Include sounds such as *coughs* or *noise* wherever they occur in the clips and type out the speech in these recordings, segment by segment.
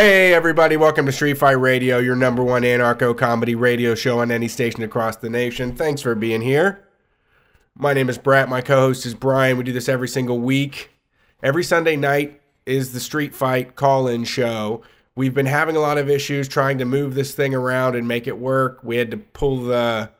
Hey, everybody, welcome to Street Fight Radio, your number one anarcho comedy radio show on any station across the nation. Thanks for being here. My name is Brett. My co host is Brian. We do this every single week. Every Sunday night is the Street Fight call in show. We've been having a lot of issues trying to move this thing around and make it work. We had to pull the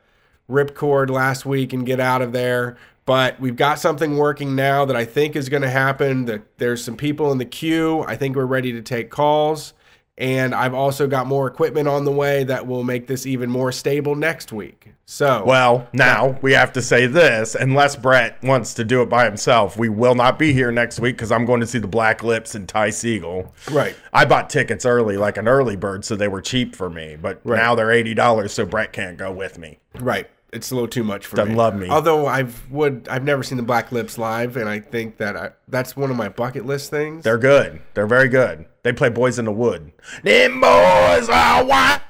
ripcord last week and get out of there. But we've got something working now that I think is going to happen. That there's some people in the queue. I think we're ready to take calls. And I've also got more equipment on the way that will make this even more stable next week. So, Well, now we have to say this unless Brett wants to do it by himself, we will not be here next week because I'm going to see the Black Lips and Ty Segall. right. I bought tickets early, like an early bird, so they were cheap for me. But now they're eighty dollars, so Brett can't go with me. Right. It's a little too much for Doesn't me. love me. Although I've would I've never seen the Black Lips live, and I think that I, that's one of my bucket list things. They're good. They're very good. They play Boys in the Wood. Them boys are white.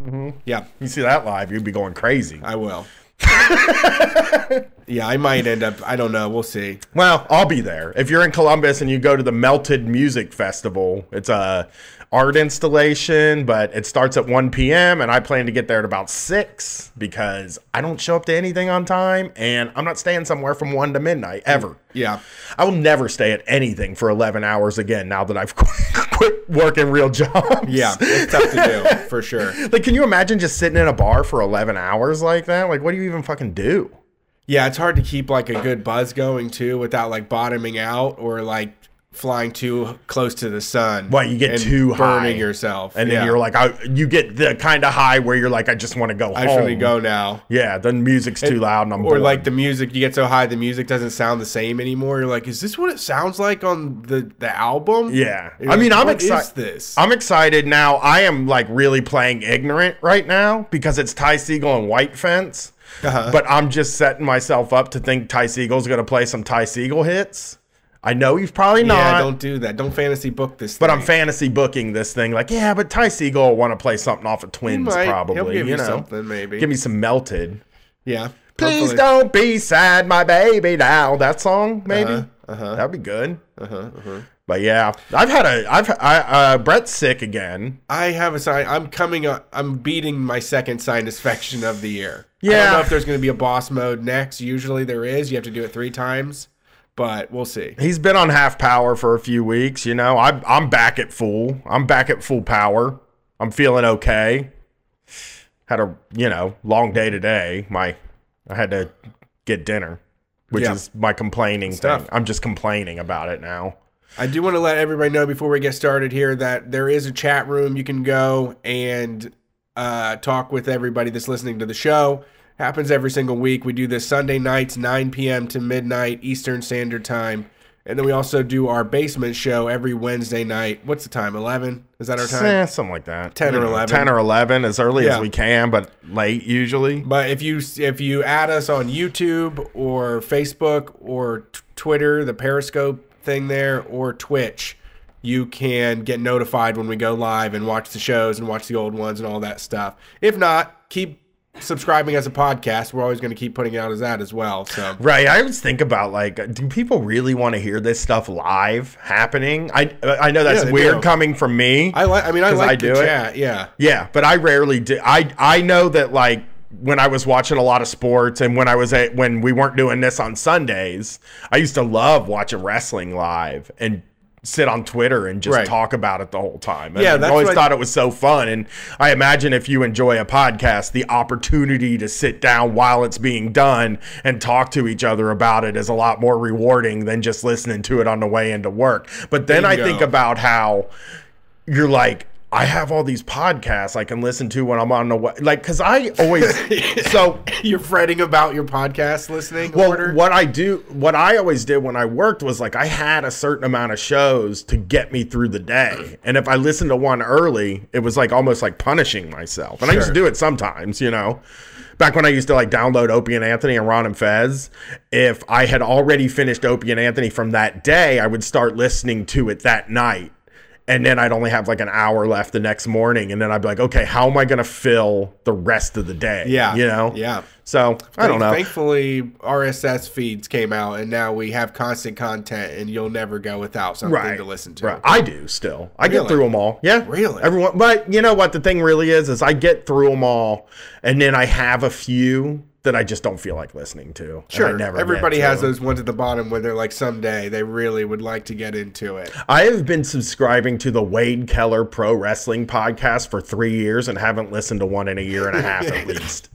Mm-hmm. yeah, You see that live, you'd be going crazy. I will. *laughs* yeah, I might end up. I don't know. We'll see. Well, I'll be there. If you're in Columbus and you go to the Melted Music Festival, it's a art installation, but it starts at 1 p.m. and I plan to get there at about 6 because I don't show up to anything on time and I'm not staying somewhere from 1 to midnight ever. Yeah, I will never stay at anything for 11 hours again now that I've *laughs* quit working real jobs. yeah, it's tough to do for sure. *laughs* Like, can you imagine just sitting in a bar for 11 hours like that? Like, what do you even fucking do? Yeah, it's hard to keep like a good buzz going too without like bottoming out or like flying too close to the sun. What, you get too burning high. yourself, And then Yeah. you're like, I, you get the kind of high where you're like, I just want to go I home. really go now. Yeah, the music's too loud and I'm Or bored. like the music, you get so high, the music doesn't sound the same anymore. You're like, is this what it sounds like on the the album? yeah. I mean, like, I'm excited. this? I'm excited now. I am like really playing ignorant right now because it's Ty Segall and White Fence. Uh-huh. But I'm just setting myself up to think Ty Segall's going to play some Ty Segall hits. I know he's probably not. yeah, don't do that. Don't fantasy book this. but thing. I'm fantasy booking this thing like, yeah, but Ty Segall will want to play something off of Twins might. probably. He'll give you you know, something, maybe. Give me some melted. Yeah. Please Hopefully- don't be sad, my baby. Now that song, maybe Uh-huh, uh-huh. that'd be good. Uh-huh, uh-huh. But yeah, I've had a, I've, I, uh, Brett's sick again. I have a sign. I'm coming up. I'm beating my second sinus infection of the year. Yeah. I don't know if there's going to be a boss mode next. Usually there is. You have to do it three times, but we'll see. He's been on half power for a few weeks. You know, I'm, I'm back at full. I'm back at full power. I'm feeling okay. Had a, you know, long day today. My, I had to get dinner, which Yeah. is my complaining tough. thing. I'm just complaining about it now. I do want to let everybody know before we get started here that there is a chat room you can go and uh, talk with everybody that's listening to the show. Happens every single week. We do this Sunday nights, 9 p.m. to midnight Eastern Standard Time. And then we also do our basement show every Wednesday night. What's the time? 11? Is that our time? Eh, something like that. 10 or 11. 10 or 11 as early Yeah. as we can, but late usually. But if you if you add us on YouTube or Facebook or t- Twitter, the Periscope thing there, or Twitch, you can get notified when we go live and watch the shows and watch the old ones and all that stuff. If not, keep subscribing as a podcast. We're always going to keep putting it out as that as well. So Right. I always think about like, do people really want to hear this stuff live happening? I I know that's Yeah, weird do. coming from me. I like. I mean, I like I do it. chat. Yeah. yeah, but I rarely do. I I know that like when I was watching a lot of sports and when I was at when we weren't doing this on Sundays, I used to love watching wrestling live and sit on Twitter and just Right. talk about it the whole time. And Yeah, I that's always thought it was so fun. And I imagine if you enjoy a podcast, the opportunity to sit down while it's being done and talk to each other about it is a lot more rewarding than just listening to it on the way into work. But then I think about how you're like, I have all these podcasts I can listen to when I'm on the way. Like, cause I always, *laughs* so You're fretting about your podcast listening well, order. what I do, what I always did when I worked was like I had a certain amount of shows to get me through the day, and if I listened to one early, it was like almost like punishing myself. And I used to do it sometimes, you know. Back when I used to like download Opie and Anthony and Ron and Fez, if I had already finished Opie and Anthony from that day, I would start listening to it that night. And then I'd only have like an hour left the next morning, and then I'd be like, okay, how am I going to fill the rest of the day? Yeah. you know, Yeah. So I don't know. Thankfully, RSS feeds came out, and now we have constant content, and you'll never go without something right to listen to. Right. I do still. I Really? get through them all. Yeah. Really? Everyone, but you know what the thing really is is I get through them all, and then I have a few that I just don't feel like listening to. Sure. never Everybody has those ones at the bottom where they're like, someday they really would like to get into it. I have been subscribing to the Wade Keller Pro Wrestling podcast for three years and haven't listened to one in a year and a half at *laughs* least.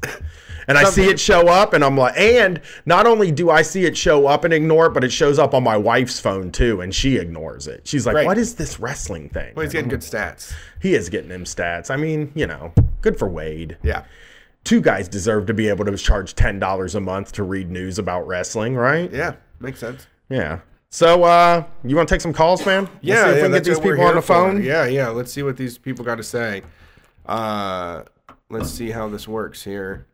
And I see it show up, and I'm like, and not only do I see it show up and ignore it, but it shows up on my wife's phone too, and she ignores it. She's like, Right. "What is this wrestling thing?" Well, he's getting good stats. He is getting him stats. I mean, you know, good for Wade. Yeah. Two guys deserve to be able to charge ten dollars a month to read news about wrestling, right? Yeah. Makes sense. Yeah. So, uh, you want to take some calls, man? Let's Yeah, see if yeah, we can get these people on the phone. for. Yeah, yeah. Let's see what these people got to say. Uh, let's see how this works here.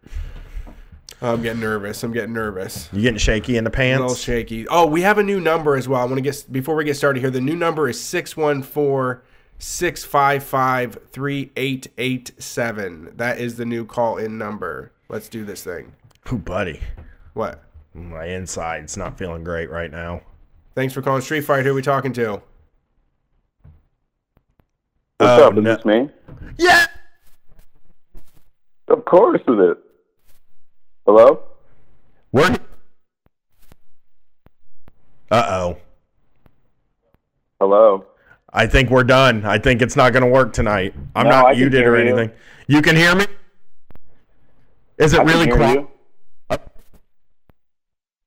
I'm getting nervous. I'm getting nervous. You getting shaky in the pants? A little shaky. Oh, we have a new number as well. I want to get before we get started here. The new number is 614 655 3887. That is the new call in number. Let's do this thing. Ooh, buddy, What? my inside's not feeling great right now. Thanks for calling Street Fight. Who are we talking to? What's Oh, up? Is no. this me? Yeah. Of course it is. Hello? We're. Uh oh. Hello? I think we're done. I think it's not going to work tonight. I'm No, not I can muted or hear you. anything. You. can hear me? Is it I really hear quiet? you.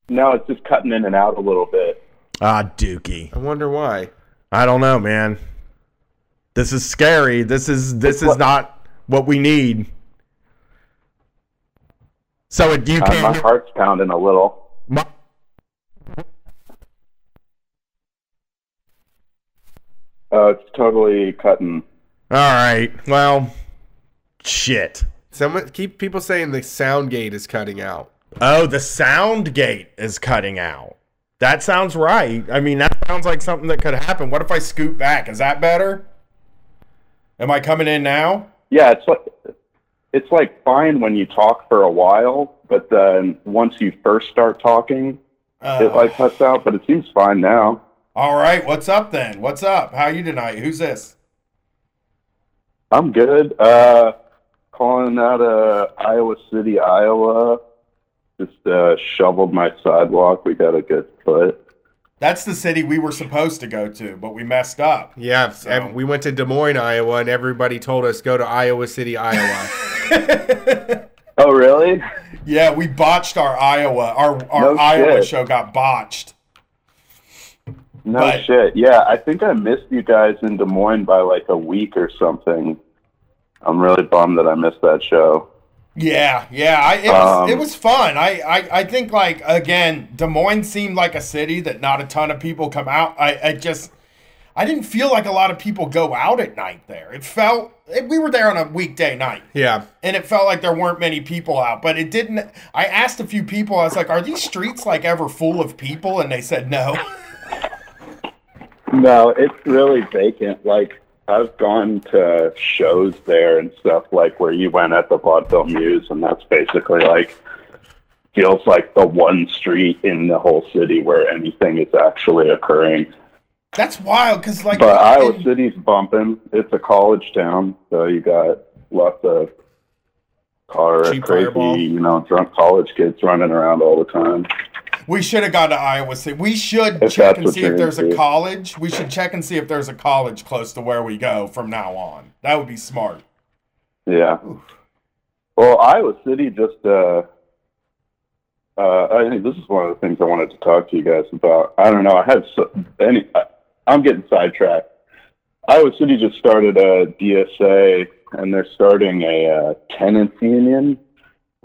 No, it's just cutting in and out a little bit. Ah, Dookie. I wonder why. I don't know, man. This is scary. This is this is what- not what we need. So it, you Uh, my can't. heart's pounding a little. my- Uh, it's totally cutting. all right. Well, shit. Someone keep people saying the sound gate is cutting out. Oh, the sound gate is cutting out. That sounds right. I mean, that sounds like something that could happen. What if I scoot back? Is that better? Am I coming in now? Yeah, it's like it's like fine when you talk for a while, but then once you first start talking, Uh, it like cuts out. But it seems fine now. All right. What's up then? What's up? How you tonight? Who's this? I'm good. Uh, calling out of Iowa City, Iowa. Just uh, shoveled my sidewalk. We got a good foot. That's the city we were supposed to go to, but we messed up. Yeah, So- ev- we went to Des Moines, Iowa, and everybody told us go to Iowa City, Iowa. *laughs* Oh, really? Yeah, we botched our Iowa. Our our No Iowa shit. show got botched. No But- shit. Yeah, I think I missed you guys in Des Moines by like a week or something. I'm really bummed that I missed that show. Yeah, yeah. I, it was Um, it was fun. I, I I think like again, Des Moines seemed like a city that not a ton of people come out. I, I just I didn't feel like a lot of people go out at night there. It felt it, we were there on a weekday night. yeah, and it felt like there weren't many people out but it didn't i asked a few people i was like are these streets like ever full of people and they said no *laughs* No, it's really vacant. Like I've gone to shows there and stuff like where you went at the Vaudeville Mews, and that's basically like feels like the one street in the whole city where anything is actually occurring. that's wild because like But Iowa in- City's bumping. It's a college town, so you got lots of car crazy, fireball. you know, drunk college kids running around all the time. We should have gone to iowa city we should If check and see if there's a college we should check and see if there's a college close to where we go from now on that would be smart Yeah. Well, Iowa City just. Uh, uh, I think this is one of the things I wanted to talk to you guys about. I don't know. I had so, any. I, I'm getting sidetracked. Iowa City just started a DSA, and they're starting a uh, tenants union,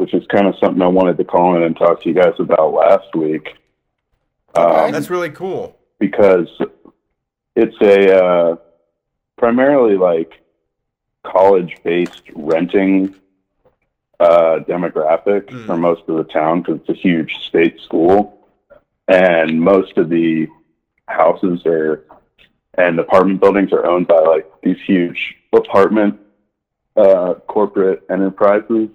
which is kind of something I wanted to call in and talk to you guys about last week. Um, that's really cool. because it's a uh, primarily like college based renting uh, demographic Mm. for most of the town because it's a huge state school and most of the houses are and apartment buildings are owned by like these huge apartment uh, corporate enterprises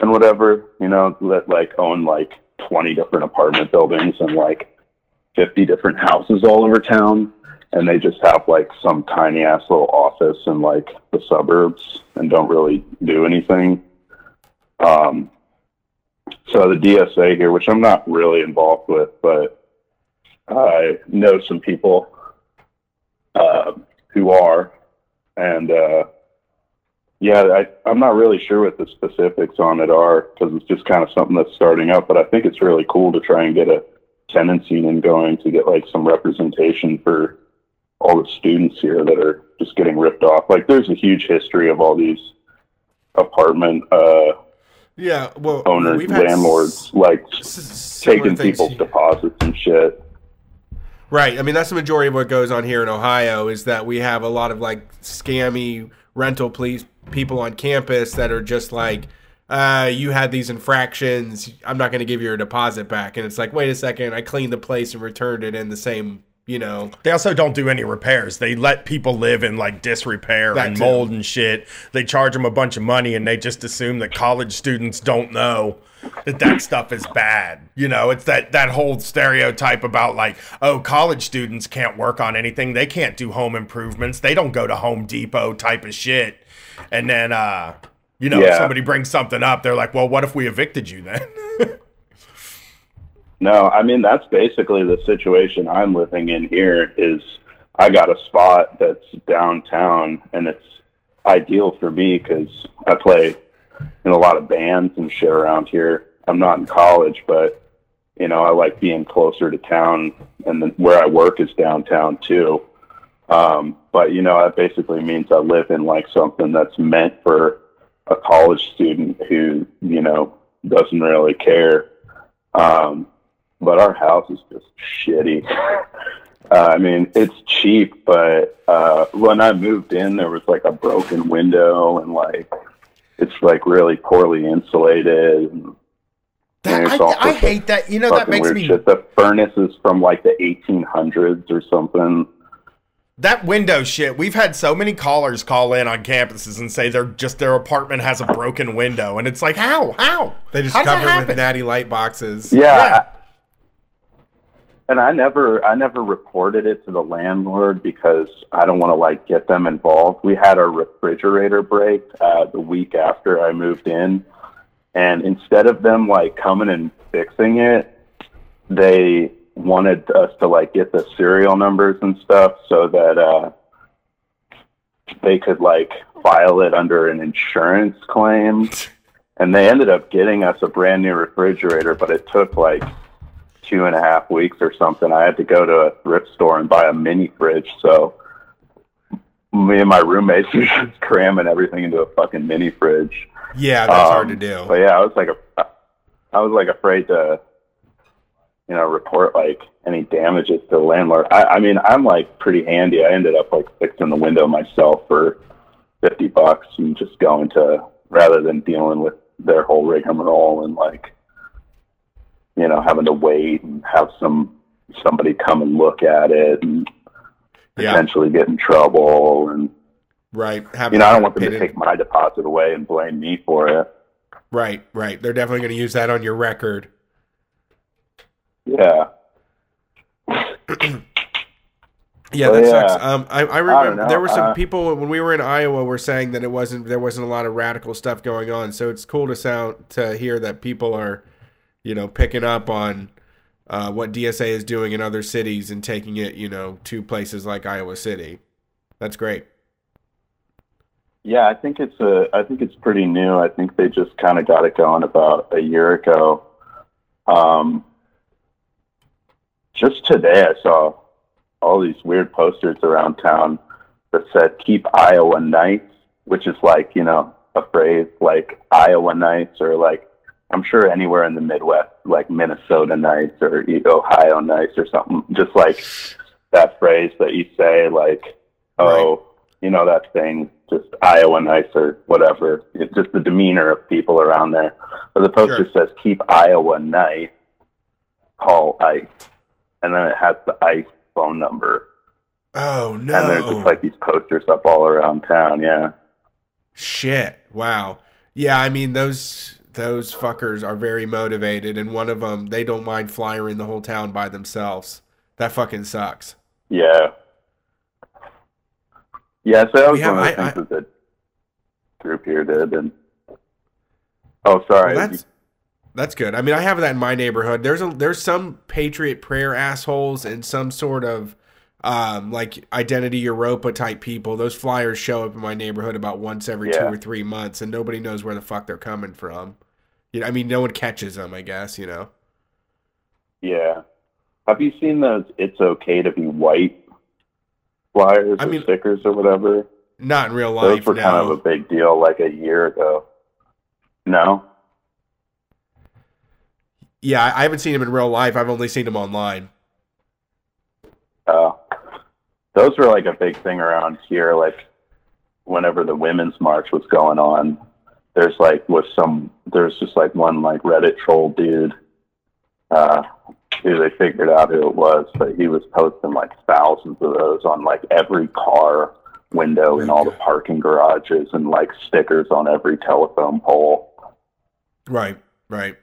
and whatever, you know, that like own like 20 different apartment buildings and like 50 different houses all over town. And they just have like some tiny ass little office in like the suburbs and don't really do anything. Um, so the DSA here, which I'm not really involved with, but I know some people uh, who are, and uh, yeah, I, I'm not really sure what the specifics on it are because it's just kind of something that's starting up. But I think it's really cool to try and get a tenant scene and going to get like some representation for all the students here that are just getting ripped off. Like, there's a huge history of all these apartment uh, yeah, well, owners, we've had landlords, like s- taking people's here. deposits and shit. Right. I mean, that's the majority of what goes on here in Ohio is that we have a lot of like scammy rental police people on campus that are just like, uh, you had these infractions. I'm not going to give you your deposit back. And it's like, wait a second. I cleaned the place and returned it in the same, you know. They also don't do any repairs. They let people live in like disrepair That and too. mold and shit. They charge them a bunch of money and they just assume that college students don't know that that stuff is bad. You know, it's that that whole stereotype about like, oh, college students can't work on anything. They can't do home improvements. They don't go to Home Depot type of shit. And then uh you know, if Yeah. somebody brings something up, they're like, "Well, what if we evicted you then?" *laughs* No, I mean that's basically the situation I'm living in here is I got a spot that's downtown and it's ideal for me cuz I play in a lot of bands and shit around here. I'm not in college, but you know, I like being closer to town and then where I work is downtown too. Um, but you know, that basically means I live in like something that's meant for a college student who, you know, doesn't really care. Um, but our house is just shitty. *laughs* uh, I mean, it's cheap, but uh, when I moved in, there was like a broken window and like it's like really poorly insulated. And, and I, I hate that. You know, that makes me shit. The furnace is from like the 1800s or something. That window shit. We've had so many callers call in on campuses and say they're just their apartment has a broken window, and it's like, how? How? They just How does that cover it with natty light boxes. Yeah. Yeah. And I never, I never reported it to the landlord because I don't want to like get them involved. We had our refrigerator break uh, the week after I moved in, and instead of them like coming and fixing it, they wanted us to like get the serial numbers and stuff so that uh, they could like file it under an insurance claim. *laughs* And they ended up getting us a brand new refrigerator, but it took like two and a half weeks or something. I had to go to a thrift store and buy a mini fridge. So me and my roommates were *laughs* just cramming everything into a fucking mini fridge. Yeah, that's hard to Um, do. But yeah, I was like, a, I was like afraid to, you know, report like any damages to the landlord. I, I mean, I'm like pretty handy. I ended up like fixing the window myself for fifty bucks and just going to rather than dealing with their whole rigmarole and like, you know, having to wait and have some somebody come and look at it and Yeah, potentially get in trouble and right. Have you know, I don't want them to take my deposit away and blame me for it. Right, right. They're definitely going to use that on your record. Yeah. *clears throat* Yeah, that yeah. sucks. Um, I, I remember know. there were some Uh, people when we were in Iowa were saying that it wasn't there wasn't a lot of radical stuff going on. So it's cool to sound to hear that people are, you know, picking up on uh, what DSA is doing in other cities and taking it, you know, to places like Iowa City. That's great. Yeah, I think it's a. I think it's pretty new. I think they just kind of got it going about a year ago. Um, just today, I saw all these weird posters around town that said "Keep Iowa nice," which is like you know a phrase like Iowa nice or like I'm sure anywhere in the Midwest, like Minnesota nice or Ohio nice or something. Just like that phrase that you say, like, oh, you know that thing, just Iowa nice or whatever. It's just the demeanor of people around there. But the poster says "Keep Iowa nice." Call ICE, and then it has the ICE phone number. Oh no! And there's just like these posters up all around town. Yeah. Shit! Wow. Yeah, I mean those those fuckers are very motivated, and one of them they don't mind flyering the whole town by themselves. That fucking sucks. Yeah. Yeah, so that was have- one of the I- things that the group here did. And oh, sorry. Well, that's good. I mean, I have that in my neighborhood. There's a there's some Patriot prayer assholes and some sort of um, like Identity Evropa type people. Those flyers show up in my neighborhood about once every two or three months, and nobody knows where the fuck they're coming from. You know, I mean, no one catches them. I guess you know. yeah. Have you seen those? It's okay to be white flyers I or mean, stickers or whatever. Not in real life. Those were kind of a big deal like a year ago. No. Yeah, I haven't seen him in real life. I've only seen him online. Uh, those were like a big thing around here. Like whenever the women's march was going on, there's like was some there's just like one like Reddit troll dude uh, who they figured out who it was, but he was posting like thousands of those on like every car window in all the parking garages and like stickers on every telephone pole. Right, right.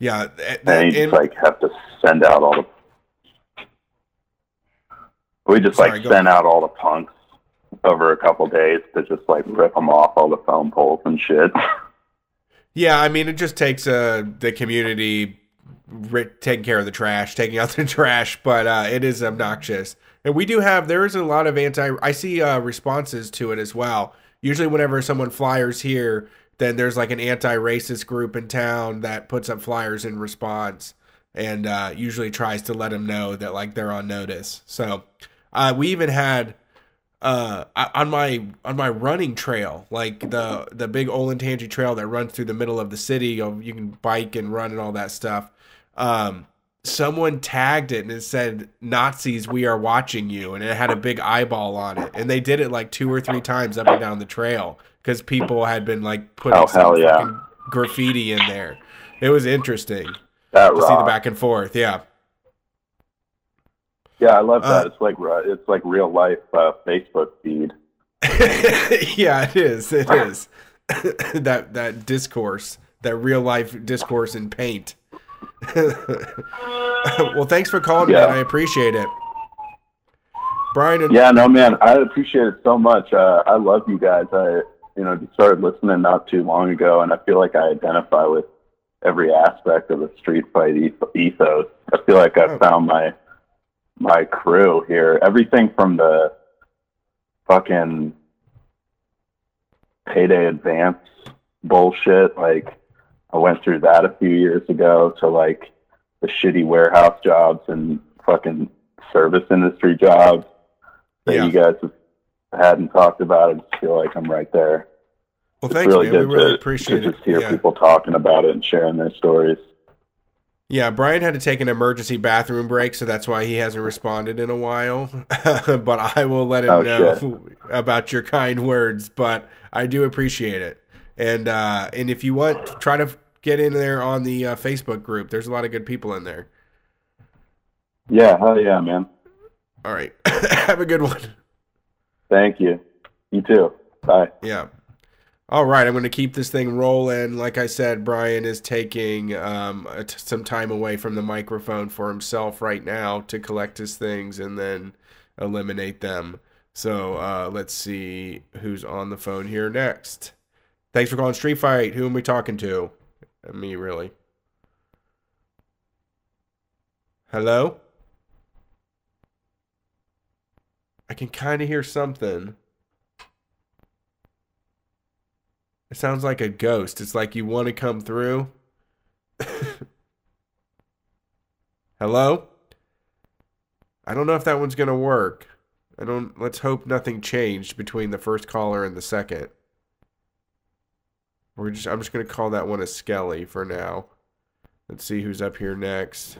Yeah, th- And you just like have to send out all the. We just Sorry, like sent out all the punks over a couple days to just like rip them off all the phone poles and shit. Yeah, I mean, it just takes uh, the community ri- taking care of the trash, taking out the *laughs* trash, but uh, it is obnoxious. And we do have, there is a lot of anti, I see uh, responses to it as well. Usually, whenever someone flyers here, then there's like an anti racist group in town that puts up flyers in response and uh, usually tries to let them know that like they're on notice. So uh, we even had uh on my on my running trail like the the big Olentangy trail that runs through the middle of the city you, you can bike and run and all that stuff. Um someone tagged it and it said Nazis we are watching you and it had a big eyeball on it. And they did it like two or three times up and down the trail because people had been like putting Oh, some hell yeah. graffiti in there it was interesting That to see the back and forth yeah Yeah, I love that. Uh, it's like it's like real life uh, Facebook feed. *laughs* yeah, it is. It is. *laughs* that that discourse, that real life discourse in paint. *laughs* well, thanks for calling, Yeah. man. I appreciate it. Brian, and- Yeah, no, man, I appreciate it so much. Uh, I love you guys. I, you know, just started listening not too long ago, and I feel like I identify with every aspect of the street fight ethos. I feel like I've Oh. found my my crew here. Everything from the fucking payday advance bullshit, like I went through that a few years ago, to like the shitty warehouse jobs and fucking service industry jobs that Yeah. you guys have hadn't talked about. I feel like I'm right there. well, It's thanks, really man. We really to, appreciate to it. just hear Yeah. people talking about it and sharing their stories. yeah, Brian had to take an emergency bathroom break, so that's why he hasn't responded in a while. *laughs* but I will let him Oh, know about your kind words. But I do appreciate it. And uh, and if you want, try to get in there on the uh, Facebook group. There's a lot of good people in there. Yeah, hell yeah, man. All right. *laughs* Have a good one. Thank you. You too. Bye. Yeah. All right. I'm going to keep this thing rolling. Like I said, Brian is taking um, t- some time away from the microphone for himself right now to collect his things and then eliminate them. So uh, let's see who's on the phone here next. Thanks for calling Street Fight. Who am we talking to? Uh, Me, really. Hello? I can kind of hear something. It sounds like a ghost. It's like you want to come through. *laughs* Hello? I don't know if that one's going to work. I don't let's hope nothing changed between the first caller and the second. We're just I'm just going to call that one a Skelly for now. Let's see who's up here next.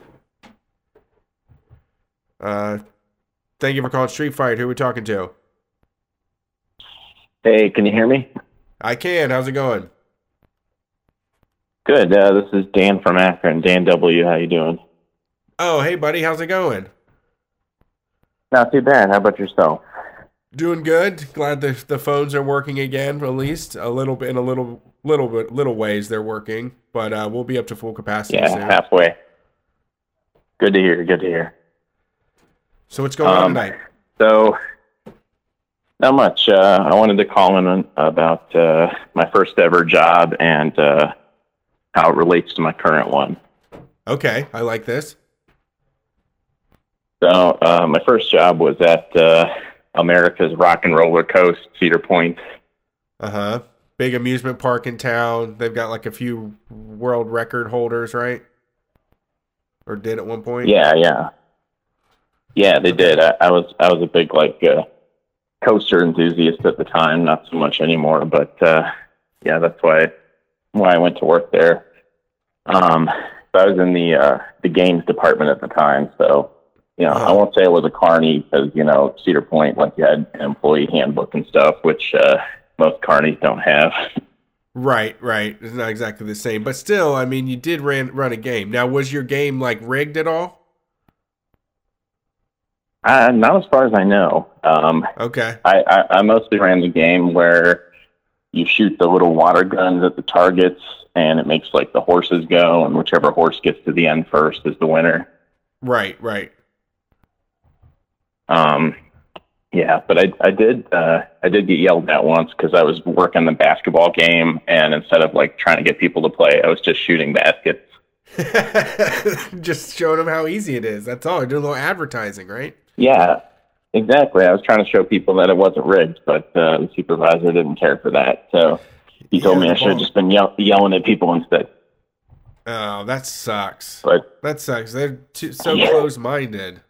Uh thank you for calling Street Fight. Who are we talking to? Hey, can you hear me? I can. How's it going? Good. Uh, this is Dan from Akron. Dan W. How you doing? Oh, hey buddy, how's it going? Not too bad. How about yourself? Doing good. Glad the the phones are working again. At least a little bit in a little little bit little ways they're working, but uh, we'll be up to full capacity Yeah, soon. halfway. Good to hear. Good to hear. So what's going on Um, tonight? So, not much. Uh, I wanted to call in about uh, my first ever job and uh, how it relates to my current one. Okay, I like this. So, uh, my first job was at uh, America's Rock and Roller Coast, Cedar Point. Uh huh. Big amusement park in town. They've got like a few world record holders, right? Or did at one point. Yeah, yeah, yeah. They did. I, I was I was a big like uh, coaster enthusiast at the time. Not so much anymore, but uh, yeah, that's why why I went to work there. Um, I was in the uh, the games department at the time. So you know, I Uh-huh. won't say it was a carny because you know Cedar Point like you had an employee handbook and stuff, which uh, most carnies don't have. *laughs* Right, right. It's not exactly the same, but still, I mean, you did ran run a game. Now, was your game like rigged at all? Uh, not as far as I know. Um, Okay. I, I, I mostly ran the game where you shoot the little water guns at the targets and it makes like the horses go and whichever horse gets to the end first is the winner. Right, right. Um, yeah, but I, I did uh, I did get yelled at once because I was working the basketball game and instead of like trying to get people to play, I was just shooting baskets. *laughs* Just showing them how easy it is. That's all. Doing a little advertising, right? Yeah, exactly. I was trying to show people that it wasn't rigged, but uh, the supervisor didn't care for that. So he told Yeah, me I should have just been yell- yelling at people instead. Oh, that sucks. But That sucks. They're too, so Yeah. close-minded.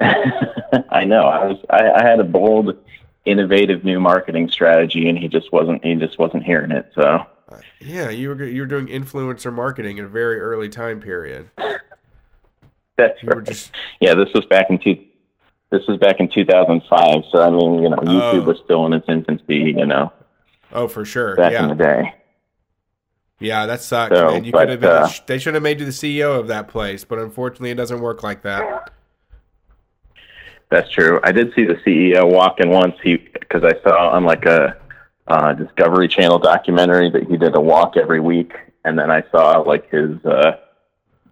*laughs* I know. I was. I, I had a bold, innovative new marketing strategy, and he just wasn't. He just wasn't hearing it. So Uh, Yeah, you were you were doing influencer marketing in a very early time period. *laughs* that's You right. just Yeah, this was back in two. This was back in 2005. So I mean, you know, YouTube Oh. was still in its infancy. You know, oh for sure. back in the Yeah, day. yeah, that sucks, So, man. You could have been. uh, they should have made you the CEO of that place, but unfortunately, it doesn't work like that. That's true. I did see the CEO walking once. He because I saw on like a uh, Discovery Channel documentary that he did a walk every week, and then I saw like his uh,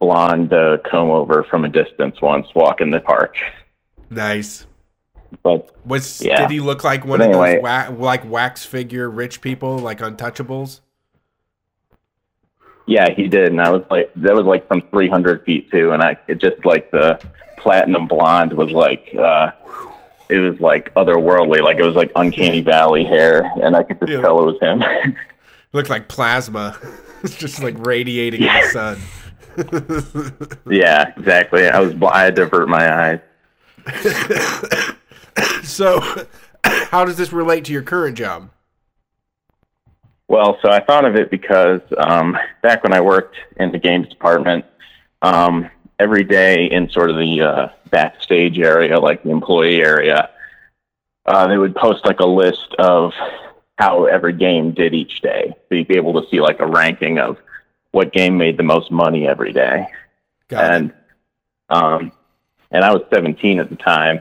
blonde uh, comb over from a distance once walking the park. Nice. But Was Yeah. did he look like one But of anyway- those wa- like wax figure rich people, like Untouchables? yeah, he did, and I was like, that was like from 300 feet too, and I it just like the platinum blonde was like. uh it was like otherworldly, like it was like uncanny valley hair, and I could just Yeah. tell it was him. *laughs* Looked like plasma, it's *laughs* just like radiating in the sun. Yeah, exactly. I was, I had to avert my eyes. so, how does this relate to your current job? Well, so I thought of it because um, back when I worked in the games department, um, every day in sort of the uh, backstage area, like the employee area, uh, they would post like a list of how every game did each day. So you'd be able to see like a ranking of what game made the most money every day. Got it. and um, and I was 17 at the time,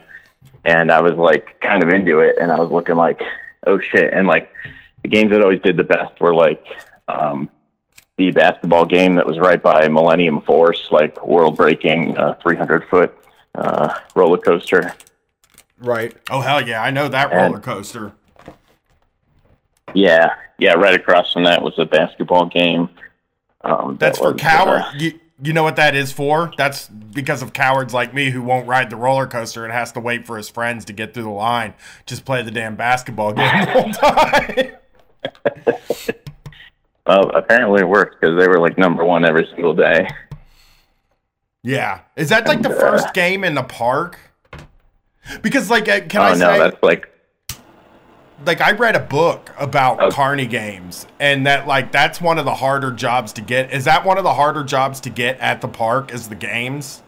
and I was like kind of into it, and I was looking like, oh shit, and like the games that always did the best were like um, the basketball game that was right by Millennium Force, like world breaking uh, 300 foot uh, roller coaster. Right. Oh hell yeah, I know that And- roller coaster. Yeah, yeah, right across from that was a basketball game. Um, That's that for coward. uh, you, you know what that is for? That's because of cowards like me who won't ride the roller coaster and has to wait for his friends to get through the line. Just play the damn basketball game the whole time. *laughs* well, apparently it worked because they were like number one every single day. yeah, is that like the uh, first game in the park? Because like, uh, can oh I no, say? that's like like I read a book about Oh. carny games, and that like that's one of the harder jobs to get. Is that one of the harder jobs to get at the park? Is the games?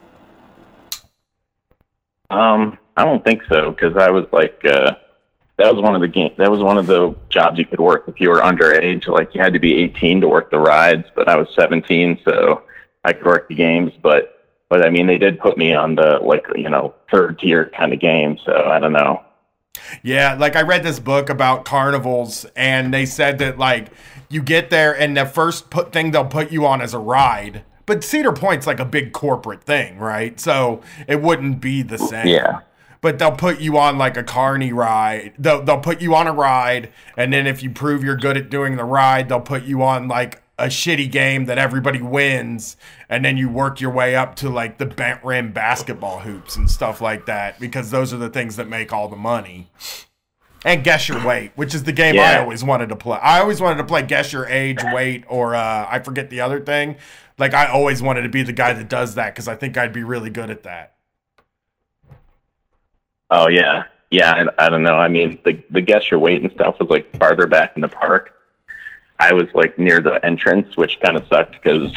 Um, I don't think so because I was like, uh, that was one of the game. That was one of the jobs you could work if you were underage. Like you had to be 18 to work the rides, but I was 17, so I could work the games. But but I mean, they did put me on the like you know third tier kind of game. So I don't know. Yeah, like I read this book about carnivals, and they said that like you get there, and the first put thing they'll put you on is a ride. But Cedar Point's like a big corporate thing, right? So it wouldn't be the same. Yeah. But they'll put you on like a carny ride. They'll they'll put you on a ride, and then if you prove you're good at doing the ride, they'll put you on like a shitty game that everybody wins, and then you work your way up to like the bent rim basketball hoops and stuff like that because those are the things that make all the money. And guess your weight, which is the game I always wanted to play. I always wanted to play guess your age, weight, or uh, I forget the other thing. Like I always wanted to be the guy that does that because I think I'd be really good at that. Oh yeah, yeah. I, I don't know. I mean, the the guess your weight and stuff was like farther back in the park. I was like near the entrance, which kind of sucked because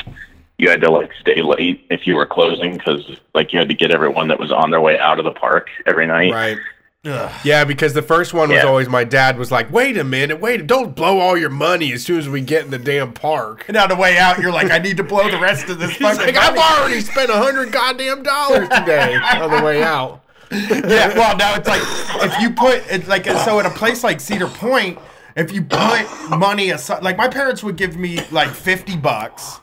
you had to like stay late if you were closing because like you had to get everyone that was on their way out of the park every night. Right. Ugh. Yeah, because the first one was Yeah. always my dad was like, "Wait a minute, wait, don't blow all your money as soon as we get in the damn park." And on the way out, you're like, I need to blow the rest of this *laughs* He's fucking like, "I've already spent a hundred goddamn dollars today on the way out." *laughs* yeah, well, now it's like if you put it's like so at a place like Cedar Point, if you put money aside, like my parents would give me like fifty bucks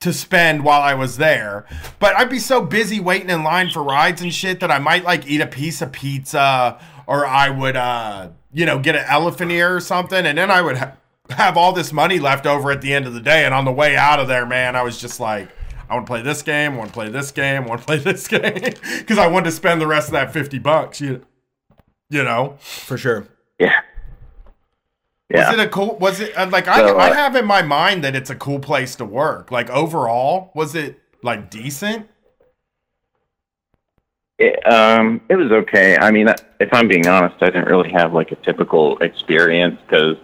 to spend while I was there, but I'd be so busy waiting in line for rides and shit that I might like eat a piece of pizza or I would, uh, you know, get an elephant ear or something, and then I would ha- have all this money left over at the end of the day. And on the way out of there, man, I was just like. I want to play this game. I want to play this game. I want to play *laughs* this game because I wanted to spend the rest of that fifty bucks. You, you know, For sure. Yeah. Yeah. was it a cool? Was it uh, like I, So, I uh, have in my mind that it's a cool place to work. Like overall, was it like decent? It, um, it was okay. I mean, if I'm being honest, I didn't really have like a typical experience because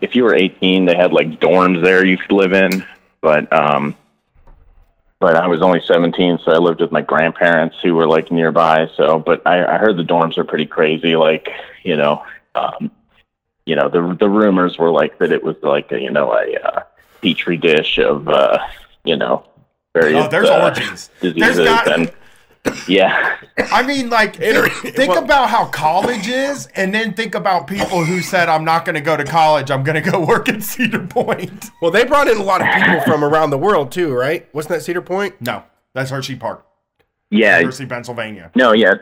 if you were 18, they had like dorms there you could live in, but um, but I was only 17, so I lived with my grandparents who were like nearby. So, but I, I heard the dorms are pretty crazy. Like, you know, um, you know, the the rumors were like that it was like a, you know a uh, petri dish of uh, you know various Oh, there's uh, orgies. There's diseases got- and yeah. I mean, like *laughs* think, think well- about how college is, and then think about people who said, "I'm not going to go to college. I'm going to go work at Cedar Point." *laughs* Well, they brought in a lot of people from around the world too, right? Wasn't that Cedar Point? No, that's Hershey Park, Yeah, University, of Pennsylvania. no, yeah.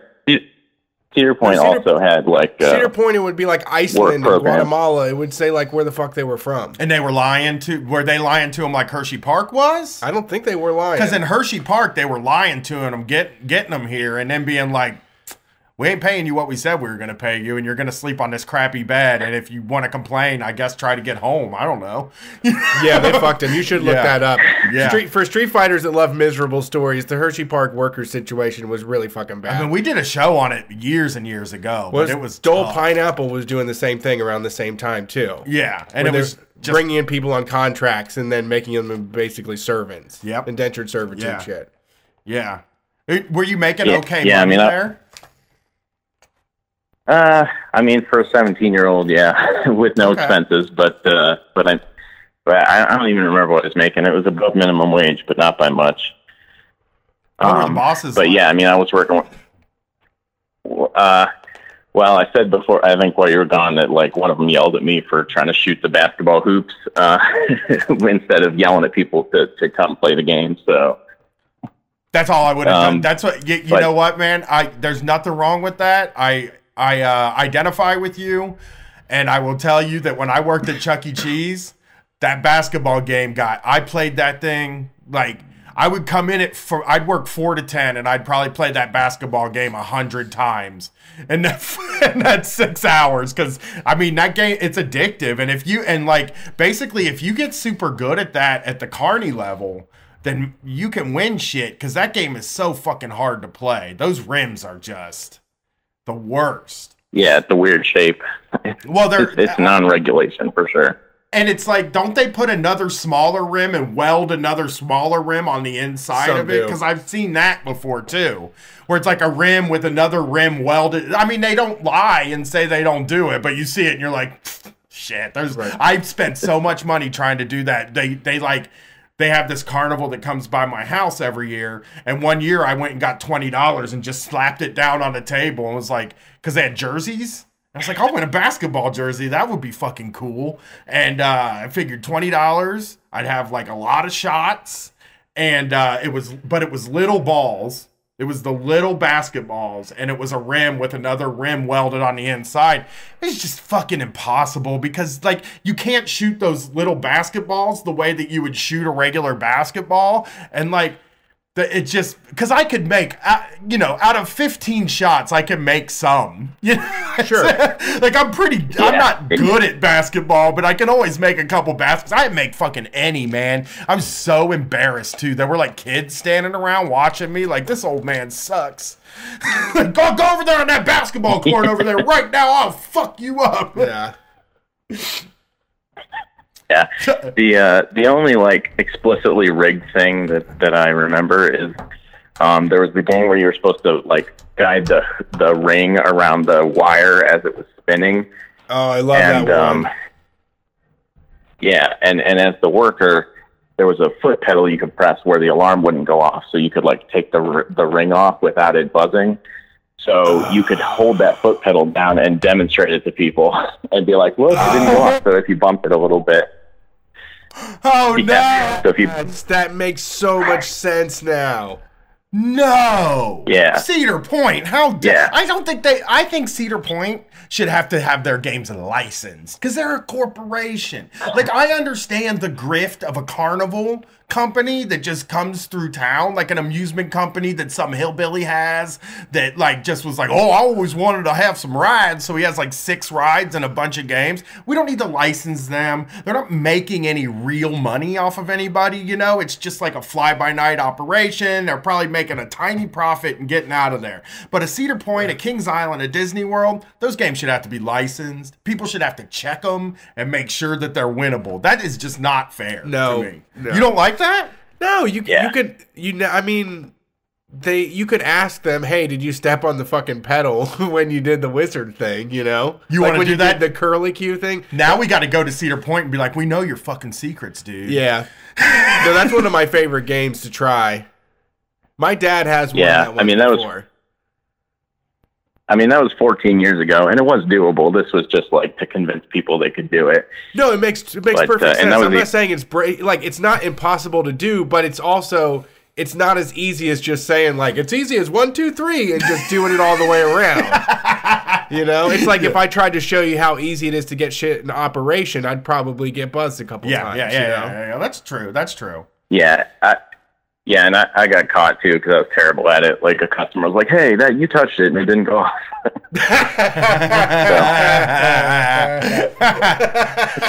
Ce- Cedar Point Cedar- also had like uh, Cedar Point, it would be like Iceland or. Guatemala. It would say like where the fuck they were from. And they were lying to. Were they lying to him like Hershey Park was? I don't think they were lying. Because in Hershey Park, they were lying to him, get getting them here, and then being like, "We ain't paying you what we said we were going to pay you, and you're going to sleep on this crappy bed. And if you want to complain, I guess try to get home. I don't know." *laughs* yeah, they fucked him. You should look Yeah. that up. Yeah. Street, for street fighters that love miserable stories, the Hershey Park workers situation was really fucking bad. I mean, we did a show on it years and years ago, was, but it was Dole tough. Pineapple was doing the same thing around the same time too. Yeah, and And it they're was just bringing in people on contracts and then making them basically servants. Yep. Indentured servitude Yeah. shit. yeah. Were you making Yeah, okay yeah, I money mean, I- there? Uh, I mean, for a 17 year old, yeah, *laughs* with no Okay. expenses, but uh, but I, but I, don't even remember what I was making. It was above minimum wage, but not by much. Um, bosses but like? yeah, I mean, I was working. With, uh, well, I said before, I think while you were gone, that like one of them yelled at me for trying to shoot the basketball hoops uh, *laughs* instead of yelling at people to to come play the game. So That's all I would have done. Um, That's what you, you but- know. What man? I there's nothing wrong with that. I I uh, identify with you, and I will tell you that when I worked at Chuck E. Cheese, that basketball game guy, I played that thing like I would come in at for I'd work four to ten, and I'd probably play that basketball game a hundred times, and that *laughs* and that's six hours because I mean that game it's addictive, and if you and like basically if you get super good at that at the Carney level then you can win shit because that game is so fucking hard to play. Those rims are just the worst. yeah, it's a weird shape. Well, they're It's, it's non-regulation for sure. and it's like, don't they put another smaller rim and weld another smaller rim on the inside Some of it? Because I've seen that before too, where it's like a rim with another rim welded. I mean, they don't lie and say they don't do it, but you see it and you're like, shit. There's Right. I've spent so much money trying to do that. They they like they have this carnival that comes by my house every year. And one year I went and got twenty dollars and just slapped it down on the table and was like, because they had jerseys. I was like, I'll win a basketball jersey. That would be fucking cool. And uh, I figured twenty dollars. I'd have like a lot of shots, and uh, it was, but it was little balls. It was the little basketballs, and it was a rim with another rim welded on the inside. It's just fucking impossible because, like, you can't shoot those little basketballs the way that you would shoot a regular basketball. And, like, the, it just because I could make, uh, you know, out of 15 shots, I can make some. *laughs* You know? Sure. like, I'm pretty, I'm not good at basketball, but I can always make a couple baskets. I make fucking any, man. I'm so embarrassed, too. There were, like, kids standing around watching me, like, this old man sucks. *laughs* go, go over there on that basketball court over there *laughs* right now. I'll fuck you up. Yeah. Yeah. *laughs* The uh, the only like explicitly rigged thing that, that I remember is um, there was the game where you were supposed to like guide the the ring around the wire as it was spinning, Oh, I love and that one. um, yeah, and and as the worker, there was a foot pedal you could press where the alarm wouldn't go off, so you could like take the the ring off without it buzzing. So you could hold that foot pedal down and demonstrate it to people, *laughs* and be like, "Look, it didn't go off." So if you bump it a little bit, *gasps* Oh, no. So if you That's, that makes so much sense now. No. Yeah. Cedar Point. How dare Yeah. I don't think they I think Cedar Point should have to have their games licensed cuz they're a corporation. Like I understand the grift of a carnival company that just comes through town like an amusement company that some hillbilly has that like just was like, "Oh, I always wanted to have some rides." So he has like 6 rides and a bunch of games. We don't need to license them. They're not making any real money off of anybody, you know? It's just like a fly by night operation. They're probably making a tiny profit and getting out of there. But a Cedar Point, a Kings Island, a Disney World, those games should have to be licensed. People should have to check them and make sure that they're winnable. That is just not fair No, to me. no. You don't like that? No, you Yeah. you could you know I mean they you could ask them, "Hey, did you step on the fucking pedal *laughs* when you did the wizard thing?" You know, You like wanna do you that? did the curly Q thing. Now we got to go to Cedar Point and be like, "We know your fucking secrets, dude." Yeah, *laughs* no, that's one of my favorite games to try. My dad has one. Yeah, that I one mean, that was- before. I mean, that was 14 years ago, and it was doable. This was just like to convince people they could do it. No, it makes it makes But, perfect uh, sense. I'm the- not saying it's bra- like it's not impossible to do, but it's also it's not as easy as just saying like it's easy as one, two, three, and just doing it all the way around. *laughs* you know, it's like if I tried to show you how easy it is to get shit in operation, I'd probably get buzzed a couple Yeah, times. yeah, yeah, yeah, yeah, yeah. That's true. That's true. Yeah, I, yeah, and I, I got caught too because I was terrible at it. Like a customer was like, "Hey, that you touched it and it didn't go off." *laughs*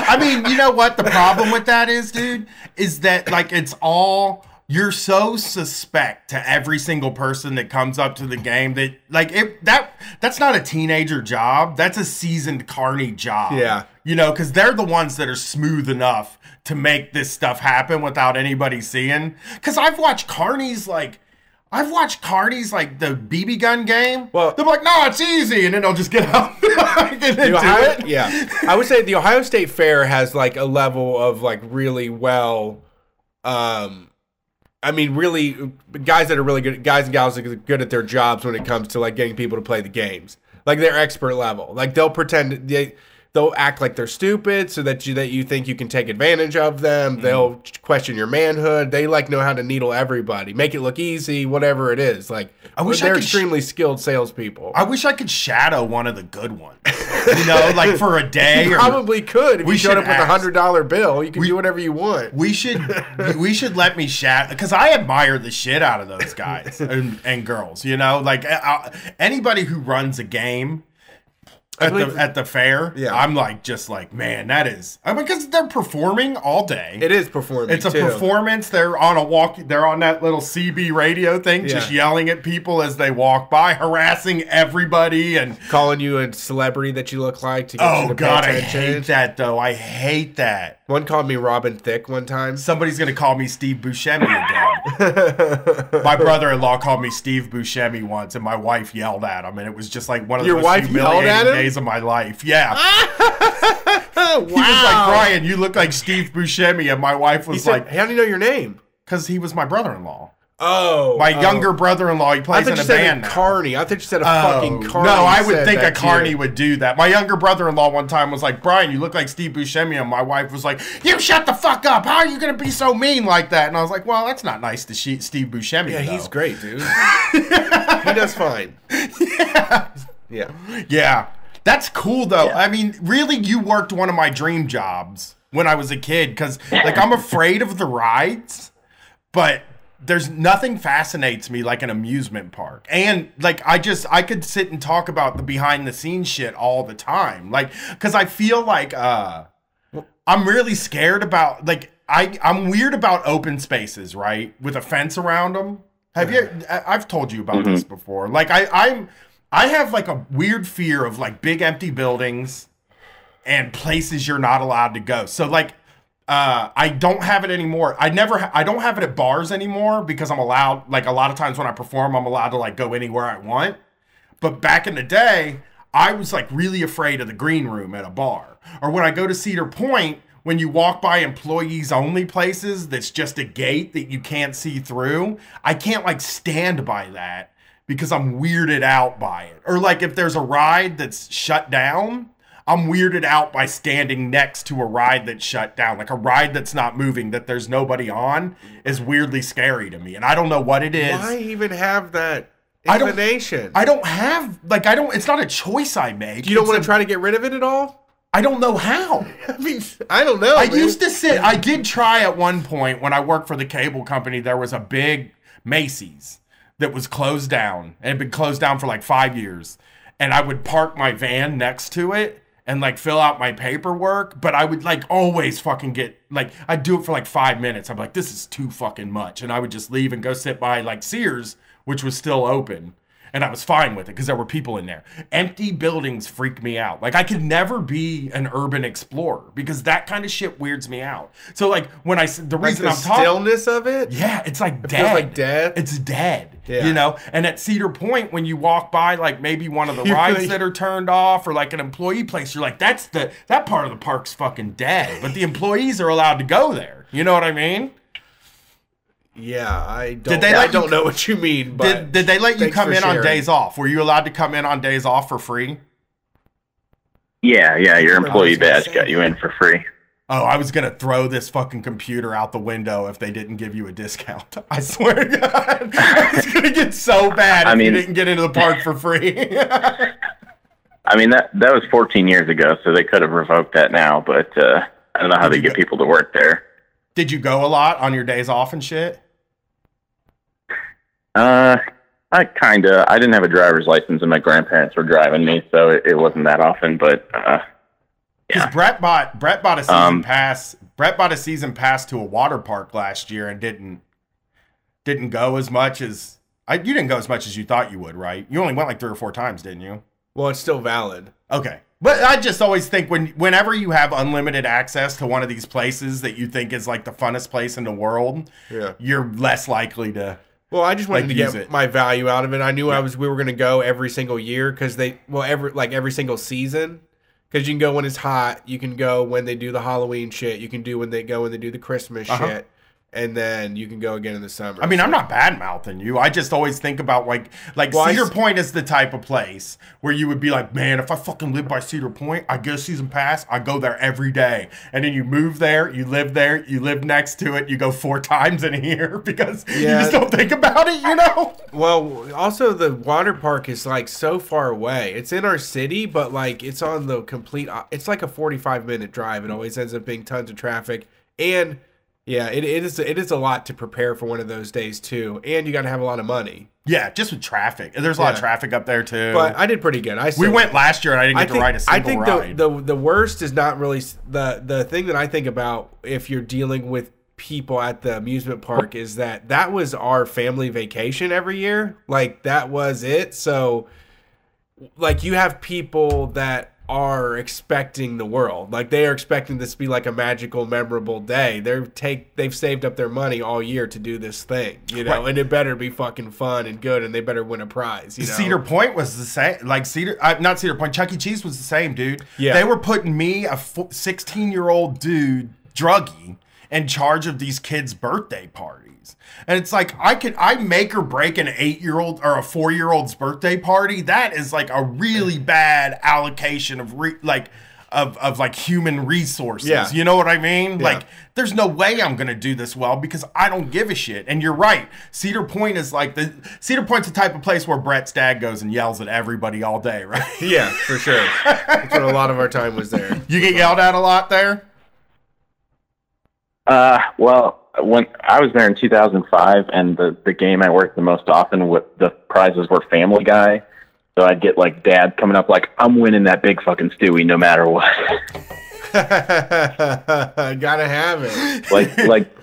I mean, you know what the problem with that is, dude? Is that like it's all you're so suspect to every single person that comes up to the game that like it that that's not a teenager job. That's a seasoned carny job. Yeah. You know, because they're the ones that are smooth enough to make this stuff happen without anybody seeing. Because I've watched carnies like. I've watched carnies like the BB gun game. Well- they're like, "No, it's easy," and then they'll just get out, get into Ohio, it. yeah, I would say the Ohio State Fair has like a level of like really well, um, I mean, really guys that are really good, guys and gals that are good at their jobs when it comes to like getting people to play the games. Like they're expert level. Like they'll pretend they they'll act like they're stupid so that you that you think you can take advantage of them. Mm-hmm. They'll question your manhood. They like know how to needle everybody, make it look easy, whatever it is. Like I wish they're sh- extremely skilled salespeople. I wish I could shadow one of the good ones. You know, *laughs* like for a day. You Or, probably could if we you showed up with a hundred dollar bill. You can do whatever you want. we should *laughs* we should let me shadow because I admire the shit out of those guys *laughs* and, and girls. You know, like uh, anybody who runs a game. At the, at the fair, Yeah. I'm like just like man, that is I mean, because they're performing all day. It is performing. It's a too. performance. They're on a walk. They're on that little CB radio thing, just yelling at people as they walk by, harassing everybody, and Calling you a celebrity that you look like to get oh, you oh to god, pay I attention. hate that though. I hate that. One called me Robin Thicke one time. Somebody's gonna call me Steve Buscemi again. *laughs* my brother-in-law called me Steve Buscemi once, and my wife yelled at him, and it was just like one of Your the most wife yelled humiliating at him? Days of my life. Yeah, *laughs* He was like, Brian, you look like Steve Buscemi. And my wife was said, like, "How do you know your name?" because he was my brother in law. Oh, My oh. younger brother in law, he I plays thought in you a said band. a now. carny. I thought you said a Oh, fucking carny. No, I would think a to carny would do that. My younger brother-in-law one time was like, "Brian, you look like Steve Buscemi," and my wife was like, "You shut the fuck up! How are you gonna be so mean like that?" And I was like, "Well, that's not nice to she- Steve Buscemi." Yeah, he's great, dude. *laughs* he does fine. *laughs* Yeah. Yeah. Yeah, that's cool though. I mean, really, you worked one of my dream jobs when I was a kid because, like, I'm afraid of the rides, but there's nothing fascinates me like an amusement park. And like, I just I could sit and talk about the behind the scenes shit all the time, like, because I feel like uh, I'm really scared about like I I'm weird about open spaces, right, with a fence around them. Have you? I- I've told you about this before. Like I I'm I have like a weird fear of like big empty buildings and places you're not allowed to go. So like uh I don't have it anymore. I never ha- I don't have it at bars anymore because I'm allowed like a lot of times when I perform I'm allowed to like go anywhere I want. But back in the day, I was like really afraid of the green room at a bar. Or when I go to Cedar Point, when you walk by employees only places that's just a gate that you can't see through, I can't like stand by that because I'm weirded out by it. Or like if there's a ride that's shut down, I'm weirded out by standing next to a ride that's shut down. Like a ride that's not moving, that there's nobody on, is weirdly scary to me. And I don't know what it is. Why even have that I don't- inclination? I don't have like I don't. It's not a choice I make. you don't want to try to get rid of it at all? I don't know how. *laughs* I mean, I don't know. I man. used to sit. I did try at one point when I worked for the cable company. There was a big Macy's that was closed down and had been closed down for like five years, and I would park my van next to it and like fill out my paperwork. But I would like always fucking get like I'd do it for like five minutes. I'm like, this is too fucking much, and I would just leave and go sit by like Sears, which was still open. And I was fine with it because there were people in there. Empty buildings freak me out. Like I could never be an urban explorer because that kind of shit weirds me out. So like when I the like reason the I'm talking, stillness of it. yeah, it's like dead. feels like dead? It's dead. Yeah. You know, and at Cedar Point, when you walk by like maybe one of the *laughs* rides really- that are turned off or like an employee place, you're like, that's the that part of the park's fucking dead. But the employees are allowed to go there. You know what I mean? Yeah, I don't. they I don't know what you mean, but Did, did they let you come for in on days off? Were you allowed to come in on days off for free? Yeah, yeah, your employee badge got you in for free. Oh, I was gonna throw this fucking computer out the window if they didn't give you a discount. *laughs* I swear to God, *laughs* I was gonna get so bad if I mean- you didn't get into the park for free. *laughs* I mean that that was 14 years ago, so they could have revoked that now. But uh, I don't know how Did they get go- people to work there. Did you go a lot on your days off and shit? Uh, I kind of. I didn't have a driver's license, and my grandparents were driving me, so it, it wasn't that often. But uh, Because Yeah. Brett bought Brett bought a season Um, pass. Brett bought a season pass to a water park last year and didn't didn't go as much as I. You didn't go as much as you thought you would, right? You only went like three or four times, didn't you? Well, it's still valid. Okay. But I just always think when whenever you have unlimited access to one of these places that you think is like the funnest place in the world, Yeah. you're less likely to Well, I just wanted Like, to get it. my value out of it. I knew I was we were going to go every single year because they well every like every single season because you can go when it's hot. You can go when they do the Halloween shit. You can do when they go when they do the Christmas Uh-huh. shit, and then you can go again in the summer. I mean, I'm not bad mouthing you. I just always think about like like Well, Cedar s- Point is the type of place where you would be like, man, if I fucking live by Cedar Point, I get a season pass, I go there every day. And then you move there, you live there, you live next to it, you go four *laughs* times in a year *laughs* because you just don't think about it, you know? Well, also the water park is like so far away. It's in our city, but like it's on the complete. It's like a forty-five minute drive. It always ends up being tons of traffic, and yeah, it, it is it is a lot to prepare for one of those days too. And you got to have a lot of money. Yeah, just with traffic. There's a lot of traffic up there too. But I did pretty good. I we went last year and I didn't I get think, to ride a I single think ride. the, the the worst is not really the the thing that I think about if you're dealing with people at the amusement park is that that was our family vacation every year. Like that was it. So like you have people that are expecting the world. Like they are expecting this to be like a magical, memorable day. They're take they've saved up their money all year to do this thing, you know, Right. and it better be fucking fun and good, and they better win a prize. You know? Cedar Point was the same. Like Cedar, uh, not Cedar Point. Chuck E. Cheese was the same, dude. Yeah. They were putting me, a sixteen-year-old dude, druggie, in charge of these kids' birthday parties. And it's like I could I make or break an eight-year-old or a four-year-old's birthday party. That is like a really bad allocation of re- like. Of, of like human resources. Yeah. You know what I mean? Yeah. Like there's no way I'm gonna do this well because I don't give a shit. And you're right. Cedar Point is like the Cedar Point's the type of place where Brett Stagg goes and yells at everybody all day, right? *laughs* yeah, for sure. That's what a lot of our time was there. You get yelled at a lot there. Uh, well, when I was there in 2005, and the the game I worked the most often with the prizes were Family Guy. So I'd get like dad coming up like I'm winning that big fucking Stewie no matter what. *laughs* Gotta have it. like like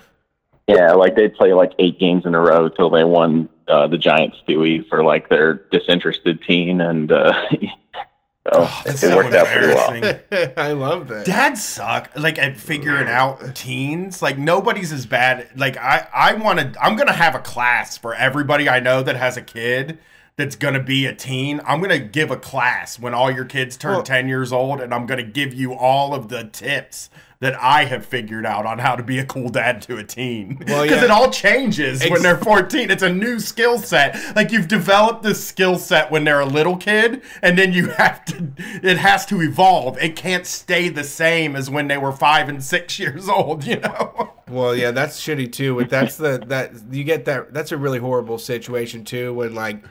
yeah, like they'd play like eight games in a row till they won uh, the giant Stewie for like their disinterested teen, and uh, *laughs* so That's it so worked out pretty well. embarrassing. *laughs* I love that. Dads suck. Like at figuring mm-hmm. out teens. Like nobody's as bad. Like I, I want to. I'm gonna have a class for everybody I know that has a kid that's gonna be a teen. I'm gonna give a class when all your kids turn Well- 10 years old, and I'm gonna give you all of the tips that I have figured out on how to be a cool dad to a teen. Because Well, yeah. it all changes Ex- when they're 14. It's a new skill set. Like you've developed this skill set when they're a little kid, and then you have to, it has to evolve. It can't stay the same as when they were five and six *laughs* years old, you know? Well, yeah, that's shitty too. But that's the that you get that. That's a really horrible situation too. When like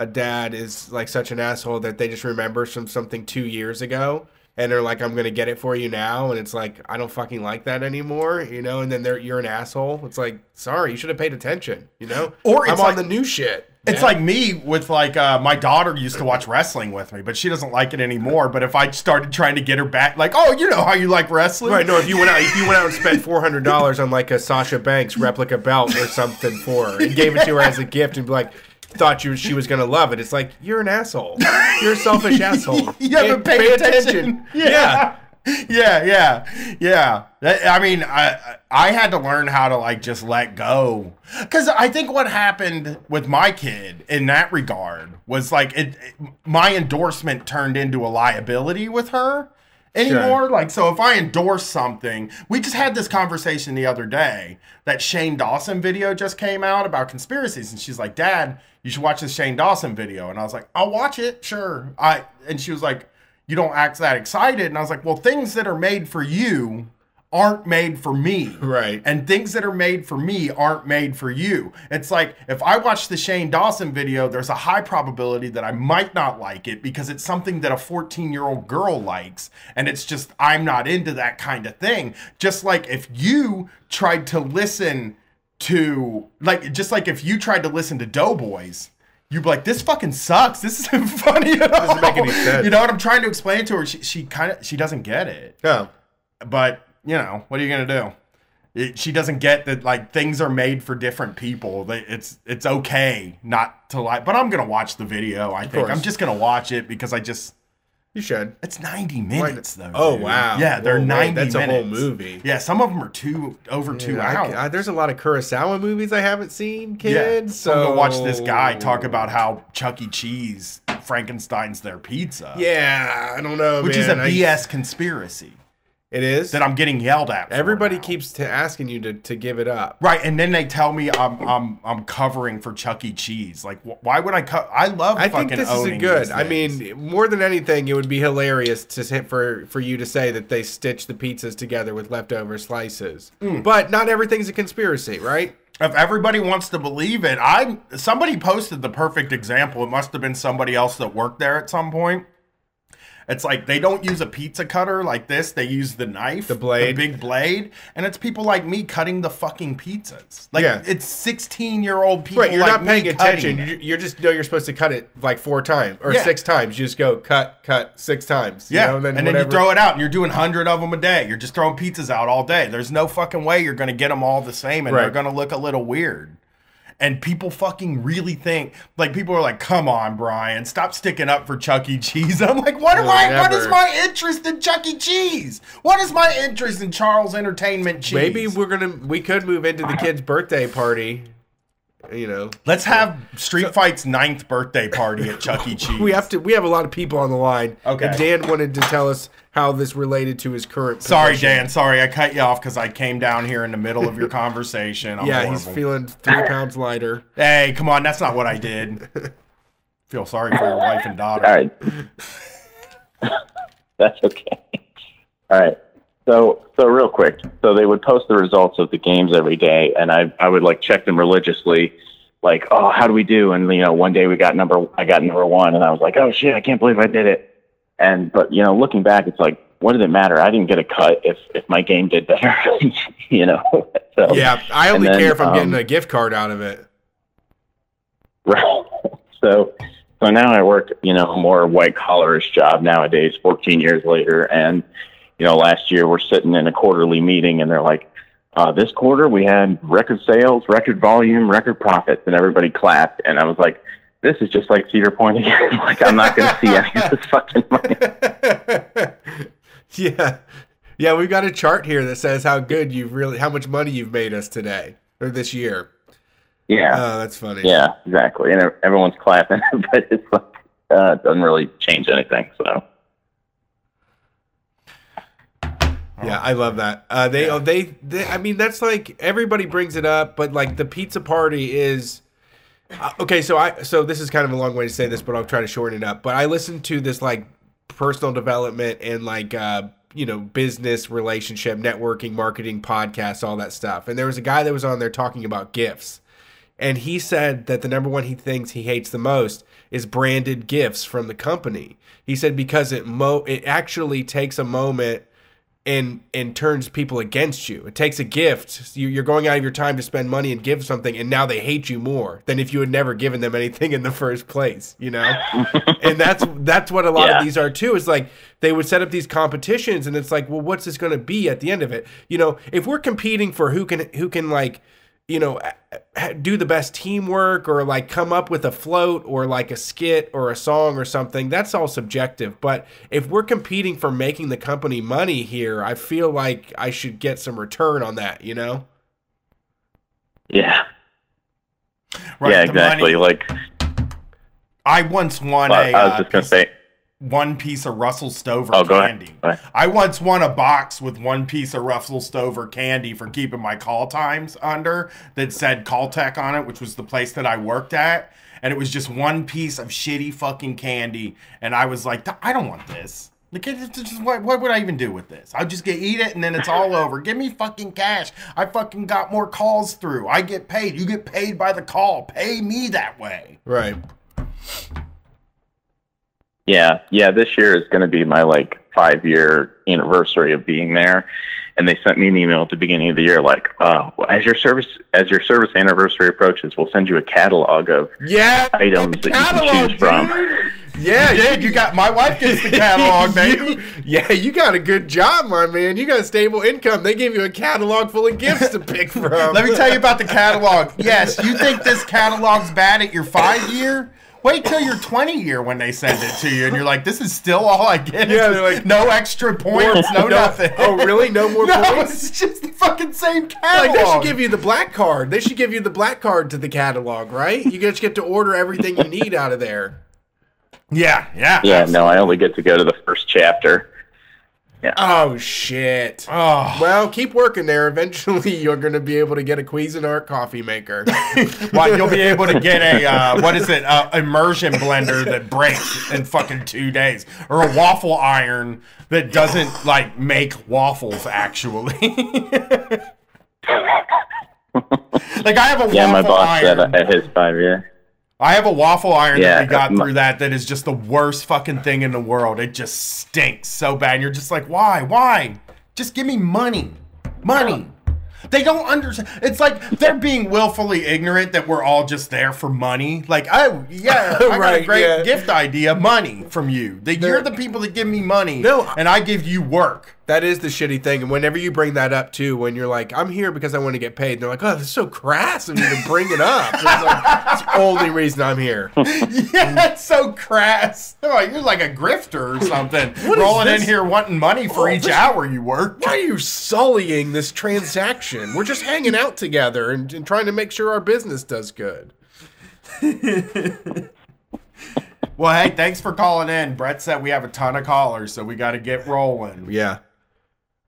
a dad is like such an asshole that they just remember from something two years ago, and they're like, "I'm gonna get it for you now," and it's like, I don't fucking like that anymore, you know. And then they're you're an asshole. It's like, sorry, you should have paid attention, you know. Or I'm it's on the new shit. It's Yeah. like me with like uh, my daughter used to watch wrestling with me, but she doesn't like it anymore. But if I started trying to get her back, like, oh, you know how you like wrestling, Right, no. If you went out, if you went out and spent four hundred dollars on like a Sasha Banks replica belt or something for her, and gave it to her as a gift, and be like, thought you she was gonna love it, it's like you're an asshole. You're a selfish *laughs* asshole. you haven't Pay- paid pay attention. Yeah. Yeah, yeah, yeah. That- I mean, I I had to learn how to like just let go because I think what happened with my kid in that regard was like it, it- my endorsement turned into a liability with her anymore. Like, so if I endorse something, we just had this conversation the other day. That Shane Dawson video just came out about conspiracies, and she's like, "Dad, you should watch this Shane Dawson video." And I was like, "I'll watch it, sure." I and she was like, "You don't act that excited," and I was like, "Well, things that are made for you." Aren't made for me. Right. And things that are made for me aren't made for you. It's like if I watch the Shane Dawson video, there's a high probability that I might not like it because it's something that a 14 year old girl likes. And it's just, I'm not into that kind of thing. Just like if you tried to listen to, like, just like if you tried to listen to Doughboys. You'd be like, this fucking sucks. This isn't *laughs* funny at all. Doesn't make any sense. You know what I'm trying to explain to her? She, she kind of, she doesn't get it Oh, but you know what are you gonna do it, she doesn't get that like things are made for different people They- it's it's okay not to like but i'm gonna watch the video i think course. i'm just gonna watch it because i just you should. it's 90 minutes though Oh, dude. wow. yeah they're Whoa, wait, 90 that's a whole movie. yeah some of them are two over two Yeah, hours I- there's a lot of Kurosawa movies I haven't seen, kids. so So I'm gonna watch this guy talk about how chuck e cheese frankenstein's their pizza Yeah, I don't know, which is a bs conspiracy It is. that i'm getting yelled at Everybody now. keeps t- asking you to, to give it up. Right, and then they tell me I'm I'm I'm covering for Chuck E. Cheese. Like, wh- why would I cut? I love. I fucking think this is a good. I mean, more than anything, it would be hilarious to say- for for you to say that they stitched the pizzas together with leftover slices. Mm. But not everything's a conspiracy, right? if everybody wants to believe it, I somebody posted the perfect example. It must have been somebody else that worked there at some point. It's like they don't use a pizza cutter like this. They use the knife, The blade. the big blade, and it's people like me cutting the fucking pizzas. Like Yeah. it's sixteen-year-old people. Right, you're like not paying attention. it. You, you're just know you're supposed to cut it like four times or Yeah. six times. You just go cut, cut six times. you Yeah, know, and then, whatever- you throw it out, and you're doing hundred of them a day. You're just throwing pizzas out all day. There's no fucking way you're going to get them all the same, and they're going to look a little weird. And people fucking really think like people are like, "Come on, Brian, stop sticking up for Chuck E. Cheese." *laughs* I'm like, "What am No, I? What is my interest in Chuck E. Cheese? What is my interest in Charles Entertainment Cheese?" Maybe we're gonna we could move into the kid's birthday party. You know, let's have Street Fight's ninth birthday party at Chuck E. Cheese. *laughs* we have to. We have a lot of people on the line. Okay. And Dan wanted to tell us how this related to his current. Sorry, position. Dan. Sorry, I cut you off because I came down here in the middle of your *laughs* conversation. I'm Yeah, he's feeling three pounds lighter. Hey, come on, that's not what I did. *laughs* Feel sorry for your wife and daughter. All right. *laughs* That's okay. All right. So, so real quick. So they would post the results of the games every day, and I, I would like check them religiously. Like, oh, how do we do? And you know, one day we got number, I got number one, and I was like, oh shit, I can't believe I did it. And but you know, looking back, it's like, what did it matter? I didn't get a cut if if my game did better. *laughs* you know. *laughs* So Yeah, I only then, care if I'm getting um, a gift card out of it. *laughs* Right. So, so now I work, you know, a more white collarish job nowadays, 14 years later. And, you know, last year we're sitting in a quarterly meeting and they're like, uh, this quarter we had record sales, record volume, record profits, and everybody clapped. And I was like, this is just like Cedar Point again. *laughs* like, I'm not going to see any of this fucking money. *laughs* yeah, yeah, we've got a chart here that says how good you've really, how much money you've made us today or this year. Yeah. Oh, that's funny. yeah, exactly. And everyone's clapping, *laughs* but it's like, uh, it doesn't really change anything. So, Yeah, I love that. Uh, they, oh, they, they, I mean, that's like everybody brings it up, but like the pizza party is. Uh, okay, so I, so this is kind of a long way to say this, but I'll try to shorten it up. But I listened to this like personal development and like uh, you know business relationship networking marketing podcasts all that stuff. And there was a guy that was on there talking about gifts. And he said that the number one he thinks he hates the most is branded gifts from the company. He said because it mo it actually takes a moment and and turns people against you. It takes a gift. You- You're going out of your time to spend money and give something, and now they hate you more than if you had never given them anything in the first place. You know, *laughs* and that's that's what a lot Yeah. of these are too. Is like they would set up these competitions, and it's like, well, what's this going to be at the end of it? You know, if we're competing for who can who can like you know do the best teamwork or like come up with a float or like a skit or a song or something that's all subjective but if we're competing for making the company money here i feel like i should get some return on that you know yeah. Right, yeah, exactly. money- Like, I once won I a was uh, just going to say, one piece of Russell Stover Oh, candy. I once won a box with one piece of Russell Stover candy for keeping my call times under that said Call Tech on it, which was the place that I worked at. And it was just one piece of shitty fucking candy. And I was like, I don't want this. Like, it's just, what, what would I even do with this? I'll just get eat it and then it's *laughs* all over. Give me fucking cash. I fucking got more calls through. I get paid. You get paid by the call. Pay me that way. right Yeah, yeah. This year is going to be my like five year anniversary of being there, and they sent me an email at the beginning of the year like, uh, as your service as your service anniversary approaches, we'll send you a catalog of yeah items that you can choose from. yeah You. You got my wife gets the catalog, baby. Yeah you got a good job my man you got a stable income they gave you a catalog full of gifts to pick *laughs* from Let me tell you about the catalog. Yes, you think this catalog's bad at your five year? Wait till your 20 year when they send it to you, and you're like, this is still all I get. Yeah, they're like, no extra points, no, nothing. oh really no more *laughs* no, points it's just the fucking same Like catalog. they should give you the black card. They should give you the black card to the catalog, right? You just get to order everything you need out of there. yeah, yeah. Yeah, no, I only get to go to the first chapter. Oh shit. Oh, Well, keep working there. Eventually, *laughs* you're going to be able to get a Cuisinart coffee maker. *laughs* well, you'll be able to get a uh, what is it? Uh, immersion blender that breaks in fucking two days, or a waffle iron that doesn't like make waffles actually. *laughs* like I have a Yeah, my waffle boss said iron. at his five year. I have a waffle iron Yeah, that we got my- through that that is just the worst fucking thing in the world. It just stinks so bad. And you're just like, why? Why? Just give me money. Money. They don't understand. It's like they're *laughs* being willfully ignorant that we're all just there for money. Like, oh yeah, *laughs* I got a great yeah. gift idea, money from you. That you're They're- the people that give me money, No, and I give you work. That is the shitty thing. And whenever you bring that up too, when you're like, I'm here because I want to get paid, they're like, oh, this is so crass of you to bring it up. It's like, the only reason I'm here. *laughs* yeah, it's so crass. Oh, you're like a grifter or something. *laughs* Rolling in here wanting money for Oh, each this- hour you work. Why are you sullying this transaction? We're just hanging out together and, and trying to make sure our business does good. *laughs* Well, hey, thanks for calling in. Brett said we have a ton of callers, so we got to get rolling. Yeah.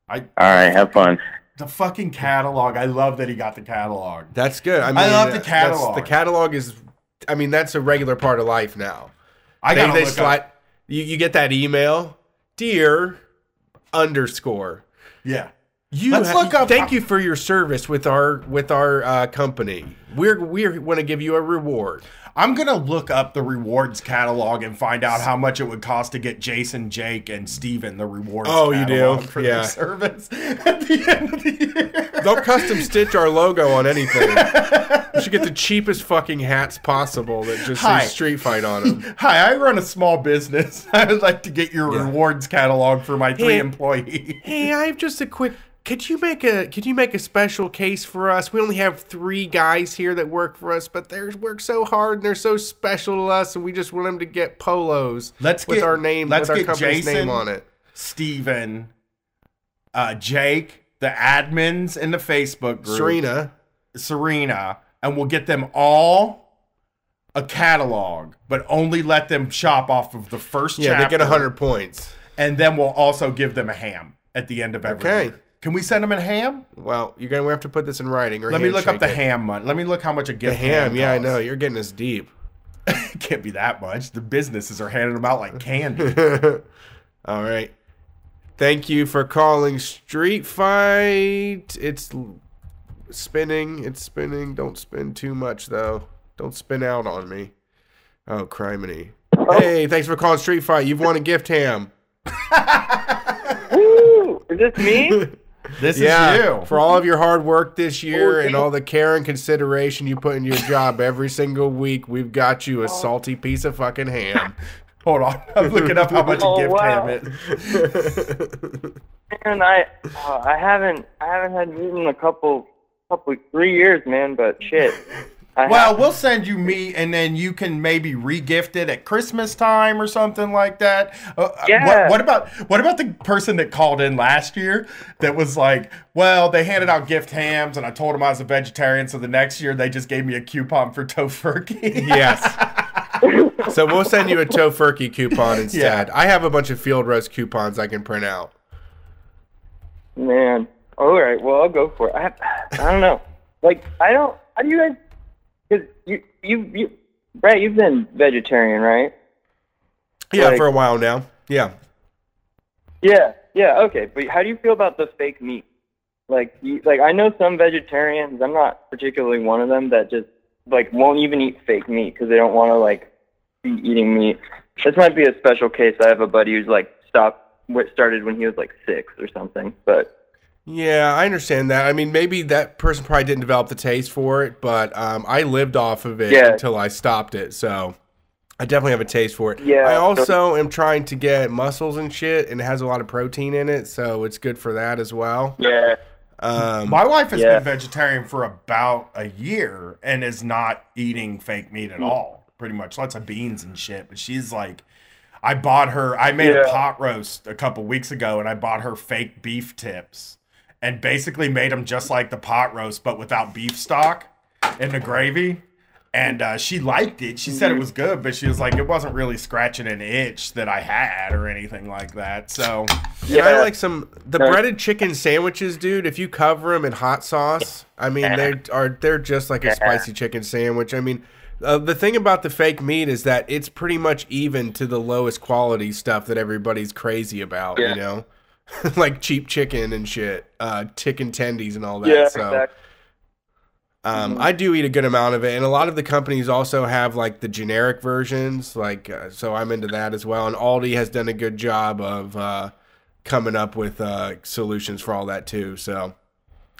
I All right, have fun. the fucking catalog. I love that he got the catalog. That's good. I mean, love the catalog. The catalog is, I mean, that's a regular part of life now. I they, gotta they slide, up. you, you get that email, dear underscore. Yeah. You Let's ha- look up- Thank you for your service with our with our uh, company. We're we want to give you a reward. I'm gonna look up the rewards catalog and find out how much it would cost to get Jason, Jake, and Steven the rewards. Oh, you do? for Yeah. their service *laughs* at the end of the year. They'll custom stitch our logo on anything. *laughs* You should get the cheapest fucking hats possible that just Hi. say Street Fight on them. *laughs* Hi, I run a small business. I would like to get your Yeah. rewards catalog for my three Hey. employees. Hey, I have just a quick. Could you make a Could you make a special case for us? We only have three guys here that work for us, but they work so hard and they're so special to us, and we just want them to get polos. Let's with get- our name. let's with our get company's Jason- name on it. Steven, uh, Jake, the admins in the Facebook group, Serena. Serena, and we'll get them all a catalog, but only let them shop off of the first Yeah, chapter. they get hundred points. and then we'll also give them a ham at the end of every. Okay. year. Can we send them a ham? Well, you're gonna have to put this in writing. Or Let me look up the it. ham money. Let me look how much a The gift ham. Yeah, I know. You're getting us deep. It *laughs* can't be that much. The businesses are handing them out like candy. *laughs* All right. Thank you for calling Street Fight. It's spinning. It's spinning. Don't spin too much though. Don't spin out on me. Oh, criminy. Oh. Hey, thanks for calling Street Fight. You've won a gift ham. *laughs* Woo! Is this me? This Yeah, is you. for all of your hard work this year Oh, and all the care and consideration you put in your job every single week, we've got you a salty piece of fucking ham. *laughs* Hold on. I'm looking up how much Oh, a gift wow. ham is. man, I uh, I haven't I haven't had meat in a couple couple three years, man. But shit. I Well, have- we'll send you meat, and then you can maybe re-gift it at Christmas time or something like that. Uh, uh, Yeah. What, what about what about the person that called in last year that was like, "Well, they handed out gift hams, and I told them I was a vegetarian, so the next year they just gave me a coupon for *laughs* tofurkey." Yes. so we'll send you a tofurkey coupon instead. I have a bunch of field roast coupons I can print out. man. All right, well I'll go for it. I I don't know. Like I don't. How do you guys? Because you you you Brett, you've been vegetarian, right? Yeah, Like- for a while now. Yeah. Yeah, yeah, okay. But how do you feel about the fake meat? Like, you, like I know some vegetarians. I'm not particularly one of them that just like won't even eat fake meat because they don't want to like be eating meat. This might be a special case. I have a buddy who's like stopped. What started when he was like six or something. But Yeah, I understand that. I mean, maybe that person probably didn't develop the taste for it, but um, I lived off of it Yeah. until I stopped it. So I definitely have a taste for it. Yeah. I also am trying to get muscles and shit, and it has a lot of protein in it, so it's good for that as well. yeah, Um, My wife has Yeah. been vegetarian for about a year and is not eating fake meat at Hmm. all. Pretty much lots of beans and shit. But she's like, I bought her. I made a pot roast a couple weeks ago, and I bought her fake beef tips, and basically made them just like the pot roast, but without beef stock in the gravy. And uh, she liked it. She said Mm-hmm. it was good, but she was like, it wasn't really scratching an itch that I had or anything like that. So Yeah, I like some the Yeah. breaded chicken sandwiches, dude. If you cover them in hot sauce, I mean they are they're just like a spicy chicken sandwich. I mean, uh, the thing about the fake meat is that it's pretty much even to the lowest quality stuff that everybody's crazy about. Yeah. You know, *laughs* like cheap chicken and shit, uh, chicken tendies and all that. yeah, so. exactly. Um, I do eat a good amount of it, and a lot of the companies also have like the generic versions. Like, uh, so I'm into that as well. And Aldi has done a good job of uh, coming up with uh, solutions for all that too. So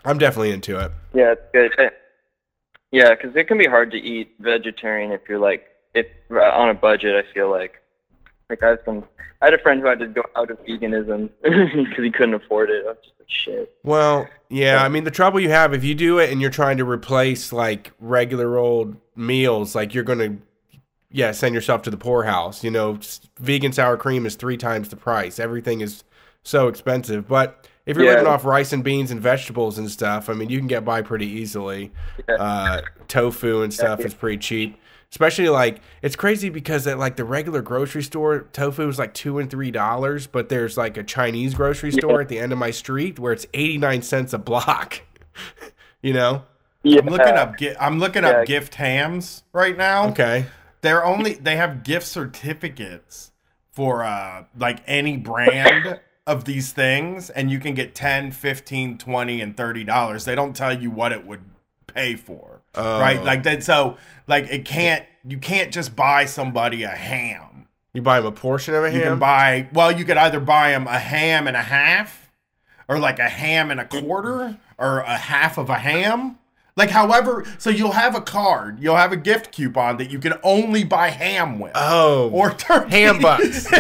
I'm definitely into it. Yeah, it's good. Eh, Yeah, because it can be hard to eat vegetarian if you're like if uh, on a budget. I feel like Like I have some, I had a friend who had to go out of veganism *laughs* because he couldn't afford it. I was just like, shit. Well, yeah, I mean the trouble you have if you do it and you're trying to replace like regular old meals, like you're gonna, yeah, send yourself to the poorhouse. You know, vegan sour cream is three times the price. Everything is so expensive. But if you're Yeah. living off rice and beans and vegetables and stuff, I mean, you can get by pretty easily. Yeah. Uh, tofu and stuff Yeah. is pretty cheap. Especially like it's crazy because at like the regular grocery store, tofu is like two and three dollars, but there's like a Chinese grocery store at the end of my street where it's eighty nine cents a block. *laughs* you know? Yeah. I'm looking up. I'm looking Yeah. up gift hams right now. Okay. They're only they have gift certificates for uh like any brand of these things and you can get 10, 15, 20 and 30 dollars. They don't tell you what it would pay for. Oh. Right? Uh, like that so like it can't you can't just buy somebody a ham. You buy them a portion of a ham. You can buy well you could either buy them a ham and a half or like a ham and a quarter or a half of a ham. Like however so you'll have a card, you'll have a gift coupon that you can only buy ham with. oh, or turkey. ham bucks. *laughs*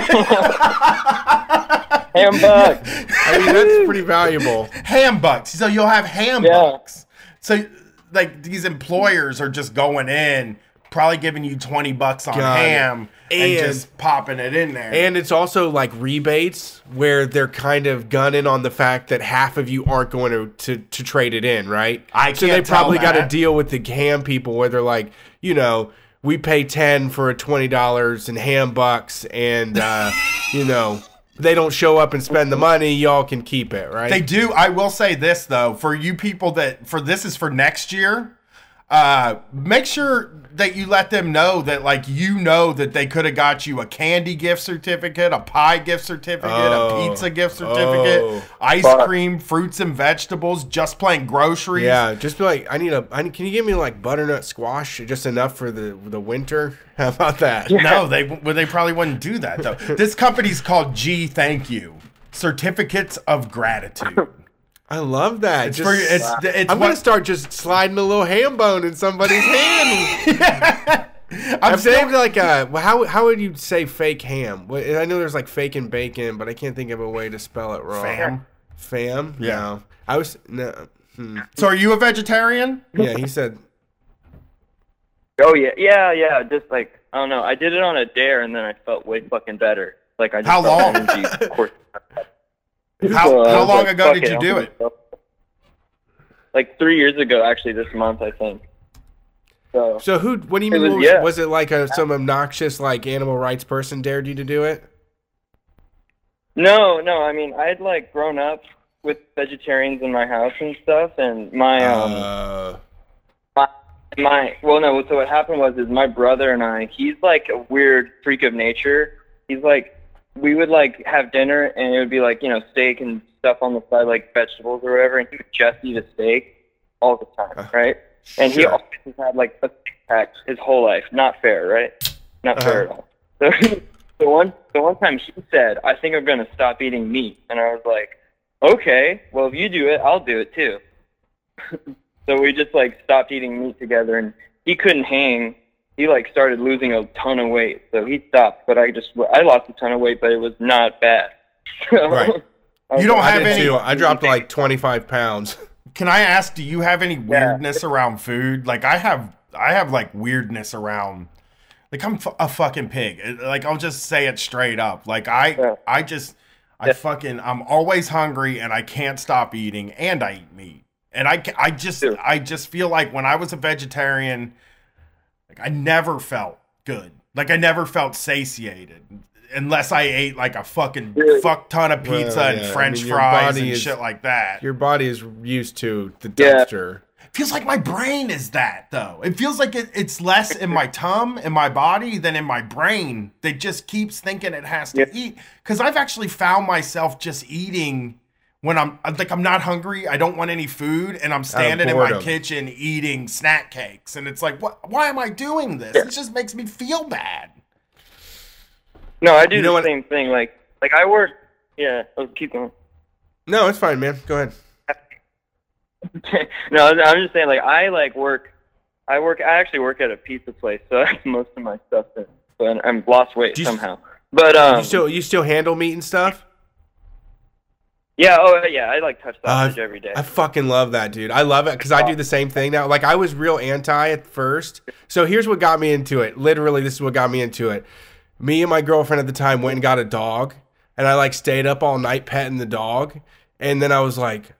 Ham buck. I mean, that's pretty valuable. ham bucks. So you'll have ham Yeah. bucks. So like these employers are just going in, probably giving you twenty bucks on Got ham and, And- just popping it in there. And it's also like rebates where they're kind of gunning on the fact that half of you aren't going to, to, to trade it in, right? I so they probably got to deal with the ham people where they're like, you know, we pay 10 for a $20 in ham bucks and, uh, you know, they don't show up and spend the money, y'all can keep it, right? They do. I will say this though, for you people that for this is for next year. Uh, make sure that you let them know that like you know that they could have got you a candy gift certificate, a pie gift certificate, Oh. a pizza gift certificate, Oh. ice Fuck. cream, fruits and vegetables, just plain groceries. yeah, just be like, I need a. I need, can you give me like butternut squash, just enough for the the winter? *laughs* How about that? No, they well, they probably wouldn't do that though. *laughs* this company's called G Thank You. Certificates of Gratitude. I love that. It's Just- for it's it's I'm what, gonna start just sliding a little ham bone in somebody's hand. *laughs* I'm I'm still, saying like uh, well, how how would you say fake ham? I know there's like fake and bacon, but I can't think of a way to spell it wrong. Fam. Fam? Yeah. No. I was no. Hmm. So are you a vegetarian? Yeah, he said. Oh yeah, yeah, yeah. Just like I don't know. I did it on a dare, and then I felt way fucking better. Like I just How felt long? Energy coursing. How, So how long like, ago did you do it? Like three years ago, actually, this month I think. So So who? What do you mean? was- was, yeah. was it like a, some obnoxious like animal rights person dared you to do it? no, no. I mean, I'd like grown up with vegetarians in my house and stuff, and my um. uh, my, my well no so what happened was is my brother and i he's like a weird freak of nature he's like we would like have dinner and it would be like you know steak and stuff on the side like vegetables or whatever and he would just eat a steak all the time uh, right? And he always has had like a six pack his whole life. Not fair right? Not uh-huh. fair at all. *laughs* So the one the one time he said i think i'm going to stop eating meat and i was like okay well if you do it i'll do it too. *laughs* So we just like stopped eating meat together, and he couldn't hang. He like started losing a ton of weight, so he stopped. But I just I lost a ton of weight, but it was not bad. *laughs* So, Right. You don't like, I have any- too. I dropped like 25 pounds. *laughs* Can I ask, do you have any weirdness around food? Like I have, I have like weirdness around. Like I'm f- a fucking pig. Like I'll just say it straight up. Like I, Yeah. I just, I Yeah. fucking, I'm always hungry and I can't stop eating, and I eat meat. And I, I just, Too. I just feel like when I was a vegetarian, like I never felt good. Like I never felt satiated. Unless I ate like a fucking Yeah. fuck ton of pizza Well, and yeah, I French mean, fries and is- shit like that. Your body is used to the Yeah. dumpster. feels like my brain is that though. It feels like it, it's less in my *laughs* tum in my body than in my brain that just keeps thinking it has to Yeah. eat. Because I've actually found myself just eating when I'm like I'm not hungry. I don't want any food, and I'm standing in my kitchen eating snack cakes, and it's like, what? Why am I doing this? It just makes me feel bad. no, I do You know the what- same thing. Like like I work. Yeah, let's keep going. No, it's fine, man. Go ahead. *laughs* no, I'm just saying. Like I like work. I work. I actually work at a pizza place, so *laughs* that's most of my stuff. Is, but I'm lost weight Do you- somehow. But um, you still you still handle meat and stuff? Yeah, oh yeah, I like touch sausage Uh, every day. I fucking love that, dude. I love it because I do the same thing now. Like I was real anti at first. So here's what got me into it. Literally, this is what got me into it. Me and my girlfriend at the time went and got a dog, and I like stayed up all night petting the dog, and then I was like,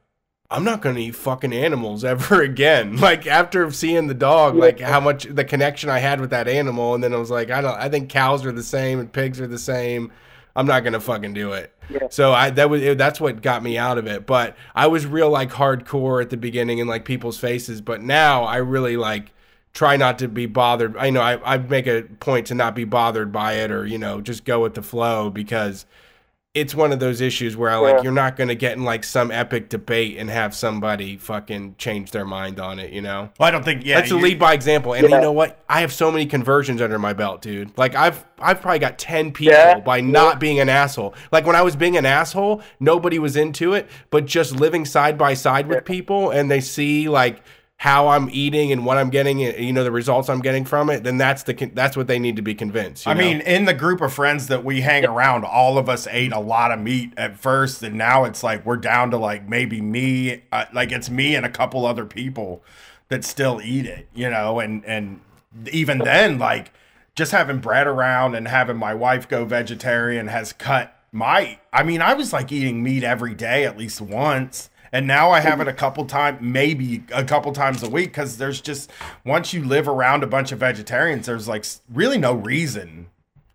I'm not gonna eat fucking animals *laughs* ever again. *laughs* Like after seeing the dog, like how much the connection I had with that animal, and then I was like, I don't. I think cows are the same and pigs are the same. I'm not gonna fucking do it. Yeah. So I that was that's what got me out of it. But I was real like hardcore at the beginning in like people's faces. But now I really like try not to be bothered. I know I I make a point to not be bothered by it or you know just go with the flow because it's one of those issues where I like Yeah. you're not gonna get in like some epic debate and have somebody fucking change their mind on it. You know. Well, I don't think. Yeah, That's a lead by example. And Yeah. you know what? I have so many conversions under my belt, dude. Like I've I've probably got 10 people Yeah. by not being an asshole. Like when I was being an asshole, nobody was into it, but just living side by side with people and they see like how I'm eating and what I'm getting, and, you know, the results I'm getting from it, then that's the that's what they need to be convinced. you I know? mean, in the group of friends that we hang around, all of us ate a lot of meat at first, and now it's like we're down to like maybe me, uh, like it's me and a couple other people that still eat it, you know, and and even then, like just having Brett around and having my wife go vegetarian has cut my. I mean, I was like eating meat every day at least once. And now I have it a couple times, maybe a couple times a week, because there's just once you live around a bunch of vegetarians, there's like really no reason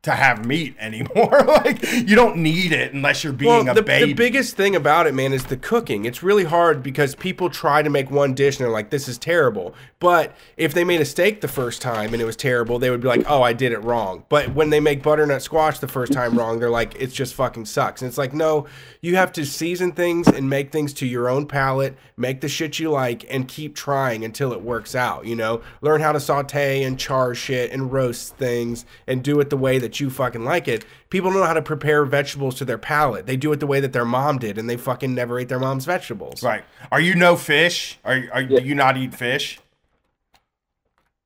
to have meat anymore. *laughs* like you don't need it unless you're being well, a the, baby. the biggest thing about it, man, is the cooking. It's really hard because people try to make one dish and they're like, "This is terrible." But if they made a steak the first time and it was terrible, they would be like, "Oh, I did it wrong." But when they make butternut squash the first time wrong, they're like, "It's just fucking sucks." And it's like, no, you have to season things and make things to your own palate, make the shit you like, and keep trying until it works out. You know, learn how to saute and char shit and roast things and do it the way that you fucking like it. People don't know how to prepare vegetables to their palate. They do it the way that their mom did, and they fucking never ate their mom's vegetables. right? Are you no fish? Are, are do you not eat fish?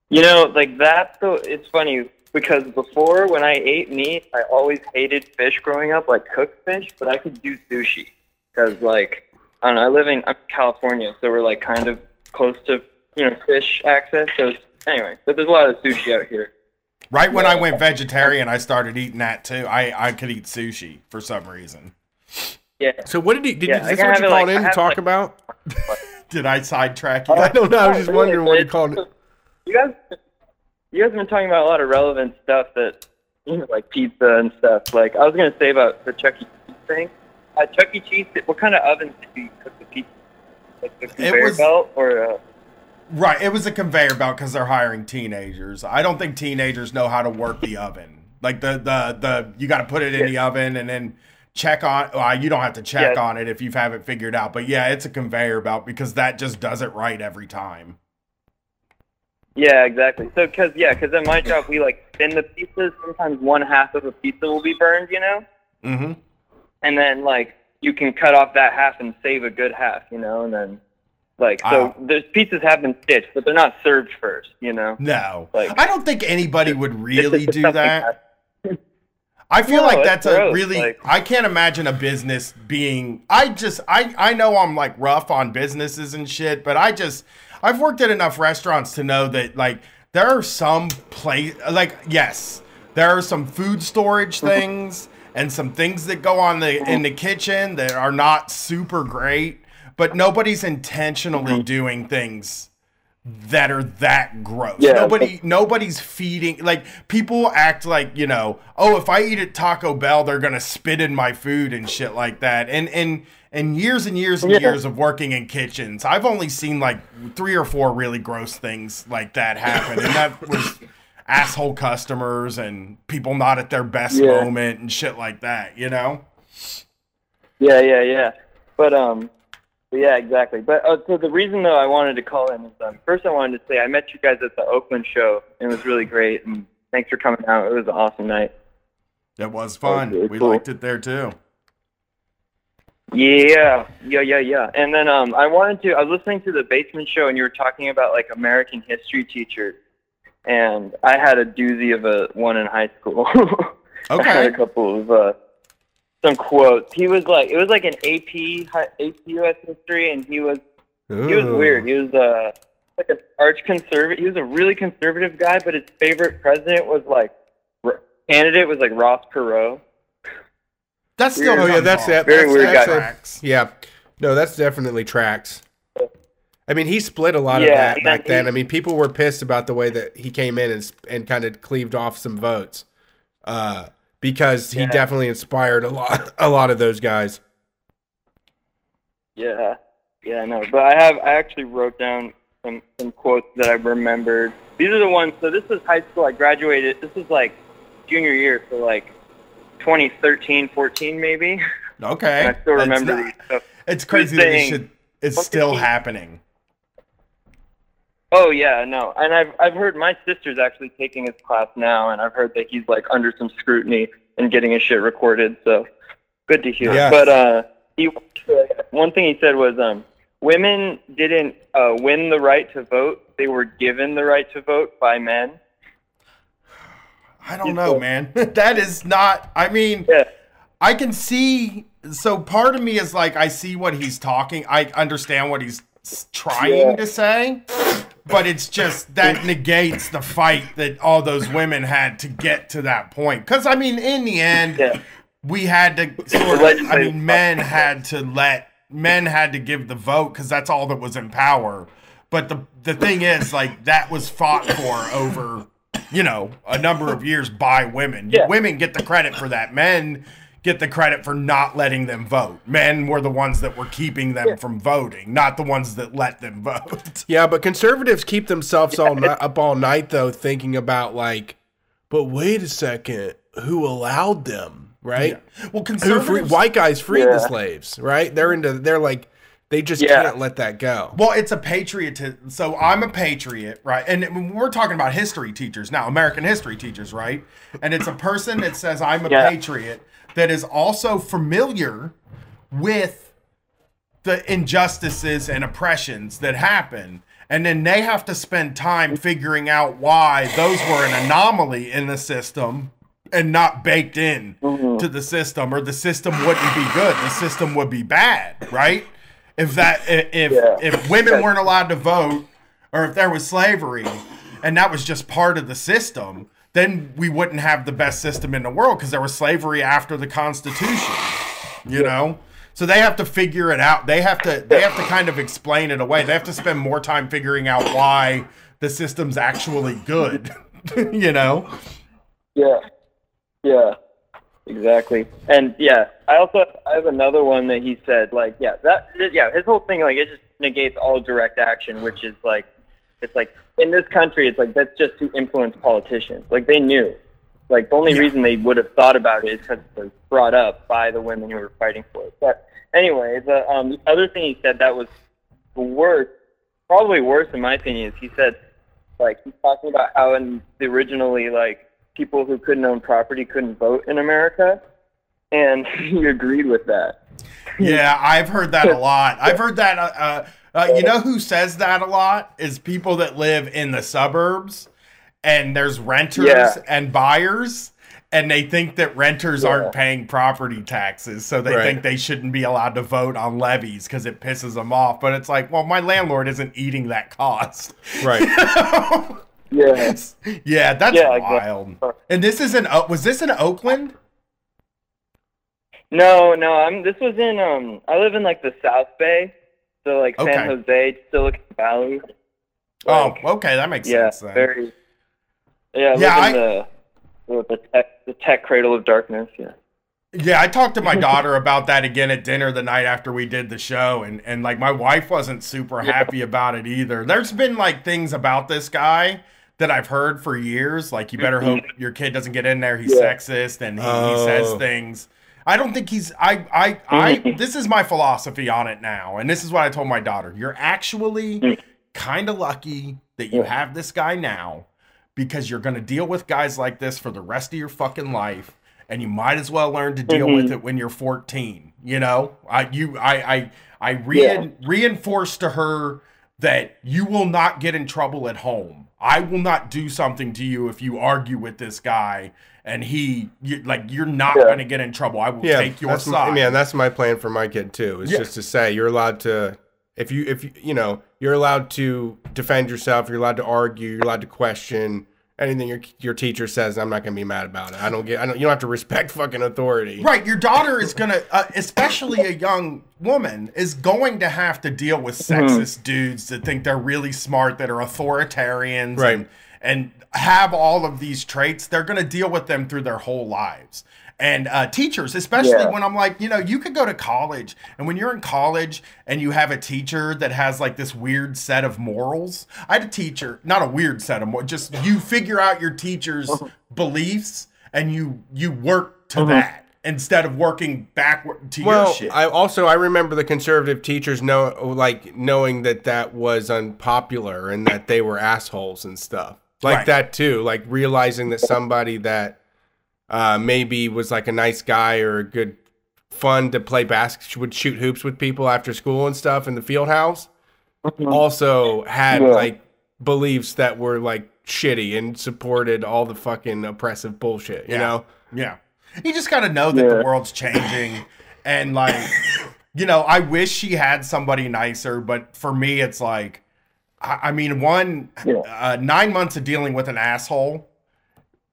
You know, like that. So it's funny because before, when I ate meat, I always hated fish growing up, like cooked fish. But I could do sushi because, like, I don't know. I live in I'm California, so we're like kind of close to you know fish access. So anyway, but there's a lot of sushi out here. Right when I went vegetarian, I started eating that too. I I could eat sushi for some reason. Yeah. So what did he? Did Yeah, you, I is this what you it, called like- in to talk like- about? *laughs* Did I sidetrack you? I don't know. I was just Oh, wondering what you called it. You guys, you guys have been talking about a lot of relevant stuff that, you know, like pizza and stuff. Like I was gonna say about the Chuck E. Cheese thing. At Chuck E. Cheese, what kind of ovens did you cook the pizza? Like the conveyor was- belt or? Uh, Right, it was a conveyor belt because they're hiring teenagers. I don't think teenagers know how to work the oven. Like the the the you got to put it in the oven and then check on. Well, you don't have to check Yeah. on it if you have it figured out. But yeah, it's a conveyor belt because that just does it right every time. yeah, exactly. So, cause yeah, cause at my job we like thin the pizzas. Sometimes one half of a pizza will be burned, you know, Mm-hmm. and then like you can cut off that half and save a good half, you know, and then. Like so, Ah. there's pizzas have been stitched, but they're not served first, you know. No, Like- I don't think anybody would *laughs* really do that. I feel No, like that's a really like- I can't imagine a business being I just I I know I'm like rough on businesses and shit, but I just I've worked at enough restaurants to know that like there are some place like yes, there are some food storage Mm-hmm. things and some things that go on the in the kitchen that are not super great, but nobody's intentionally Mm-hmm. doing things that are that gross. Yeah, Nobody nobody's feeding like people act like, you know, oh, if I eat at Taco Bell, they're gonna spit in my food and shit like that. And and and years and years and Yeah. years of working in kitchens, I've only seen like three or four really gross things like that happen. And that was asshole customers and people not at their best Yeah. moment and shit like that, you know? Yeah, yeah, yeah. But um, yeah, exactly. But uh, so the reason though I wanted to call in is um, first I wanted to say I met you guys at the Oakland show and it was really great and thanks for coming out. It was an awesome night. It was fun. really we cool. liked it there too. Yeah, yeah, yeah, yeah. And then um, I wanted to. I was listening to the Basement Show, and you were talking about like American history teachers, and I had a doozy of a one in high school. *laughs* I had a couple of uh, some quotes. He was like, it was like an AP AP US history, and he was he was weird. He was uh like an arch conservative. He was a really conservative guy, but his favorite president was like candidate was like Ross Perot. That's still Oh, yeah, that's off. that. Very that's, weird that's guy. a- Tracks. yeah. No, that's definitely tracks. I mean, he split a lot of that back then then. he- I mean, people were pissed about the way that he came in and and kind of cleaved off some votes, uh, because he Yeah. definitely inspired a lot a lot of those guys. Yeah, yeah, I know. But I have I actually wrote down some some quotes that I remembered. These are the ones. So this is high school. I graduated. This is like junior year, so like 2013, 14 maybe. Okay. And I still remember not- these. So, It's crazy that this saying- shit is What still happening. Oh yeah, no. And I've I've heard my sister's actually taking his class now, and I've heard that he's like under some scrutiny and getting his shit recorded. So good to hear. Yes. But uh, he one thing he said was um, women didn't uh, win the right to vote; they were given the right to vote by men. I don't know, man. *laughs* that is not. I mean, Yeah. I can see. So part of me is like, I see what he's talking. I understand what he's trying Yeah. to say, but it's just that negates the fight that all those women had to get to that point. Because I mean, in the end, Yeah. we had to sort of. I mean, men had to let men had to give the vote because that's all that was in power. But the the thing is, like, that was fought for over, you know, a number of years by women. Yeah. Women get the credit for that. Men get the credit for not letting them vote. Men were the ones that were keeping them from voting, not the ones that let them *laughs* vote. Yeah, but conservatives keep themselves all ni- up all night though, thinking about like, but wait a second, who allowed them, right? Well, Who free, conservatives. white guys freed the slaves, right? They're into, they're like, they just Yeah. can't let that go. Well, it's a patriotism. So I'm a patriot, right? And we're talking about history teachers now, American history teachers, right? And it's a person that says I'm a Yeah. patriot that is also familiar with the injustices and oppressions that happen. And then they have to spend time figuring out why those were an anomaly in the system and not baked in mm-hmm. to the system, or the system wouldn't be good. The system would be bad, right? If that if Yeah. if women weren't allowed to vote, or if there was slavery, and that was just part of the system, then we wouldn't have the best system in the world because there was slavery after the Constitution. You know, so they have to figure it out. They have to they have to kind of explain it away. They have to spend more time figuring out why the system's actually good. *laughs* you know. Yeah. Yeah. Exactly. And yeah, I also I have another one that he said like yeah, that yeah, his whole thing like it just negates all direct action, which is like it's like in this country it's like that's just to influence politicians. Like they knew. Like the only Yeah. reason they would have thought about it is because it was brought up by the women who were fighting for it. But anyway, the um other thing he said that was the worst, probably worse in my opinion, is he said like he's talking about how in the originally like people who couldn't own property couldn't vote in America, and *laughs* he agreed with that. Yeah, I've heard that a *laughs* lot. I've heard that. Uh, uh, you know who says that a lot is people that live in the suburbs, and there's renters Yeah. and buyers, and they think that renters Yeah. aren't paying property taxes, so they Right. think they shouldn't be allowed to vote on levies because it pisses them off. But it's like, well, my landlord isn't eating that cost. Right. *laughs* Yeah. yeah, that's Yeah, wild. And this is in was this in Oakland? No, no, I'm. This was in um. I live in like the South Bay, so like Okay. San Jose, Silicon Valley. Oh, okay, that makes yeah, sense then. very. Yeah, Yeah, live in the the the tech the tech cradle of darkness. Yeah. Yeah, I talked to my *laughs* daughter about that again at dinner the night after we did the show, and and like my wife wasn't super happy about it either. There's been like things about this guy that I've heard for years, like you better mm-hmm. hope your kid doesn't get in there. He's Yeah. sexist and he, he Oh. says things. I don't think he's. I I I. Mm-hmm. this is my philosophy on it now, and this is what I told my daughter. You're actually mm. kind of lucky that you have this guy now because you're going to deal with guys like this for the rest of your fucking life and you might as well learn to deal with mm-hmm. it when you're 14 you know i you i i i rein, reinforced to her that you will not get in trouble at home. I will not do something to you if you argue with this guy and he you, like you're not Yeah. going to get in trouble. I will Yeah, take your side. my, man. That's my plan for my kid too. Is Yeah. just to say you're allowed to if you if you you know you're allowed to defend yourself. You're allowed to argue. You're allowed to question anything your your teacher says. I'm not gonna be mad about it. I don't get. I don't. You don't have to respect *laughs* fucking authority. Right, your daughter is gonna, uh, especially a young woman, is going to have to deal with Mm-hmm. sexist dudes that think they're really smart, that are authoritarians, Right. and, and have all of these traits. They're gonna deal with them through their whole lives. And uh, teachers, especially Yeah. when I'm like, you know, you could go to college, and when you're in college and you have a teacher that has like this weird set of morals. I had a teacher, not a weird set of morals, just you figure out your teacher's beliefs and you you work to that instead of working backward to your Well, shit. I also I remember the conservative teachers know like knowing that that was unpopular and that they were assholes and stuff like Right. that too. Like realizing that somebody that uh, maybe was like a nice guy or a good fun to play basket would shoot hoops with people after school and stuff in the field house. Also had Yeah. like beliefs that were like shitty and supported all the fucking oppressive bullshit. You Yeah. know. yeah. You just got to know that the world's changing and like you know, I wish she had somebody nicer, but for me it's like I, I mean, one Yeah. uh, 9 months of dealing with an asshole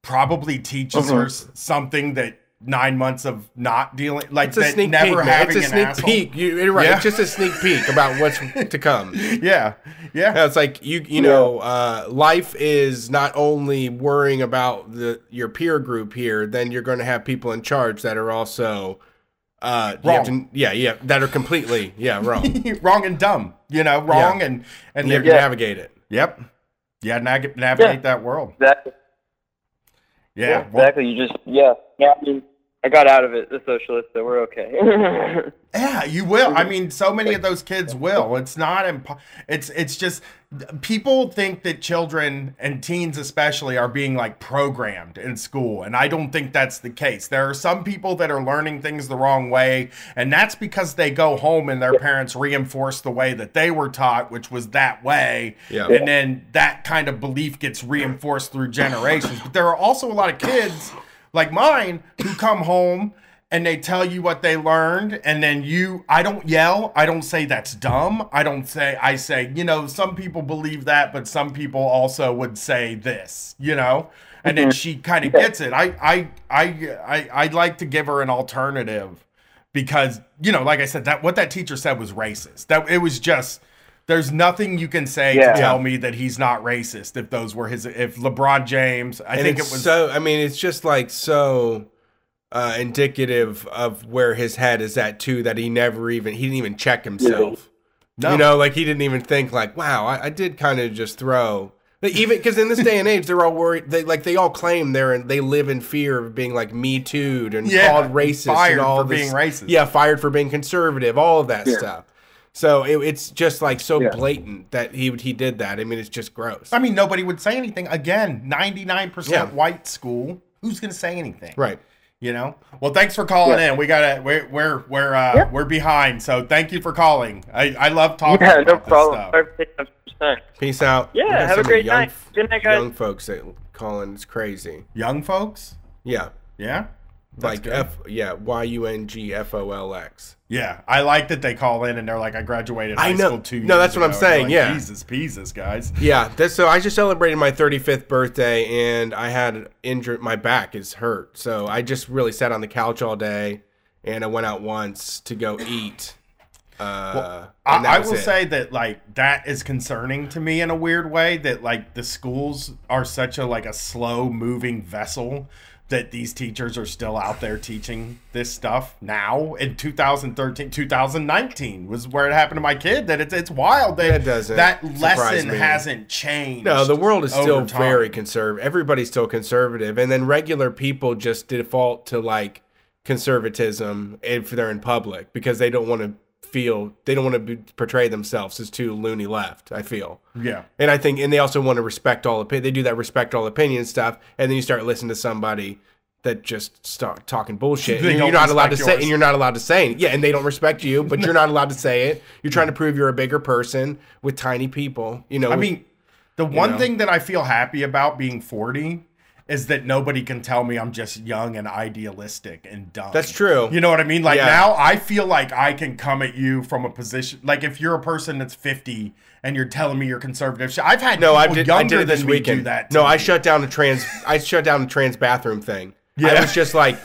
probably teaches Uh-huh. her something that 9 months of not dealing like It's a that sneak never peek, man. having It's a an sneak asshole. peek. You, you're right. Yeah. It's just a sneak peek about what's to come. *laughs* Yeah. Yeah. Yeah, it's like you you know, uh, life is not only worrying about the your peer group here, then you're going to have people in charge that are also uh you have Wrong. to, yeah, yeah, that are completely yeah, wrong. *laughs* wrong and dumb, you know, wrong and and you have to navigate it. Yep. Yeah, nag- navigate Yeah. that world. Exactly. Yeah. Yeah, well, exactly. You just yeah. Yeah. I mean, I got out of it, the socialist, so we're okay. *laughs* yeah, you will. I *laughs* mean, so many of those kids will. It's not impo- it's it's just people think that children and teens especially are being like programmed in school, and I don't think that's the case. There are some people that are learning things the wrong way, and that's because they go home and their parents reinforce the way that they were taught, which was that way. Yeah. And then that kind of belief gets reinforced through generations. But there are also a lot of kids like mine who come home and they tell you what they learned and then you I don't yell, I don't say that's dumb. I don't say I say, you know, some people believe that, but some people also would say this, you know? And then mm-hmm. she kind of gets it. I I I I I'd like to give her an alternative because, you know, like I said, that what that teacher said was racist. That it was just there's nothing you can say Yeah. to tell me that he's not racist if those were his if LeBron James I and think it was so. I mean, it's just like so uh, indicative of where his head is at too. That he never even he didn't even check himself. No. You know, like he didn't even think like, wow, I, I did kind of just throw. Like, even because in this day and age, they're all worried. They like they all claim they're in, they live in fear of being like me too'd and Yeah, called racist fired and all for this- being racist. Yeah, fired for being conservative, all of that Yeah. stuff. So it, it's just like so Yeah. blatant that he he did that. I mean, it's just gross. I mean, nobody would say anything. Again, 99% white school. Who's going to say anything? Right. You know? Well, thanks for calling Yeah. in. We got to we're we're we're uh Yeah. we're behind. So, thank you for calling. I I love talking yeah, about no this problem. stuff. Sorry for taking up some time. Peace out. Yeah, have a great young, night. Good night, guys. Young folks that calling. It's crazy. Young folks? Yeah. Yeah. That's like good. F. Yeah. Y U N G F O L X. Yeah, I like that they call in and they're like, I graduated I high know. school two No, that's what I'm ago. You're saying, like, yeah. Jesus, Jesus, guys. Yeah, *laughs* that's, so I just celebrated my 35th birthday and I had injured my back is hurt. So I just really sat on the couch all day and I went out once to go eat. Uh, that I, I will it. say that like that is concerning to me in a weird way that like the schools are such a like a slow moving vessel that these teachers are still out there teaching this stuff now in 2013 2019 was where it happened to my kid that it's it's wild that That doesn't that lesson me. hasn't changed No, the world is still time. very conservative. Everybody's still conservative, and then regular people just default to like conservatism if they're in public because they don't want to feel they don't want to be, portray themselves as too loony left. I feel. yeah And I think, and they also want to respect all opinion. They do that respect all opinion stuff, and then you start listening to somebody that just start talking bullshit. And you're not allowed to respect say, and you're not allowed to say it. Yeah, and they don't respect you, but you're not allowed to say it. You're trying to prove you're a bigger person with tiny people. You know, I mean, the one know? thing that I feel happy about being 40 is that nobody can tell me I'm just young and idealistic and dumb. That's true. You know what I mean? Like Yeah. now I feel like I can come at you from a position like if you're a person that's 50 and you're telling me you're conservative. I've had no, I did. I did it this weekend. that. no, to I shut down the trans. I shut down the trans bathroom thing. Yeah. I was just like,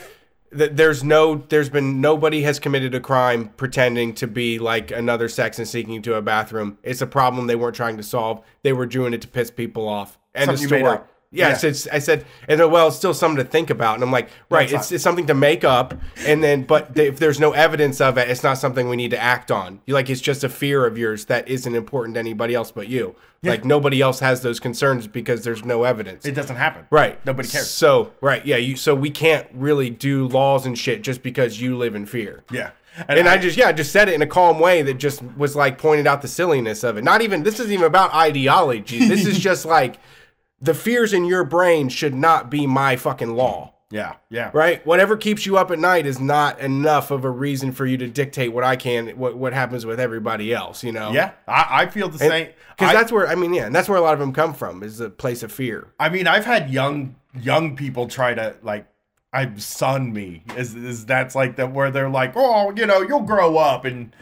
there's no, there's been nobody has committed a crime pretending to be like another sex and seeking to a bathroom. It's a problem they weren't trying to solve. They were doing it to piss people off. End of Something made story. Yeah, Yeah. I said, I said, and then, well, it's still something to think about. And I'm like, right, That's it's, it's something to make up. And then, but if there's no evidence of it, it's not something we need to act on. You like, it's just a fear of yours that isn't important to anybody else but you. Like nobody else has those concerns because there's no evidence. It doesn't happen. Right. Nobody cares. So, right, yeah, you so we can't really do laws and shit just because you live in fear. Yeah. And I just yeah, I just said it in a calm way that just was like pointed out the silliness of it. Not even this isn't even about ideology. This is *laughs* just like the fears in your brain should not be my fucking law. Yeah. Yeah. Right? Whatever keeps you up at night is not enough of a reason for you to dictate what I can what what happens with everybody else, you know? Yeah. I, I feel the same. Because that's where I mean, yeah, and that's where a lot of them come from is a place of fear. I mean, I've had young young people try to like I son me. Is is that's like that where they're like, oh, you know, you'll grow up and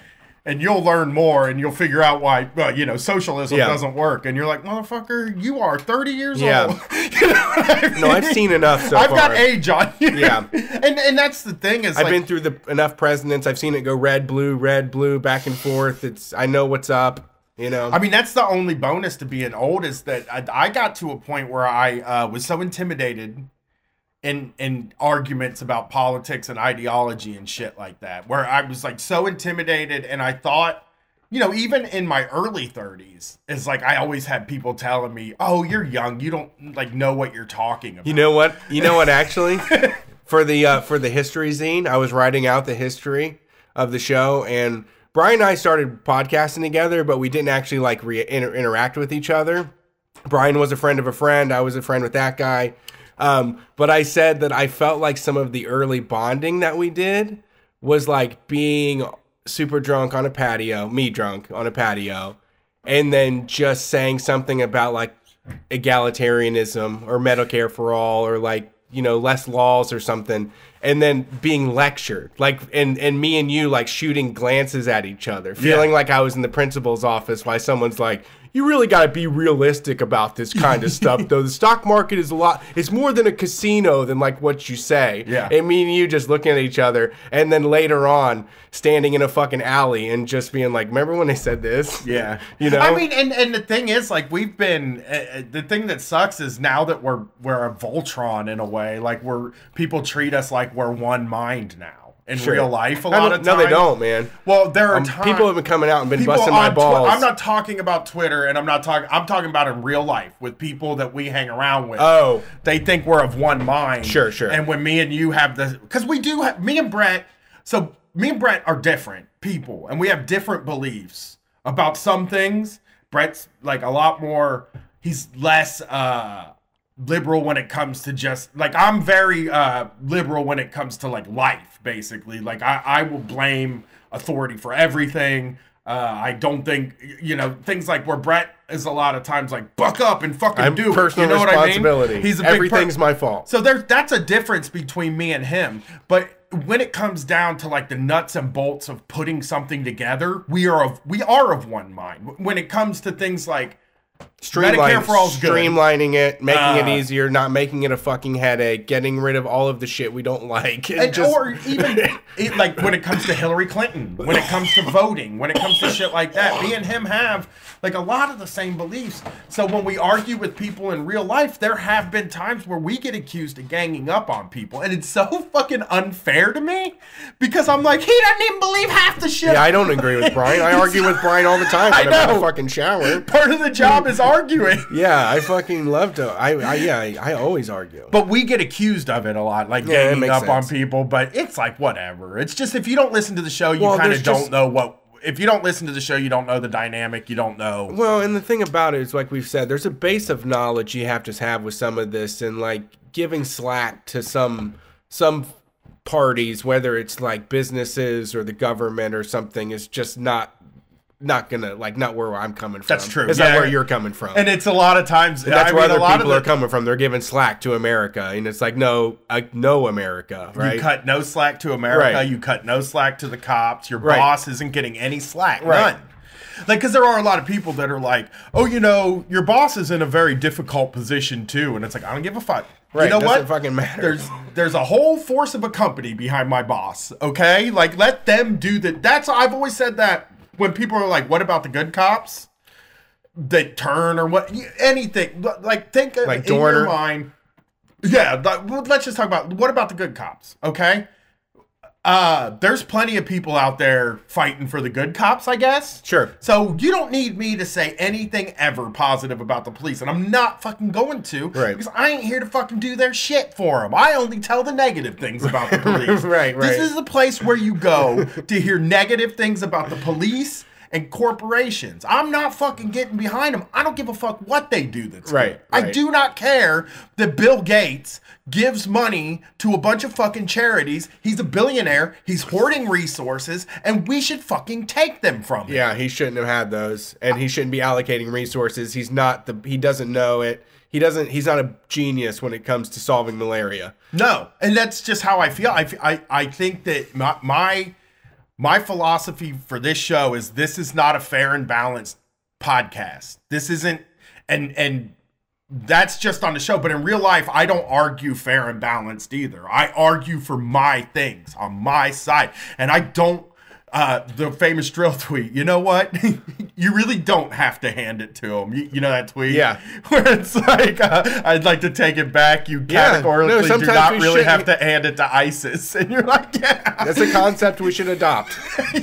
and you'll learn more and you'll figure out why well, you know socialism Yeah. doesn't work. And you're like, motherfucker, you are 30 years Yeah. old. *laughs* you know I mean? No, I've seen enough so I've far. got age on you. Yeah. *laughs* and and that's the thing is I've like, been through the enough presidents. I've seen it go red, blue, red, blue, back and forth. It's I know what's up. You know. I mean, that's the only bonus to being old is that I, I got to a point where I uh, was so intimidated in in arguments about politics and ideology and shit like that, where I was like so intimidated, and I thought, you know, even in my early thirties, it's like I always had people telling me, "Oh, you're young, you don't like know what you're talking about." you know what? You know what? Actually, *laughs* for the uh, for the history zine, I was writing out the history of the show, and Brian and I started podcasting together, but we didn't actually like re- inter- interact with each other. Brian was a friend of a friend. I was a friend with that guy. Um, but I said that I felt like some of the early bonding that we did was like being super drunk on a patio, me drunk on a patio, and then just saying something about like egalitarianism or Medicare for all or like, you know, less laws or something, and then being lectured. Like and and me and you like shooting glances at each other, feeling like I was in the principal's office while someone's like, you really got to be realistic about this kind of stuff *laughs* though the stock market is a lot it's more than a casino than like what you say Yeah. and me and you just looking at each other and then later on standing in a fucking alley and just being like remember when they said this Yeah, *laughs* You know? I mean, and and the thing is, like, we've been. Uh, the thing that sucks is now that we're we're a Voltron in a way. Like, we're people treat us like we're one mind now in Sure. real life. A lot of no they don't man Well, there are Um, times people have been coming out and been people busting my balls I'm not talking about Twitter, and I'm not talking. I'm talking about in real life with people that we hang around with. oh they think we're of one mind. Sure, sure. And when me and you have the, because we do have me and Brett. So me and Brett are different people, and we have different beliefs about some things. Brett's like a lot more. He's less uh liberal when it comes to just like I'm very uh liberal when it comes to like life basically. Like I I will blame authority for everything. Uh I don't think you know things like where Brett is a lot of times like buck up and fucking I'm do it. personal you know what I responsibility. Mean he's a everything's my fault. So there's that's a difference between me and him. But when it comes down to like the nuts and bolts of putting something together, we are of we are of one mind. When it comes to things like Streamline, Medicare for all's good. streamlining it, making it Uh, easier, not making it a fucking headache, getting rid of all of the shit we don't like. and and, just- or even it, like when it comes to Hillary Clinton, when it comes to voting, when it comes to shit like that, me and him have like a lot of the same beliefs. So when we argue with people in real life, there have been times where we get accused of ganging up on people, and it's so *laughs* fucking unfair to me because I'm like, he doesn't even believe half the shit. yeah, I don't agree with Brian. I *laughs* argue with Brian all the time when I'm in know. a fucking shower. Part of the job is arguing. *laughs* Yeah, I fucking love to. I, I yeah, I, I always argue. But we get accused of it a lot, like Yeah, ganging up on people. But it's like whatever. It's just if you don't listen to the show, you Well, kind of don't just- know what. If you don't listen to the show, you don't know the dynamic. You don't know. Well, and the thing about it is, like we've said, there's a base of knowledge you have to have with some of this, and like giving slack to some some parties, whether it's like businesses or the government or something, is just not not gonna like not where I'm coming from. That's true. It's Yeah. not where you're coming from. And it's a lot of times. that's I where mean, a other people of are coming from. They're giving slack to America, and it's like no, I no America, right? You cut no slack to America. Right. You cut no slack to the cops. Your Right. boss isn't getting any slack. Right. None. Like, because there are a lot of people that are like, oh, you know, your boss is in a very difficult position too, and it's like I don't give a fuck. Right, You know doesn't what? fucking matter. There's there's a whole force of a company behind my boss. Okay, like let them do that. That's I've always said that when people are like, what about the good cops? That turn or what anything like think Like in your mind. Yeah, let's just talk about what about the good cops, okay? Uh, there's plenty of people out there fighting for the good cops, I guess. Sure. So you don't need me to say anything ever positive about the police, and I'm not fucking going to, Right. Because I ain't here to fucking do their shit for them. I only tell the negative things about the *laughs* police. Right, right. This is the place where you go to hear negative things about the police and corporations. I'm not fucking getting behind them. I don't give a fuck what they do. That's good. Right, I do not care that Bill Gates gives money to a bunch of fucking charities. He's a billionaire. He's hoarding resources, and we should fucking take them from him. Yeah, he shouldn't have had those, and he shouldn't be allocating resources. He's not the. He doesn't know it. He doesn't. He's not a genius when it comes to solving malaria. No, and that's just how I feel. i i, I think that my, my my philosophy for this show is this is not a fair and balanced podcast. This isn't and and that's just on the show, but in real life I don't argue fair and balanced either. I argue for my things on my side. And I don't uh, the famous drill tweet. You know what? *laughs* you really don't have to hand it to him. You, you know that tweet? Yeah. *laughs* Where it's like, uh, I'd like to take it back. You Yeah. categorically No, do not really shouldn't- have to hand it to ISIS. *laughs* And you're like, yeah. That's a concept we should adopt.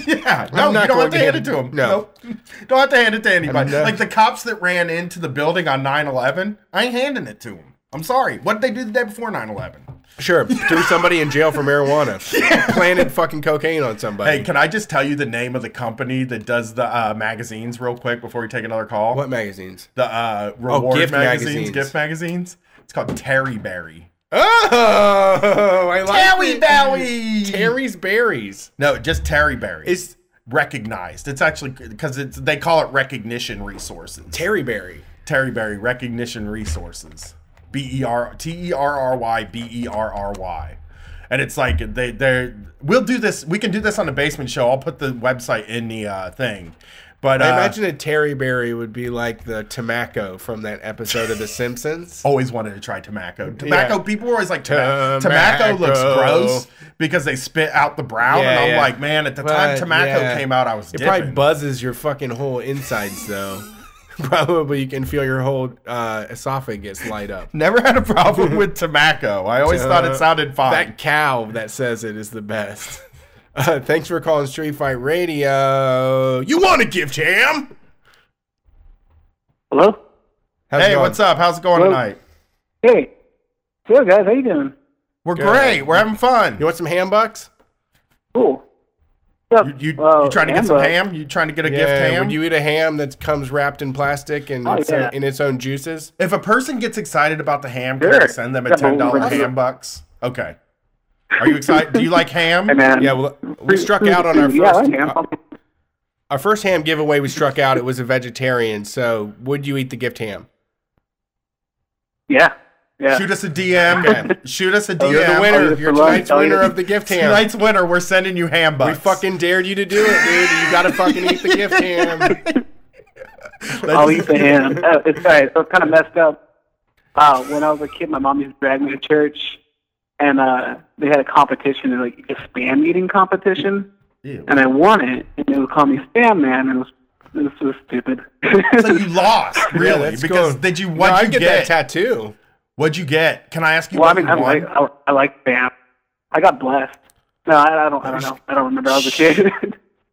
yeah. No, not you don't have to hand hand it to him. no. Nope. Don't have to hand it to anybody. Like the cops that ran into the building on 9 11, I ain't handing it to them. I'm sorry. What did they do the day before 9 11? Sure, threw somebody in jail for marijuana. *laughs* Planted fucking cocaine on somebody. Hey, can I just tell you the name of the company that does the uh, magazines real quick before we take another call? what magazines? The uh, reward gift magazines, magazines. gift magazines. It's called Terry Berry. Oh, I like Terry it. Terry's berries. No, just Terry Berry. Is recognized. It's actually because it's they call it recognition resources. Terry Berry. Terry Berry recognition resources. B E R T E R R Y B E R R Y. And it's like they they we'll do this. We can do this on the basement show. I'll put the website in the uh, thing. But uh, I imagine a Terry Berry would be like the tobacco from that episode of The Simpsons. *laughs* always wanted to try tobacco. Tobacco. Yeah. People were always like, tobacco, tobacco looks gross because they spit out the brown. Yeah, and I'm yeah. like, man, at the time But, tobacco yeah. came out, I was It dipping. probably buzzes your fucking whole insides though. *laughs* probably you can feel your whole uh, esophagus light up. Never had a problem with tobacco. I always thought it sounded fine. That cow that says it is the best. *laughs* Uh, thanks for calling Street Fight Radio. You want a gift, Ham? Hello? How's hey, what's up? How's it going Hello? tonight? Hey. Good, guys. How you doing? We're Good. great. We're having fun. You want some ham bucks? Cool. Yep. You, you, Uh, you trying to get some ham? You trying to get a gift ham? Would you eat a ham that comes wrapped in plastic and Oh, it's, yeah. in its own juices? if a person gets excited about the ham, can Sure. I send them a ten dollar ham bucks? Okay. Are you excited? Do you like ham? Hey, man. Yeah, well, we struck out on our first. Yeah, I am. uh, our first ham giveaway. We struck out. It was a vegetarian. So, would you eat the gift ham? yeah. Yeah. Shoot us a DM. Okay. Shoot us a DM. You're the winner. you You're tonight's I'll winner of the gift *laughs* ham. Tonight's winner, we're sending you ham We fucking dared you to do it, dude. You gotta fucking eat the gift *laughs* ham. I'll eat the ham. Uh, *laughs* it's all right. So it's kind of messed up. Uh, when I was a kid, my mom used to drag me to church, and uh, they had a competition, like a spam eating competition, Ew. and I won it, and they would call me Spam Man, and it was this was stupid. So you lost, really? that's because cool. did you? No, What'd I'd you get, get? that tattoo. What'd you get? Can I ask you well, I what mean, you I won? like I, I like Spam. I got blessed. No, I, I don't. I don't know. I don't remember. I was a kid.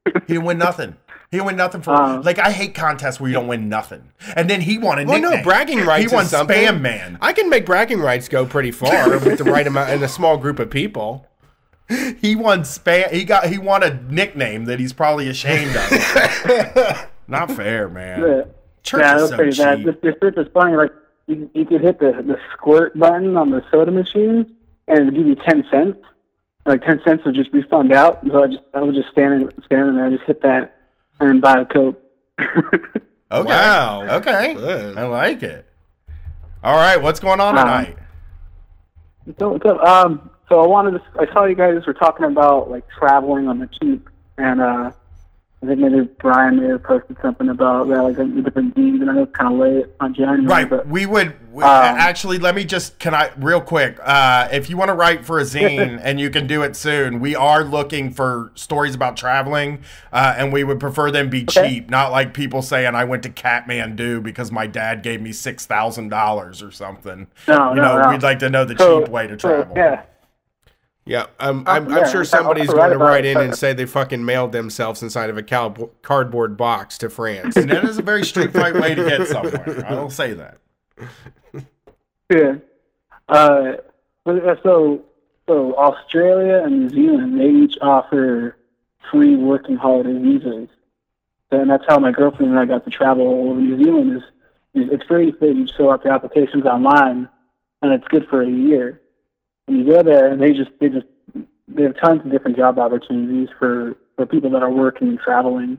He didn't win nothing. He didn't nothing for Uh, like I hate contests where you don't win nothing. And then he won a Well, nickname. no, bragging rights He won is something. Spam Man. I can make bragging rights go pretty far with the right amount in a small group of people. *laughs* He won spam. He got. He won a nickname that he's probably ashamed of. *laughs* Not fair, man. yeah, Church yeah, that is was so pretty bad. cheap. This, this is funny. Like you, you could hit the the squirt button on the soda machine, and it would give you ten cents. Like ten cents would just be funded out. So I just I was just standing standing there, I just hit that, and buy a coke. *laughs* Okay. Wow. Okay. Good. I like it. All right. What's going on Um, tonight? So, so, um, so I wanted to. I saw you guys were talking about like traveling on the cheap, and uh, I think maybe Brian may have posted something about that, like the different deeds, and I know it's kind of late on January, Right. but We would we, Um, actually let me just can I real quick. Uh, if you want to write for a *laughs* zine and you can do it soon, we are looking for stories about traveling, uh, and we would prefer them be Okay. cheap, not like people saying I went to Kathmandu because my dad gave me six thousand dollars or something. no, you no, know, no. we'd like to know the So- cheap way to so, travel. yeah, Yeah, I'm, I'm, I'm sure somebody's going to write in and say they fucking mailed themselves inside of a cal- cardboard box to France. And that is a very street fight way to get somewhere. I will say that. *laughs* yeah. Uh, uh, so, so Australia and New Zealand, they each offer free working holiday visas, and that's how my girlfriend and I got to travel over New Zealand. Is, is it's free. You fill out the applications online, and it's good for a year. You go there, and they just they just they have tons of different job opportunities for for people that are working and traveling,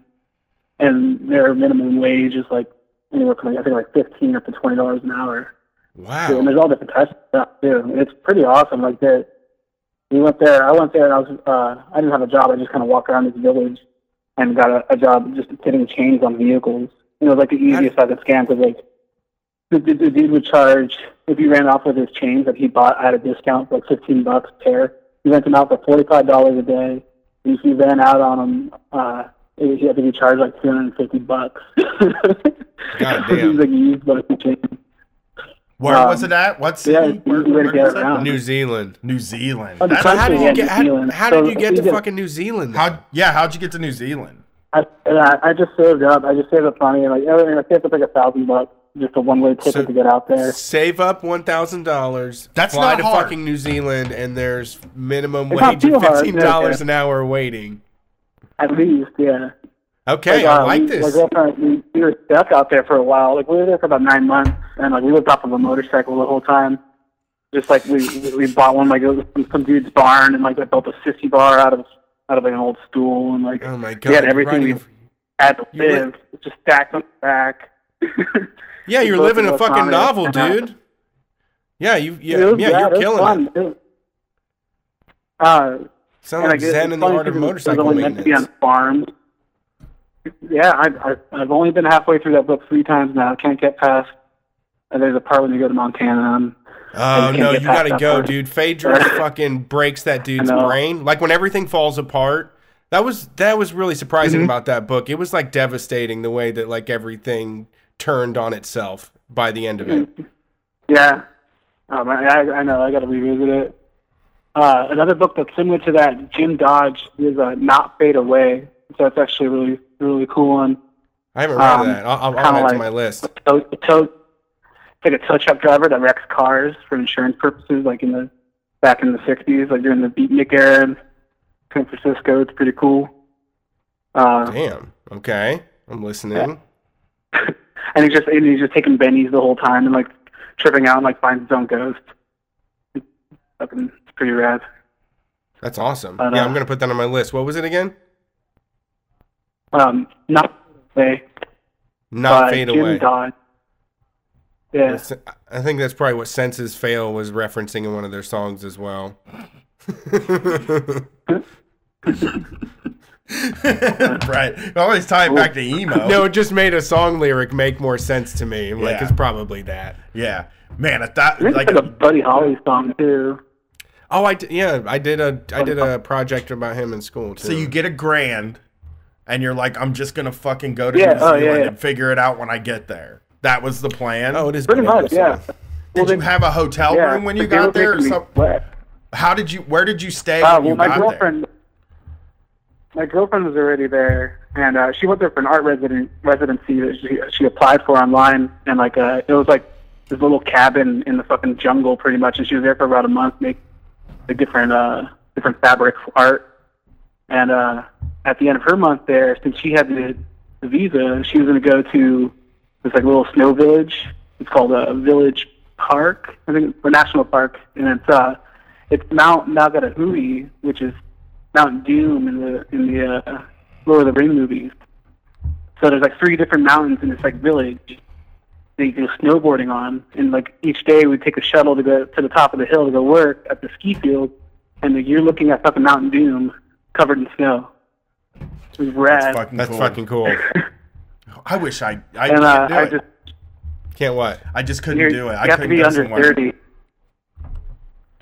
and their minimum wage is like anywhere from like, I think like fifteen up to twenty dollars an hour. Wow! And there's all different types of stuff too. It's pretty awesome. Like that, we went there. I went there, and I was uh, I didn't have a job. I just kind of walked around this village and got a, a job just getting chains on vehicles. You know, like the easiest I could scam because like the, the, the dude would charge if you ran off with his chains that he bought at a discount for like fifteen bucks a pair. He rent them out for forty five dollars a day. And if you ran out on them, uh, it, I think he charged like two hundred and fifty bucks. *laughs* God For damn. these, like used bucky chains. Where Um, was it at? What yeah, city? it's Where, easy where get is it? around. New Zealand. New Zealand. Oh, That's- So how did you Yeah, get? New How, Zealand. how did So you get to fucking New Zealand? then? how? Yeah, how'd you get to New Zealand? I, and I, I just saved up. I just saved up money, and like everything. I saved up like a thousand bucks just a one way ticket So- to get out there. Save up one thousand dollars. That's fly not to hard. fucking New Zealand, and there's minimum It's wage of fifteen dollars yeah. an hour waiting. At least, yeah. Okay, Like, I uh, like we, this. My girlfriend, we, we were stuck out there for a while. Like we were there for about nine months, and like we lived off of a motorcycle the whole time. Just like we we bought one like it was from some dude's barn, and like I built a sissy bar out of out of like an old stool, and like oh my god! we had everything riding we had to You li- live. just stacked on the back. *laughs* Yeah, you're living a fucking novel, *laughs* dude. Yeah, you yeah, yeah, it you're killing fun. it. It Uh, Sound like Zen in the art of 'cause it was motorcycle only meant to be on farms. Yeah, I, I, I've only been halfway through that book three times now. I can't get past. And there's a part when you go to Montana. And, Oh no, you gotta go, part. dude. Phaedrus *laughs* fucking breaks that dude's brain. Like when everything falls apart. That was that was really surprising Mm-hmm. about that book. It was like devastating the way that like everything turned on itself by the end of it. yeah, um, I, I, I know. I got to revisit it. Uh, another book that's similar to that, Jim Dodge, is uh, Not Fade Away. So it's actually a really, really cool one. I haven't read Um, that. I'll, I'll add it to my list. tow, a tow, it's like a tow truck driver that wrecks cars for insurance purposes, like in the back in the '60s, like during the beatnik era in San Francisco. It's pretty cool. Uh, Damn. Okay, I'm listening. *laughs* and he's just and he's just taking bennies the whole time and like tripping out and like finds his own ghost. It's fucking it's pretty rad. That's awesome. But, yeah, uh, I'm gonna put that on my list. What was it again? Um, not away Not fade Jim away. Dodge. Yeah, I think that's probably what Senses Fail was referencing in one of their songs as well. *laughs* *laughs* *laughs* *laughs* right. I Always tie it back to emo. no, it just made a song lyric make more sense to me. Like, Yeah. it's probably that. Yeah. Man, I thought I think like like a Buddy Holly song too. Oh, I d- yeah, I did a I did a project about him in school too. so you get a grand and you're like, I'm just gonna fucking go to Yeah, New oh, yeah, yeah. and figure it out when I get there. That was the plan. oh, it is Pretty much, yeah. did well, you have a hotel Yeah, room when you but they were got there or making something? sweat. How did you where did you stay Uh, when well, you my got girlfriend, my girlfriend was already there, and uh, she went there for an art resident residency that she she applied for online, and like uh, it was like this little cabin in the fucking jungle, pretty much, and she was there for about a month, make like different uh different fabric art, and uh, at the end of her month there, since she had the, the visa, she was going to go to this like little snow village. It's called a Village Park, I think, or National Park, and it's uh, it's Mount Nagatahui, which is Mount Doom in the in the uh, Lord of the Ring movies. So there's like three different mountains in this like village that you can go snowboarding on, and like each day we take a shuttle to go to the top of the hill to go work at the ski field, and like, you're looking up at fucking Mountain Doom covered in snow. It was rad. That's fucking That's cool. fucking cool. *laughs* I wish I I and uh, can't do I it. just Can't what? I just couldn't do it. I have to couldn't be under somewhere. thirty.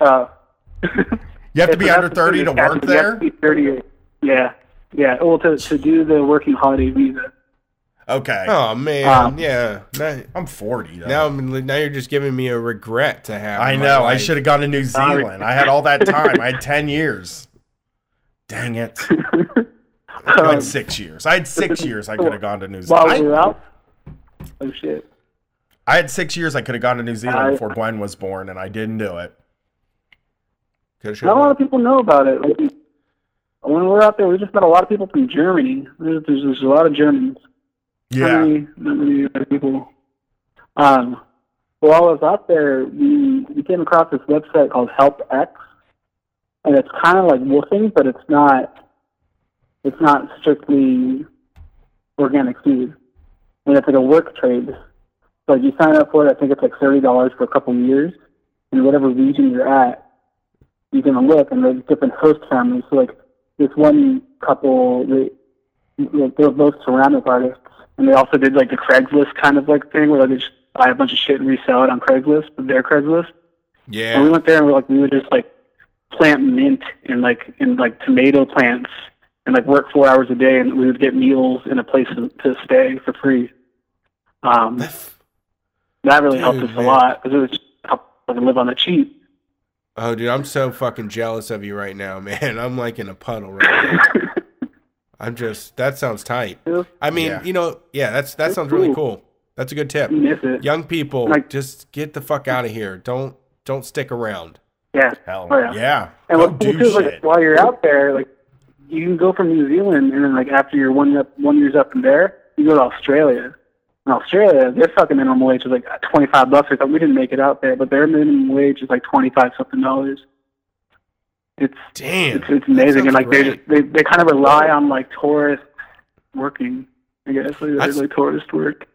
Uh, *laughs* *laughs* You have to be so under 30 to work to- there? to be 30. Yeah, yeah. Well, to to do the working holiday visa. Okay. Oh man, Um, yeah. Now, I'm 40 though. now, I'm- now you're just giving me a regret to have. I in my know. I should have gone to New Zealand. I had all that time. I had 10 years. Dang it. *laughs* I Um, had six years. I had six *laughs* years I could have gone to New While Zealand. we were out. Oh shit. I had six years I could have gone to New Zealand I- before Gwen was born, and I didn't do it. Not a lot of people know about it. Like, when we were out there, we just met a lot of people from Germany. There's, there's, there's a lot of Germans. Not Yeah. many, not many other people. Um, while I was out there, we, we came across this website called HelpX, and it's kind of like woofing, but it's not. It's not strictly organic food, and it's like a work trade. So like you sign up for it, I think it's like thirty dollars for a couple years, in whatever region you're at, you can look, and there's different host families. So like this one couple, they like, they're both ceramic artists, and they also did like the Craigslist kind of like thing where they just buy a bunch of shit and resell it on Craigslist, but their Craigslist. Yeah. And we went there and we're like we would just like plant mint and like in like tomato plants and like work four hours a day and we would get meals and a place to, to stay for free. Um, that really helped us man. a lot because it was just help us live on the cheap. Oh, dude, I'm so fucking jealous of you right now, *laughs* man. I'm like in a puddle right now. *laughs* I'm just. That sounds tight. I mean, Yeah. you know, yeah, that's that That's sounds really cool. cool. That's a good tip. You miss it. Young people, Like- just get the fuck out of here. Don't don't stick around. Yeah. Hell Oh, yeah. yeah. And Go what's cool do too is like while you're out there, like you can go from New Zealand and then like after you're one up one year's up in there, you go to Australia. In Australia, their fucking minimum wage is like twenty five bucks or something. We didn't make it out there, but their minimum wage is like twenty five something dollars. It's Damn. it's, it's amazing, and like they, just, they they kind of rely on like tourists working. I guess like, like tourist work.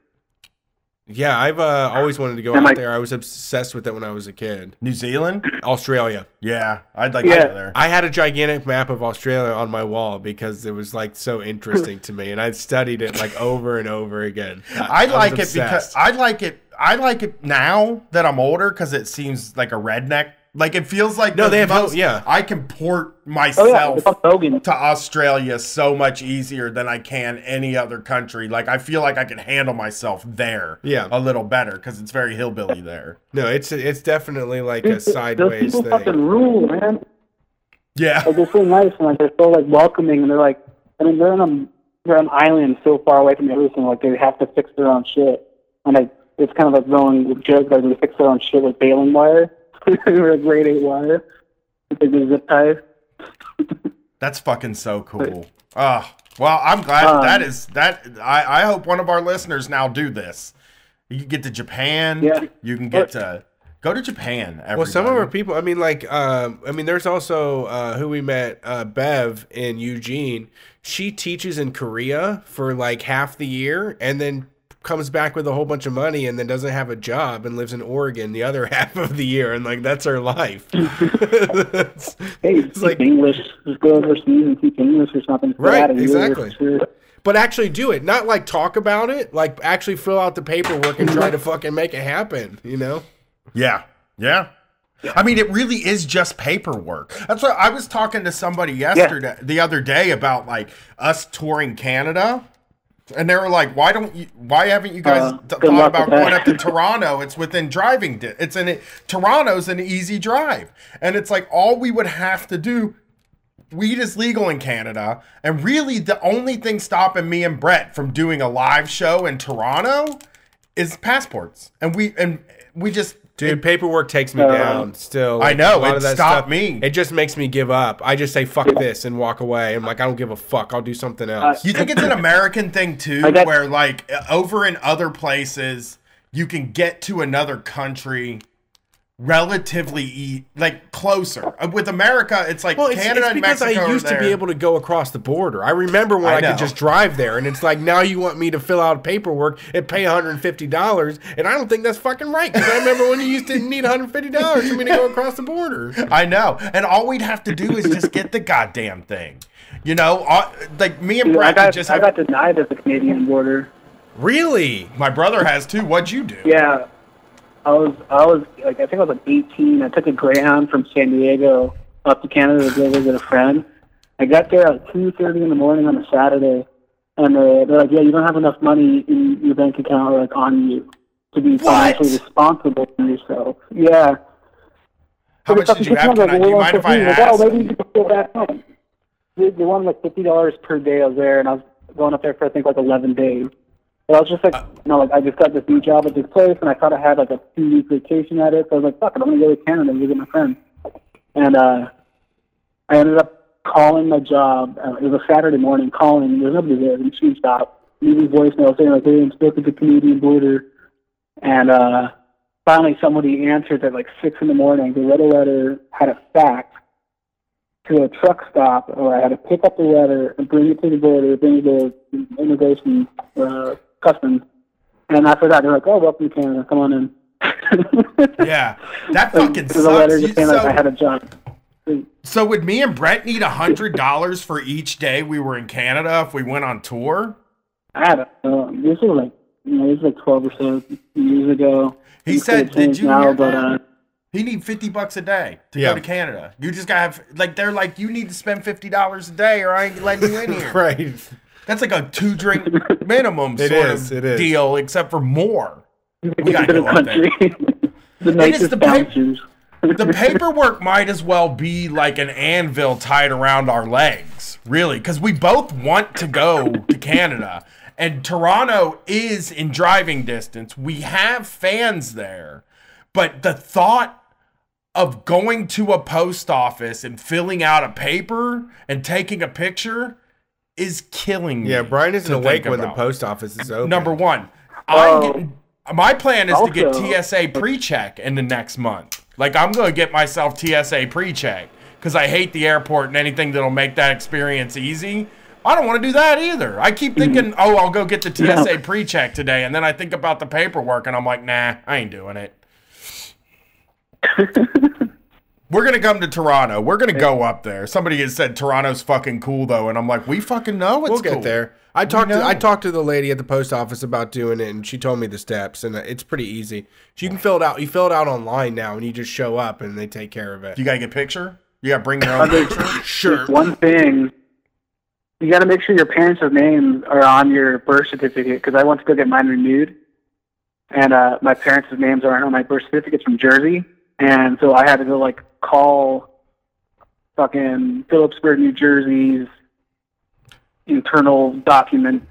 Yeah, I've uh, always wanted to go And, out like- there. I was obsessed with it when I was a kid. New Zealand? Australia. Yeah. I'd like Yeah. to go there. I had a gigantic map of Australia on my wall because it was like so interesting *laughs* to me, and I studied it like over and over again. I, was like it because obsessed. I like it. I like it now that I'm older because it seems like a redneck. Like it feels like No, the they have most- yeah. I can port Oh yeah, myself it's Hulk Hogan. to Australia so much easier than I can any other country. Like I feel like I can handle myself there, Yeah. a little better because it's very hillbilly there. no, it's it's definitely like Dude, a those sideways people fucking thing. rule, man. Yeah, Like they're so nice and like they're so like welcoming and they're like I mean they're on a they're on an island so far away from everything like they have to fix their own shit and like it's kind of like going with joke like they fix their own shit with baling wire or grade eight wire with like the zip ties. that's fucking so cool. Oh, well, I'm glad Um, that is that. I I hope one of our listeners now do this. You can get to Japan. Yeah. You can get to go to Japan. Everybody. Well, some of our people. I mean, like, um, I mean, there's also uh, who we met, uh, Bev in Eugene. She teaches in Korea for like half the year, and then comes back with a whole bunch of money, and then doesn't have a job and lives in Oregon the other *laughs* half of the year, and like that's her life. *laughs* It's- Hey, It's speak like- English. Just go overseas and teach English or something. for Right, that a year exactly. for sure. but actually do it, not like talk about it. Like actually fill out the paperwork and try to fucking make it happen. You know? Yeah. Yeah. I mean, it really is just paperwork. That's what I was talking to somebody yesterday, the other day, about like us touring Canada, and they were like, "Why don't you? Why haven't you guys Uh, th- thought about going up to *laughs* Toronto? It's within driving. Di- it's an Toronto's an easy drive, and it's like all we would have to do." Weed is legal in Canada, and really the only thing stopping me and Brett from doing a live show in Toronto is passports, and we and we just Dude, paperwork takes me Uh, down still. I know, a lot it of stopped stuff, me. It just makes me give up. I just say fuck this and walk away. I'm like, I don't give a fuck. I'll do something else. You think it's an American thing too, *laughs* got- where like over in other places, you can get to another country relatively e- like closer. Uh, With America, it's like Well, it's, Canada it's and because Mexico. I used to be able to go across the border. I remember when I I, could just drive there, and it's like now you want me to fill out paperwork and pay $150, and I don't think that's fucking right. Because I remember when you used to need $150 for me to go across the border. *laughs* I know. And all we'd have to do is just get the goddamn thing. You know, uh, like me and Brad I got just I have. got denied at the Canadian border. Really? my brother has too. What'd you do? Yeah, I was I was like I think I was like 18. I took a Greyhound from San Diego up to Canada to go visit a friend. I got there at 2:30 in the morning on a Saturday, and they they're like, "Yeah, you don't have enough money in your bank account or like on you to be financially responsible for yourself." Yeah. How much did you have? I, do you mind if I Like, ask? oh, maybe you go back home. They, they wanted like fifty dollars per day I was there, and I was going up there for I think like eleven days. But I was just like, Uh, you know, like I just got this new job at this place, and I thought I had like a two week vacation at it. So I was like, fuck it, I'm gonna go to Canada and visit my friends. And uh, I ended up calling my job. Uh, it was a Saturday morning, calling. There's nobody there, and she stopped, leaving voicemail saying like, "Hey, I'm stuck at the Canadian border." And uh, finally, somebody answered at like six in the morning. They read a letter, had a fax to a truck stop, where I had to pick up the letter and bring it to the border, bring it to the immigration uh, customs. And after that, they're like, "Oh, welcome to Canada. Come on in." *laughs* Yeah, that Like, fucking there's a letter sucks. just saying like I So, had a job. so would me and Brett need a hundred dollars for each day we were in Canada if we went on tour? I don't Uh, this was like, you know, this was like 12 or so years ago. He Things said, "Did you now, hear but, that? uh, He need fifty bucks a day to Yeah. go to Canada. You just gotta have like they're like you need to spend fifty dollars a day or I ain't letting you in *laughs* here. Right. That's like a two drink *laughs* minimum It sort is, of it is. deal, except for more. We gotta to the go up there. country. *laughs* the is nicest the pa- The *laughs* paperwork might as well be like an anvil tied around our legs, really, because we both want to go to Canada. And Toronto is in driving distance. We have fans there. But the thought of going to a post office and filling out a paper and taking a picture is killing me. Yeah, Brian isn't to awake think when the about. post office is open. Number one, I'm getting. My plan is to get TSA pre-check in the next month. Like I'm going to get myself TSA pre-check because I hate the airport and anything that'll make that experience easy. I don't want to do that either. I keep thinking, mm-hmm. oh, I'll go get the TSA pre-check today, and then I think about the paperwork, and I'm like, nah, I ain't doing it. *laughs* We're gonna come to Toronto. We're gonna go up there. Somebody has said Toronto's fucking cool though, and I'm like, we fucking know it's We'll get cool. there. I talked to. I talked to the lady at the post office about doing it, and she told me the steps, and it's pretty easy. You can fill it out. You fill it out online now, and you just show up, and they take care of it. You gotta get a picture. You gotta bring your own picture. *laughs* Sure. One thing, you got to make sure your parents' names are on your birth certificate because I went to go get mine renewed, and uh, my parents' names aren't on my birth certificates from Jersey, and so I had to go like call fucking Phillipsburg, New Jersey's internal document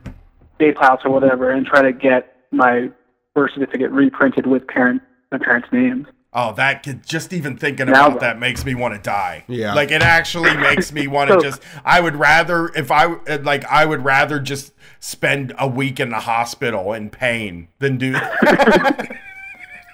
safe house or whatever, and try to get my birth certificate reprinted with parent my parents' names. Oh, that could just even thinking Now about that makes me want to die. Yeah. Like it actually *laughs* makes me want to So- just I would rather if I like I would rather just spend a week in the hospital in pain than do *laughs* *laughs*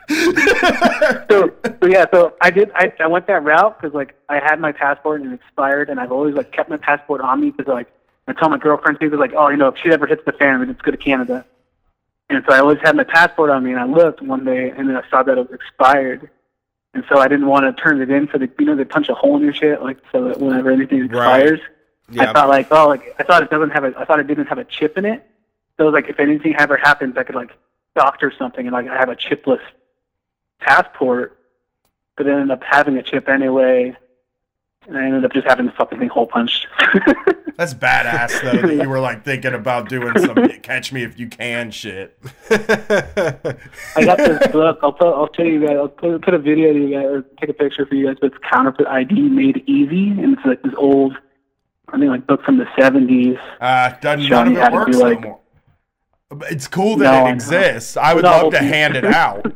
*laughs* so, so yeah, so I did. I, I went that route because like I had my passport and it expired, and I've always like kept my passport on me because like I tell my girlfriend too, 'cause, like, oh, you know, if shit ever hits the fan, we just go to Canada. And so I always had my passport on me, and I looked one day, and then I saw that it was expired, and so I didn't want to turn it in for the, you know, they punch a hole in your shit, like so that whenever anything Right. expires. Yeah. I thought like, oh, like I thought it doesn't have a, I thought it didn't have a chip in it. So it was like if anything ever happens, I could like doctor something and like I have a chipless passport, but ended up having a chip anyway, and I ended up just having the fucking thing hole punched. *laughs* That's badass though that you were like thinking about doing some *laughs* catch me if you can shit. I got this *laughs* book. I'll put, I'll show you guys. I'll put, put a video to you guys or take a picture for you guys. But it's counterfeit ID made easy, and it's like this old, I think like book from the seventies. Uh doesn't none of it works no like- more. It's cool that No, it exists. I would love to hand it out.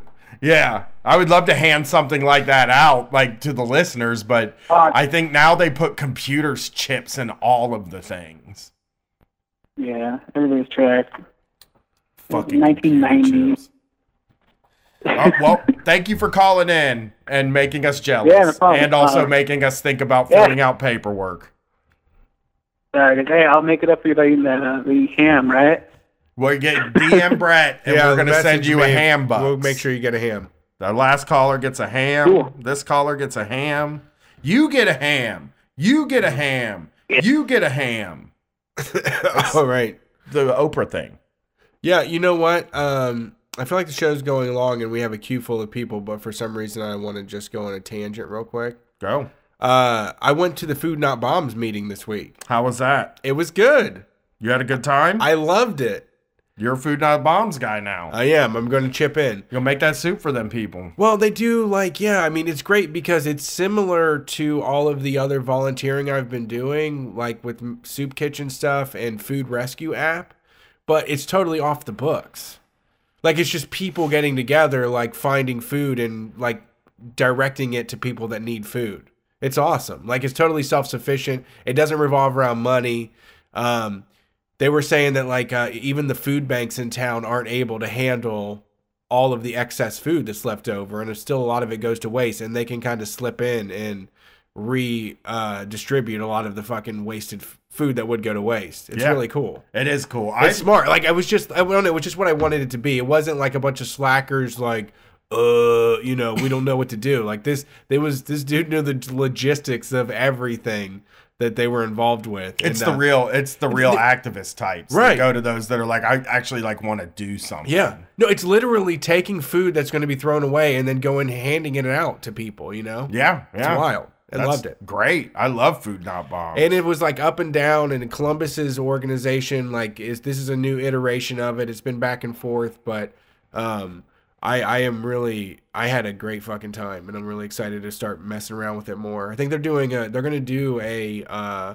Yeah, I would love to hand something like that out, like to the listeners. But Uh, I think now they put computers chips in all of the things. Yeah, everything's tracked. Fucking 1990. Oh, well, thank you for calling in and making us jealous, Yeah, no and also Uh, making us think about yeah. filling out paperwork. All right, hey, I'll make it up for you by eating that uh, the ham, right? We'll get DM Brett, and we're gonna send message you a ham box. We'll make sure you get a ham. The last caller gets a ham. Cool. This caller gets a ham. You get a ham. You get a ham. You get a ham. *laughs* All right. The Oprah thing. Yeah, you know what? Um, I feel like the show's going along and we have a queue full of people, but for some reason I want to just go on a tangent real quick. Go. Uh, I went to the Food Not Bombs meeting this week. How was that? It was good. You had a good time? I loved it. You're a food not bombs guy now. I am. I'm going to chip in. You'll make that soup for them people. Well, they do like yeah. I mean, it's great because it's similar to all of the other volunteering I've been doing, like with soup kitchen stuff and food rescue app, but it's totally off the books. Like it's just people getting together, like finding food and like directing it to people that need food. It's awesome. Like it's totally self sufficient. It doesn't revolve around money. Um, they were saying that like uh, even the food banks in town aren't able to handle all of the excess food that's left over, and it's still a lot of it goes to waste, and they can kind of slip in and redistribute uh, a lot of the fucking wasted f- food that would go to waste. It's Yeah. really cool. It is cool. I It's smart. Like I was just, I don't know, it was just what I wanted it to be. It wasn't like a bunch of slackers, like, uh, you know, we don't know what to do. Like this, there was this dude knew the logistics of everything that they were involved with. it's And, the uh, real it's the real activist types. Right. That go to those that are like, I actually like want to do something. Yeah, no, it's literally taking food that's going to be thrown away and then going and handing it out to people. You know, Yeah. it's Yeah. wild. I That's loved it. Great. I love food not bombs. And it was like up and down, and Columbus's organization, like, is this is a new iteration of it. It's been back and forth, but um, I I am really I had a great fucking time, and I'm really excited to start messing around with it more. I think they're doing a they're gonna do a uh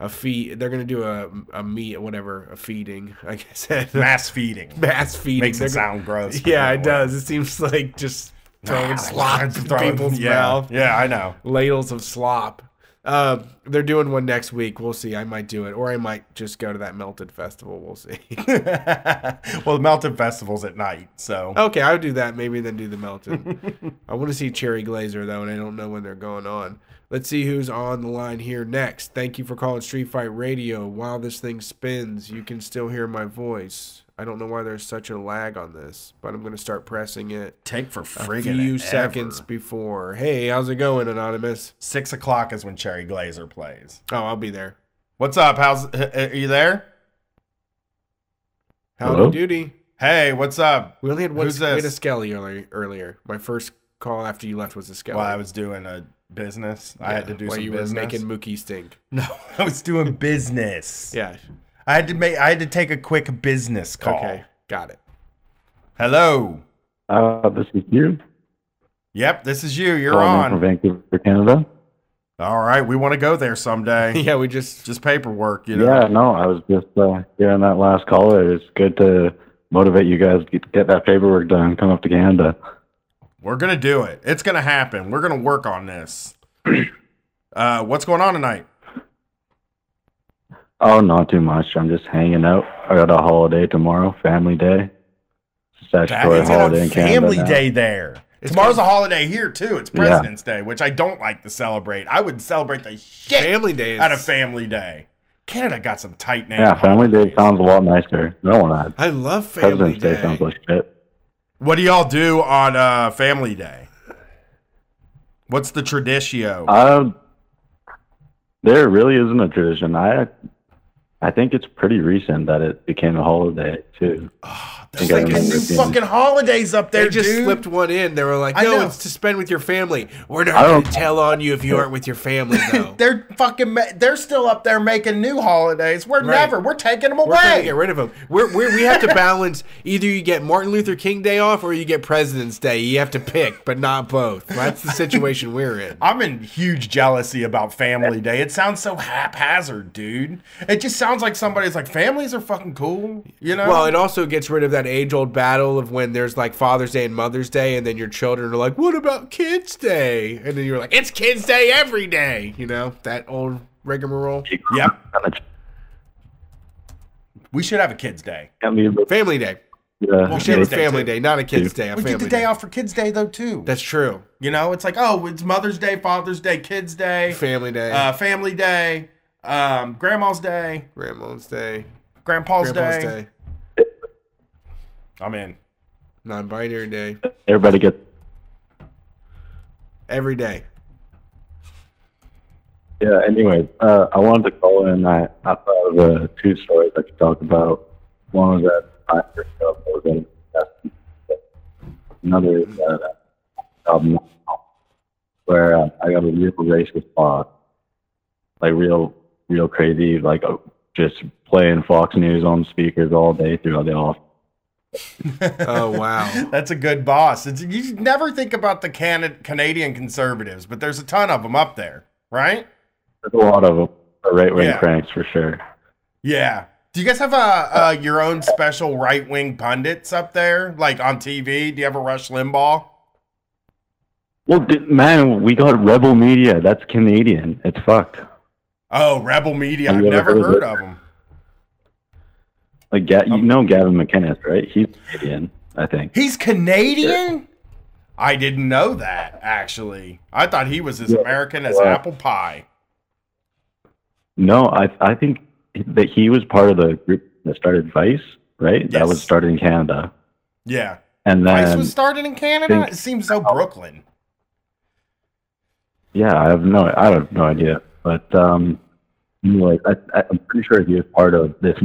a feed they're gonna do a a meat whatever a feeding I guess *laughs* Mass feeding. mass feeding Makes They're it gonna- sound gross. yeah, it does. It seems like just throwing slop *laughs* in people's yeah. mouth Yeah, I know. ladles of slop. Uh, they're doing one next week. We'll see. I might do it, or I might just go to that melted festival. We'll see. *laughs* well, the Melted Festival's at night, so okay, I'll do that. Maybe then do the melted. I want to see Cherry Glazerr though, and I don't know when they're going on. Let's see who's on the line here next. Thank you for calling Street Fight Radio. While this thing spins, you can still hear my voice. I don't know why there's such a lag on this, but I'm going to start pressing it take for friggin' a few ever. seconds before. Hey, how's it going, Anonymous? Six o'clock is when Cherry Glazerr plays. Oh, I'll be there. What's up? How's uh, are you there? Howdy Hello? doody. Hey, what's up? We only had one. Who's we had a? Skelly earlier. Earlier, my first call after you left was a Skelly. Well, I was doing a business. I had to do while some you business. were making Mookie stink. *laughs* no, I was doing business. Yeah. I had to make. I had to take a quick business call. Okay. Got it. Hello. Uh, this is you. Yep, this is you. You're calling in from. Vancouver, Canada. All right, we want to go there someday. *laughs* Yeah, we just. Just paperwork, you know. Yeah, no, I was just uh, hearing that last caller. It's good to motivate you guys get, get that paperwork done. Come up to Canada. We're gonna do it. It's gonna happen. We're gonna work on this. *clears throat* uh, what's going on tonight? Oh, not too much. I'm just hanging out. I got a holiday tomorrow, family day. Statutory It's holiday in Canada. family now. day there. Tomorrow's a holiday here too. It's Yeah. President's Day, which I don't like to celebrate. I would celebrate the shit Family Day is. out of Family Day. Canada got some tight names. Yeah, family day sounds a lot nicer. No one had. I love Family President's Day. Day. sounds like shit. What do y'all do on uh, Family Day? What's the traditio? Uh, there really isn't a tradition. I I think it's pretty recent that it became a holiday too. Oh, There's like a new seeing- fucking holidays up there, They just dude. slipped one in. They were like, I "No, know. it's to spend with your family." We're not going to tell on you if you aren't with your family, though. *laughs* They're fucking. Ma- they're still up there making new holidays. We're Right. never. We're taking them away. We're trying to away. get rid of them. We're, we're, we have to balance. Either you get Martin Luther King Day off, or you get President's Day. You have to pick, but not both. That's the situation we're in. *laughs* I'm in huge jealousy about Family Day. It sounds so haphazard, dude. It just sounds like somebody's like, families are fucking cool, you know? Well, it also gets rid of that age old battle of when there's like Father's Day and Mother's Day, and then your children are like, "What about Kids Day?" And then you're like, "It's Kids Day every day." You know that old rigmarole. yep. And We should have a kids' day. can't leave the Family Day. Yeah, We should have a Kids Day, family day, not a kids day. A We family get the day off for Kids Day though too. That's true. you know, it's like oh, it's Mother's Day, Father's Day, Kids Day, Family day, uh, Family Day, um, Grandma's Day, Grandma's day, Grandpa's, Grandpa's Day. day, I'm in. non-binary day, everybody get every day. Yeah. Anyway, uh, I wanted to call in. I, I thought of uh, two stories I could talk about. One was that I first up. I was at another is that uh, album where uh, I got a real racist boss, like real, real crazy, like uh, just playing Fox News on speakers all day throughout the office. Oh wow. *laughs* That's a good boss. It's, you never think about the Can- Canadian conservatives, but there's a ton of them up there, right? There's a lot of them, right wing Yeah. cranks for sure. Yeah. Do you guys have a, uh your own special right wing pundits up there, like on TV? Do you have a Rush Limbaugh? Well, d- man, we got Rebel Media. That's Canadian. It's fucked. Oh, Rebel Media. Have I've never heard heard of it? of them. Like, Ga- Um, you know Gavin McInnes, right? He's Canadian, I think. He's Canadian? I didn't know that, actually. I thought he was as Yeah. American as Wow. apple pie. No, I I think that he was part of the group that started Vice, right? That was started in Canada, Yeah. and Vice was started in Canada? think- It seems so Brooklyn. yeah, I have no I have no idea, but um, anyway, I, I- I'm pretty sure he was part of this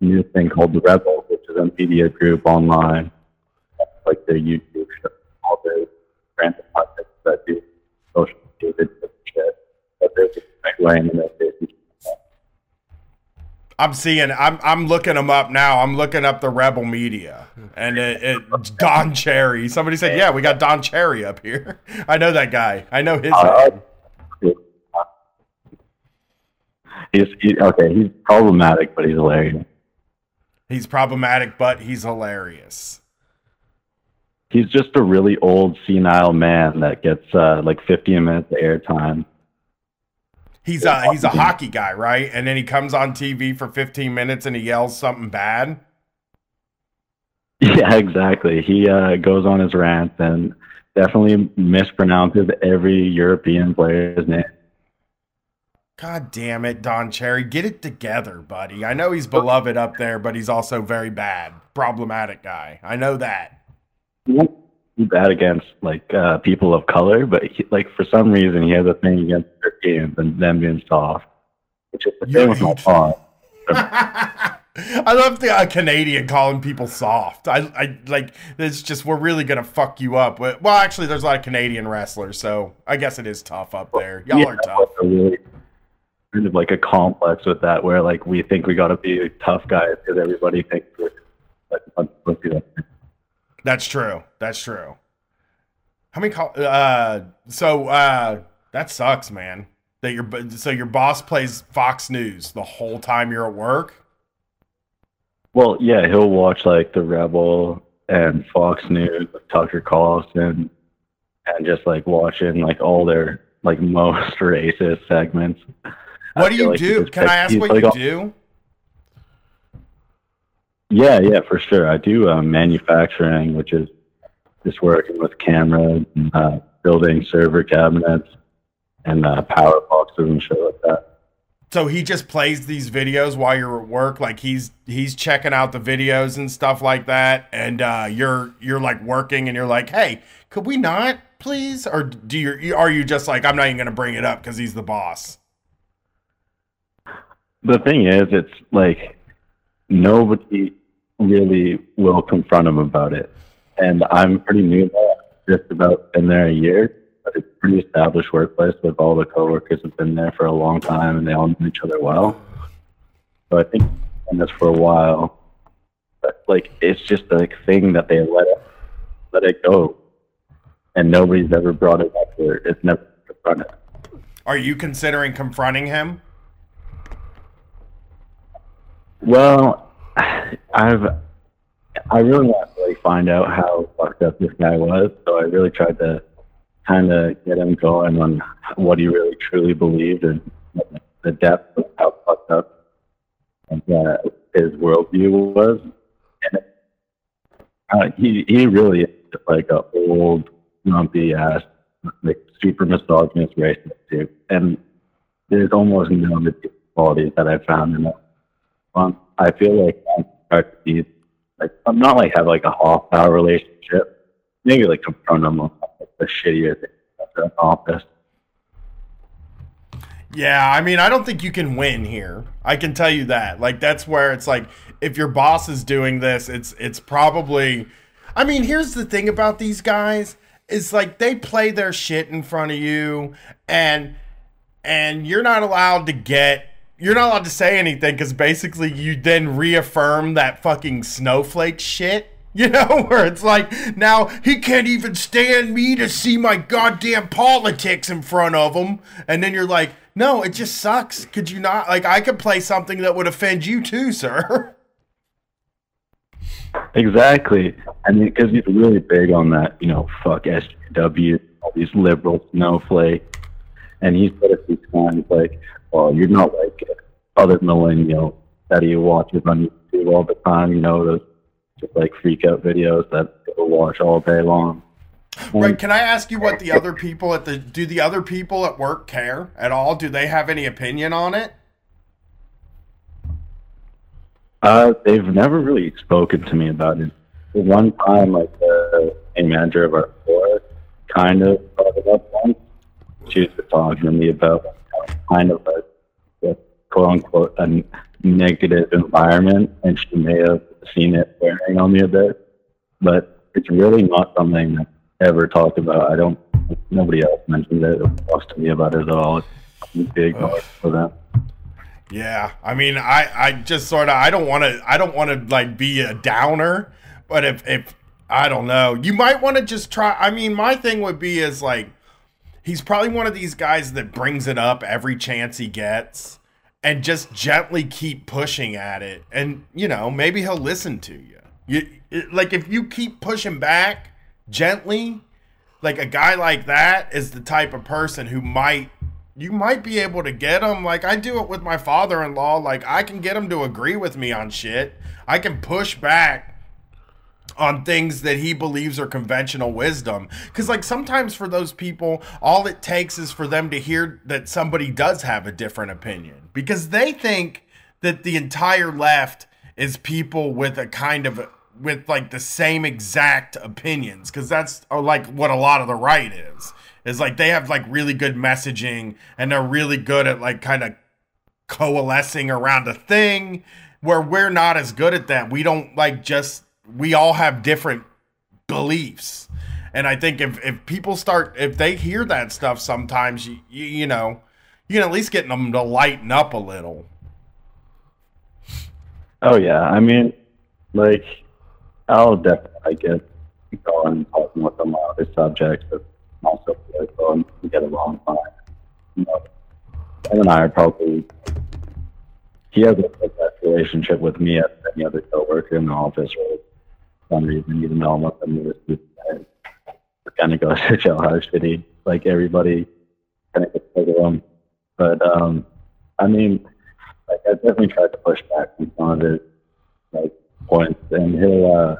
new thing called the Rebel, which is a media group online, like their YouTube show, all the random projects that do social media shit. But they're just segueing in their business. I'm seeing. I'm I'm looking them up now. I'm looking up the Rebel Media and it, it Don Cherry. Somebody said, "Yeah, we got Don Cherry up here." *laughs* I know that guy. I know his. Uh, name. He's he, okay. He's problematic, but he's hilarious. He's problematic, but he's hilarious. He's just a really old, senile man that gets uh, like 15 minutes of airtime. He's a he's a hockey guy, right? And then he comes on TV for 15 minutes and he yells something bad. Yeah, exactly. He uh, goes on his rant and definitely mispronounces every European player's name. God damn it, Don Cherry, get it together, buddy. I know he's beloved up there, but he's also very bad, problematic guy. I know that. He bad against like uh, people of color, but he, like for some reason he has a thing against Europeans and them being soft, which is the Yeah, with my I love the uh, Canadian calling people soft. I, I like it's just we're really gonna fuck you up. Well, actually, there's a lot of Canadian wrestlers, so I guess it is tough up there. Y'all Yeah, are tough. really kind of like a complex with that, where like we think we got to be tough guys because everybody thinks we're like a bunch of. That's true. That's true. How many call? Uh, so uh, that sucks, man. That your so your boss plays Fox News the whole time you're at work. Well, yeah, he'll watch like the Rebel and Fox News, Tucker Carlson, and just like watching like all their like *laughs* most racist segments. What do you like do? Can I ask what like you all- do? Yeah, yeah, for sure. I do um, manufacturing, which is just working with cameras, and, uh, building server cabinets, and uh, power boxes and shit like that. So he just plays these videos while you're at work, like he's he's checking out the videos and stuff like that, and uh, you're you're like working, and you're like, hey, could we not, please? Or do you are you just like, I'm not even gonna bring it up because he's the boss? The thing is, it's like nobody really will confront him about it. And I'm pretty new there. Just about been there a year, but it's a pretty established workplace with all the coworkers have been there for a long time and they all know each other well. So I think done this for a while. But like it's just a thing that they let it let it go. And nobody's ever brought it up or it's never confronted. Are you considering confronting him? Well, I've I really want to like find out how fucked up this guy was, so I really tried to kind of get him going on what he really truly believed and the depth of how fucked up uh, his worldview was. And Uh, he he really is like a old grumpy ass, like super misogynist racist dude, and there's almost no qualities that I found in him. Um, I feel like be like I'm not like have like a hostile relationship. Maybe like him on like, the shittier things at office. Yeah, I mean, I don't think you can win here. I can tell you that. Like that's where it's like if your boss is doing this, it's it's probably I mean, here's the thing about these guys is like they play their shit in front of you and and you're not allowed to get you're not allowed to say anything because basically you then reaffirm that fucking snowflake shit. *laughs* You know, where it's like, now he can't even stand me to see my goddamn politics in front of him. And then you're like, no, it just sucks. Could you not? Like, I could play something that would offend you too, sir. *laughs* Exactly. I mean, because he's really big on that, you know, fuck SJW, all these liberal snowflakes. And he's said a few times, like, well, you're not like other millennials that he watches on YouTube all the time, you know, those just like freak out videos that people watch all day long. Right. Can I ask you what the other people at the do the other people at work care at all? Do they have any opinion on it? Uh, they've never really spoken to me about it. One time, like the manager of our store kind of brought it up She was talking to me about kind of a, a quote unquote a negative environment, and she may have seen it wearing on me a bit. But it's really not something that ever talked about. I don't. Nobody else mentioned it or talks to me about it at all. It's big for them. Yeah, I mean, I I just sort of I don't want to I don't want to like be a downer, but if if I don't know, you might want to just try. I mean, my thing would be is like he's probably one of these guys that brings it up every chance he gets and just gently keep pushing at it, and you know maybe he'll listen to you. You it, like if you keep pushing back gently, like a guy like that is the type of person who might you might be able to get him. Like I do it with my father-in-law. Like I can get him to agree with me on shit. I can push back on things that he believes are conventional wisdom. Because, like, sometimes for those people, all it takes is for them to hear that somebody does have a different opinion. Because they think that the entire left is people with a kind of with like the same exact opinions. Because that's uh, like what a lot of the right is. Is like they have like really good messaging and they're really good at like kind of coalescing around a thing where we're not as good at that. We don't like just we all have different beliefs and i think if, if people start if they hear that stuff sometimes you, you, you know you can at least get them to lighten up a little Oh yeah, I mean, like, I'll definitely I get going talking with them on other subjects, but also political, and we get along fine. You know, and I are probably. He has a best relationship with me as any other coworker in the office, or for some reason, even though I'm with the newest student, kind of goes to show how shitty like everybody kind of gets of him. But um, I mean, like I definitely tried to push back on some of his like points, and he'll uh,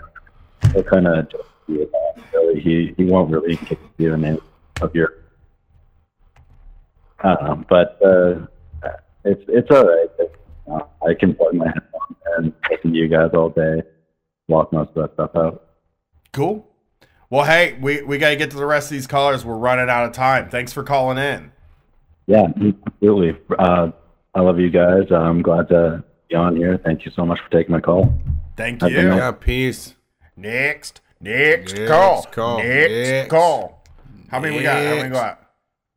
he'll kind of just be about really. He he won't really kick you in the of your. Um, but uh, it's it's all right. It's, uh, I can plug my head on and listen to you guys all day, walk most of that stuff out. cool well hey we, we got to get to the rest of these callers we're running out of time thanks for calling in Yeah, absolutely. Uh, I love you guys. I'm glad to be on here. Thank you so much for taking my call. thank Have you. Yeah, peace. Next, next, Next call. call. Next, Next. call. How many we got? How many we got?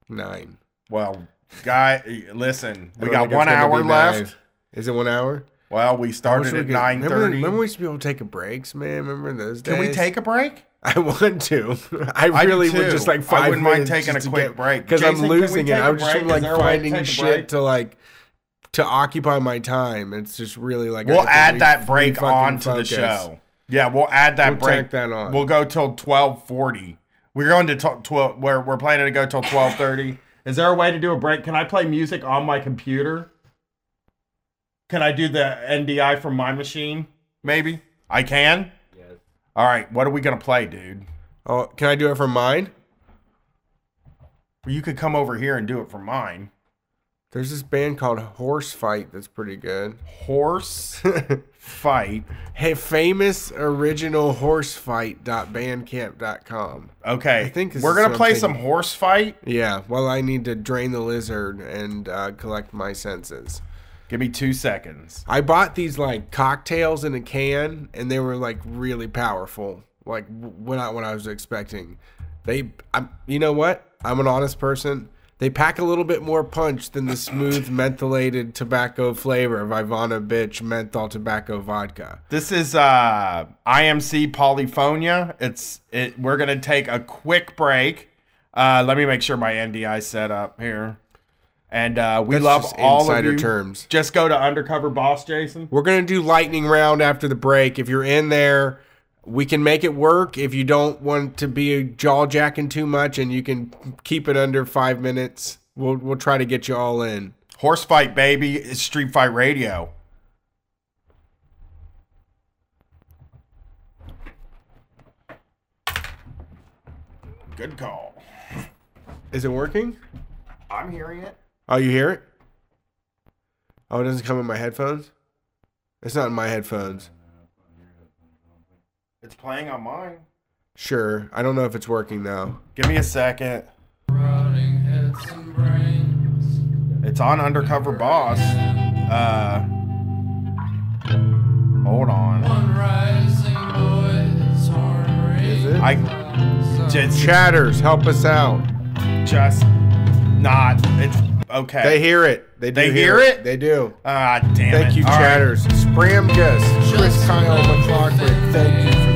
Nine. Well, guy, listen, we got one hour left. nine. Is it one hour? Well, we started we at nine remember, thirty. remember we used to be able to take a breaks, man. Remember those days? Can we take a break? *laughs* I want to. I I really would just like I five wouldn't mind minutes taking a quick get- break. because I'm Jason, can we losing it. I'm just like Is there a way to finding shit to like to occupy my time. It's just really like We'll add re- that break on to the show. Yeah, we'll add that We'll break. that on. We'll go till twelve forty. We're going to t- twelve. We're we're planning to go till twelve thirty. Is there a way to do a break? Can I play music on my computer? Can I do the NDI from my machine? Maybe I can. Yes. All right, what are we gonna play, dude? Oh, can I do it from mine? Well, you could come over here and do it for mine. There's this band called Horse Fight that's pretty good. Horse *laughs* fight. Hey, famous original horsefight.bandcamp.com. Okay, I think we're gonna play some horse fight. Yeah, well, I need to drain the lizard and uh, collect my senses. Give me two seconds. I bought these like cocktails in a can, and they were like really powerful. Like when I when I was expecting, they. I'm. You know what? I'm an honest person. They pack a little bit more punch than the smooth *coughs* mentholated tobacco flavor of Ivana Bitch menthol tobacco vodka. This is uh IMC Polyphonia. It's it. We're gonna take a quick break. Uh, let me make sure my NDI set up here. And uh, we That's love all insider of you. terms. Just go to Undercover Boss, Jason. We're gonna do lightning round after the break. If you're in there, we can make it work. If you don't want to be jaw jacking too much, and you can keep it under five minutes, we'll we'll try to get you all in. Horse fight, baby. It's Street Fight Radio. Good call. Is it working? I'm hearing it. Oh, you hear it? Oh, it doesn't come in my headphones. It's not in my headphones. It's playing on mine. Sure, I don't know if it's working though. Give me a second. Rotting heads and brains. It's on Undercover Boss. Uh, hold on. One rising Is it? I just Chatters, help us out. just not. It's okay. They hear it. They do They hear it? They do. Ah, damn Thank it. you, All right. chatters. Spram Gus, Chris Kyle McLaughlin. Thank you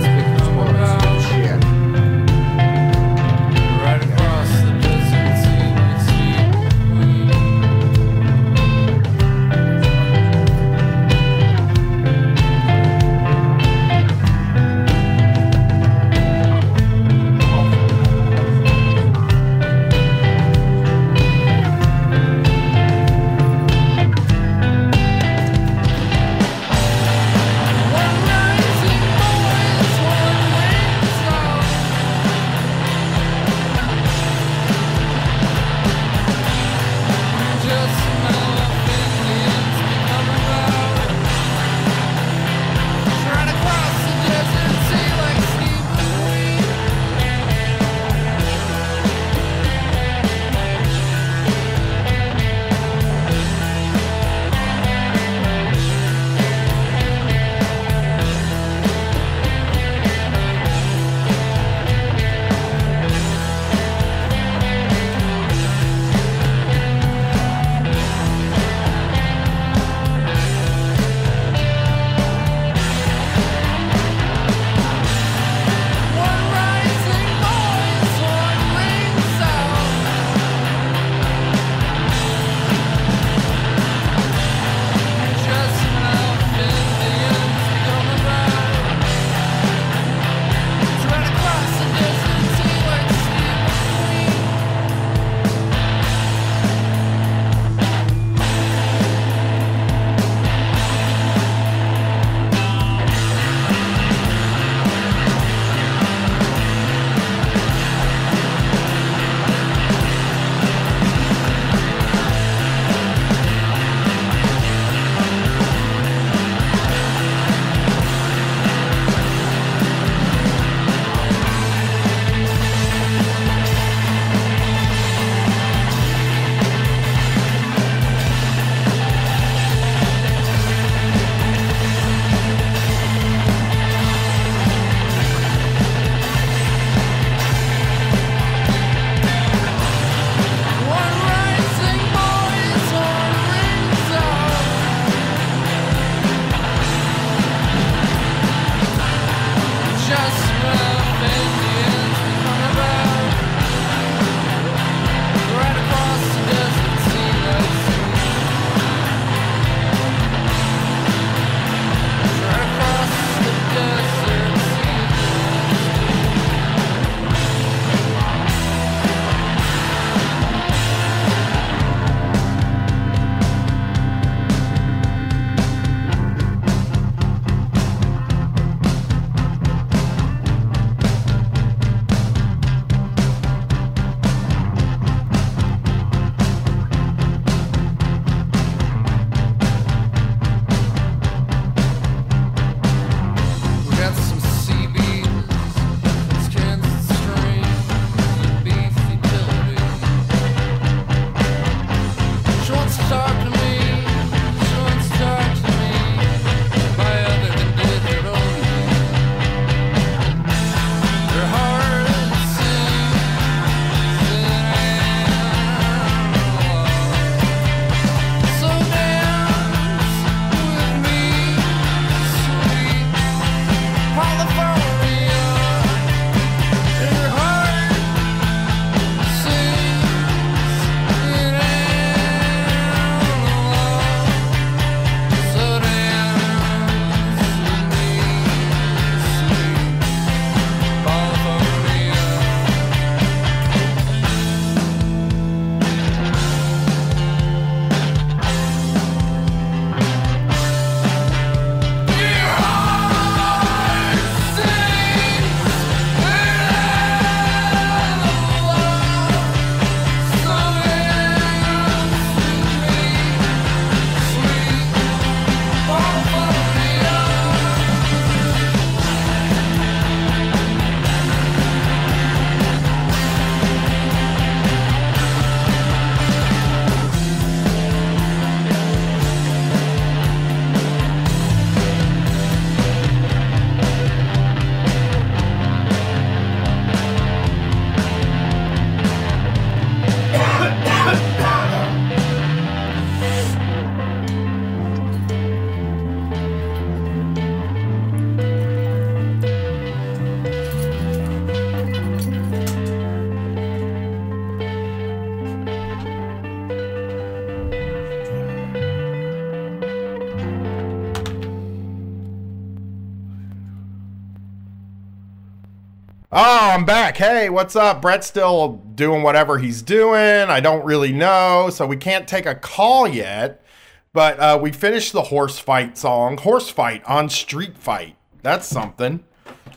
I'm back. Hey, what's up? Brett's still doing whatever he's doing. I don't really know, so we can't take a call yet. But uh, we finished the horse fight song. Horse fight on Street Fight. That's something.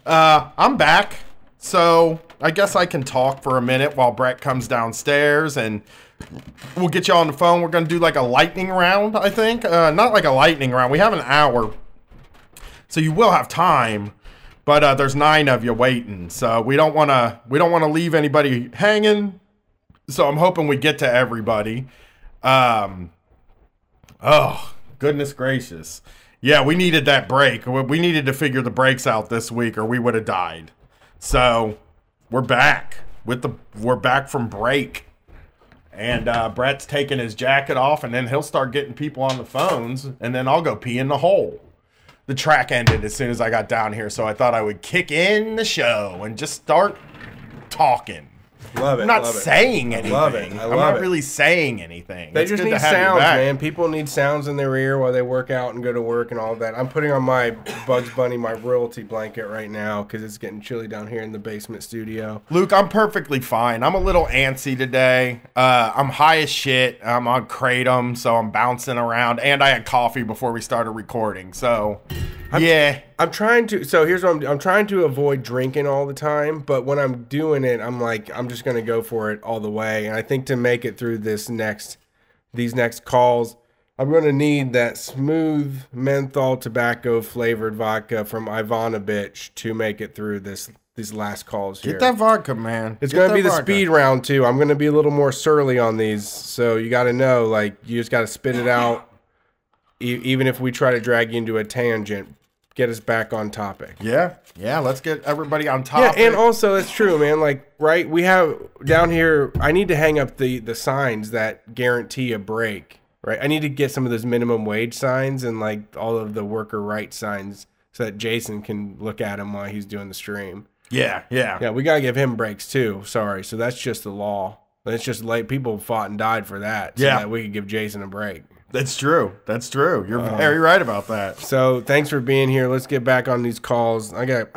Uh, I'm back, so I guess I can talk for a minute while Brett comes downstairs, and we'll get you on the phone. We're gonna do like a lightning round, I think. Uh, not like a lightning round. We have an hour, so you will have time but uh, there's nine of you waiting, so we don't want to we don't want to leave anybody hanging. So I'm hoping we get to everybody. Um, oh goodness gracious, yeah, we needed that break. We needed to figure the breaks out this week, or we would have died. So we're back with the we're back from break. And uh, Brett's taking his jacket off, and then he'll start getting people on the phones, and then I'll go pee in the hole the track ended as soon as I got down here, so I thought I would kick in the show and just start talking. Love it. I'm not love it. saying I anything. love it. I am not it. really saying anything. They It's just good to need have you sounds, back. man. People need sounds in their ear while they work out and go to work and all that. I'm putting on my Bugs Bunny, my royalty blanket right now because it's getting chilly down here in the basement studio. Luke, I'm perfectly fine. I'm a little antsy today. Uh, I'm high as shit. I'm on kratom, so I'm bouncing around, and I had coffee before we started recording. So, yeah, I'm trying to. So here's what I'm. I'm trying to avoid drinking all the time, but when I'm doing it, I'm like, I'm just gonna go for it all the way. And I think to make it through this next, these next calls, I'm gonna need that smooth menthol tobacco flavored vodka from Ivanovich to make it through this these last calls here. get that vodka, man. It's Get going to be the vodka. speed round too. I'm going to be a little more surly on these, so you got to know, like, you just got to spit it out. E- even if we try to drag you into a tangent, get us back on topic. Yeah, yeah. Let's get everybody on topic. Yeah, and also it's true, man. Like, right? We have down here. I need to hang up the the signs that guarantee a break. Right? I need to get some of those minimum wage signs and like all of the worker rights signs so that Jason can look at them while he's doing the stream. yeah, yeah, Yeah, we gotta give him breaks too. Sorry, so that's just the law. It's just like people fought and died for that. So Yeah. that we could give Jason a break. That's true. That's true. You're Uh, very right about that. So thanks for being here. Let's get back on these calls. I got.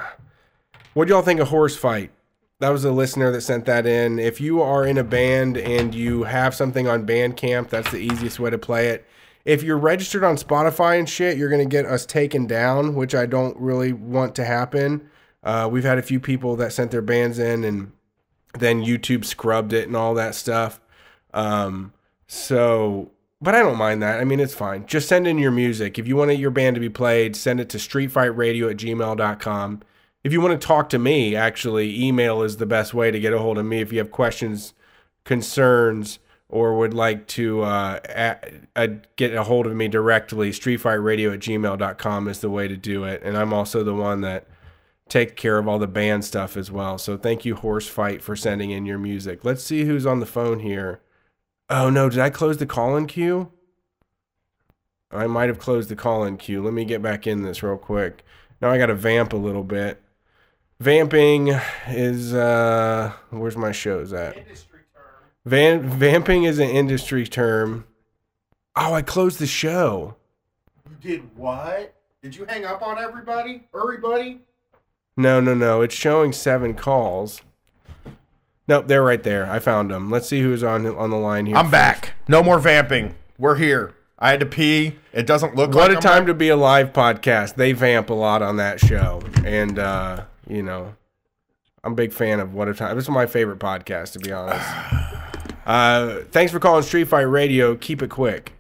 What do y'all think of horse fight? That was a listener that sent that in. If you are in a band and you have something on Bandcamp, that's the easiest way to play it. If you're registered on Spotify and shit, you're gonna get us taken down, which I don't really want to happen. Uh, we've had a few people that sent their bands in, and then YouTube scrubbed it and all that stuff. Um, so, but I don't mind that. I mean, it's fine. Just send in your music. If you want your band to be played, send it to streetfightradio at gmail.com. If you want to talk to me, actually, email is the best way to get a hold of me. If you have questions, concerns, or would like to uh, a, a, get a hold of me directly, streetfightradio at gmail.com is the way to do it. And I'm also the one that take care of all the band stuff as well. So thank you, Horse Fight, for sending in your music. Let's see who's on the phone here. Oh no, did I close the call in queue? I might have closed the call in queue. Let me get back in this real quick. Now I got to vamp a little bit. Vamping is uh where's my shows at? Van vamping is an industry term. Oh, I closed the show. You did what? Did you hang up on everybody? Everybody? No, no, no. It's showing seven calls. Nope, they're right there. I found them. Let's see who's on on the line here. I'm first. back. No more vamping. We're here. I had to pee. It doesn't look What like a I'm time back. to be a live podcast. They vamp a lot on that show, and uh, you know, I'm a big fan of What a Time. This is my favorite podcast, to be honest. *sighs* Uh, thanks for calling Street Fight Radio. Keep it quick.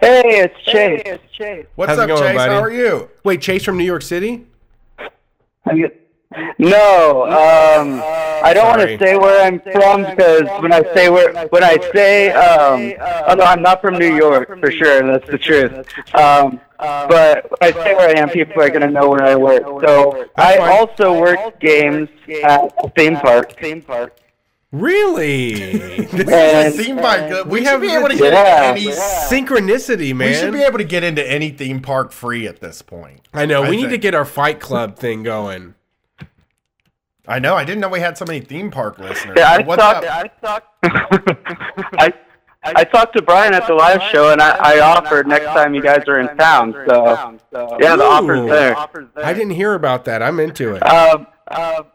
Hey, it's Chase. it's Chase. What's How's up, going, Chase? buddy? How are you? Wait, Chase from New York City? No, um, I don't want to say where I'm from because when I say where, when I say, um, oh no, I'm not from New York for sure. That's the truth. Um, but I say where I am, people are gonna know where I work. So I also work games at a theme park. Theme park. Really? *laughs* This is And- Theme park. We, we should have be able to get Yeah. into any. synchronicity, man. We should be able to get into any theme park free at this point. I know. I We need to get our Fight Club thing going. I know. I didn't know we had so many theme park listeners. Yeah, I What's suck. up? I suck. *laughs* I I talked to Brian at the live show, and I, I offered next time you guys are in town. So yeah, the offer's there. I didn't hear about that. I'm into it. Um, um,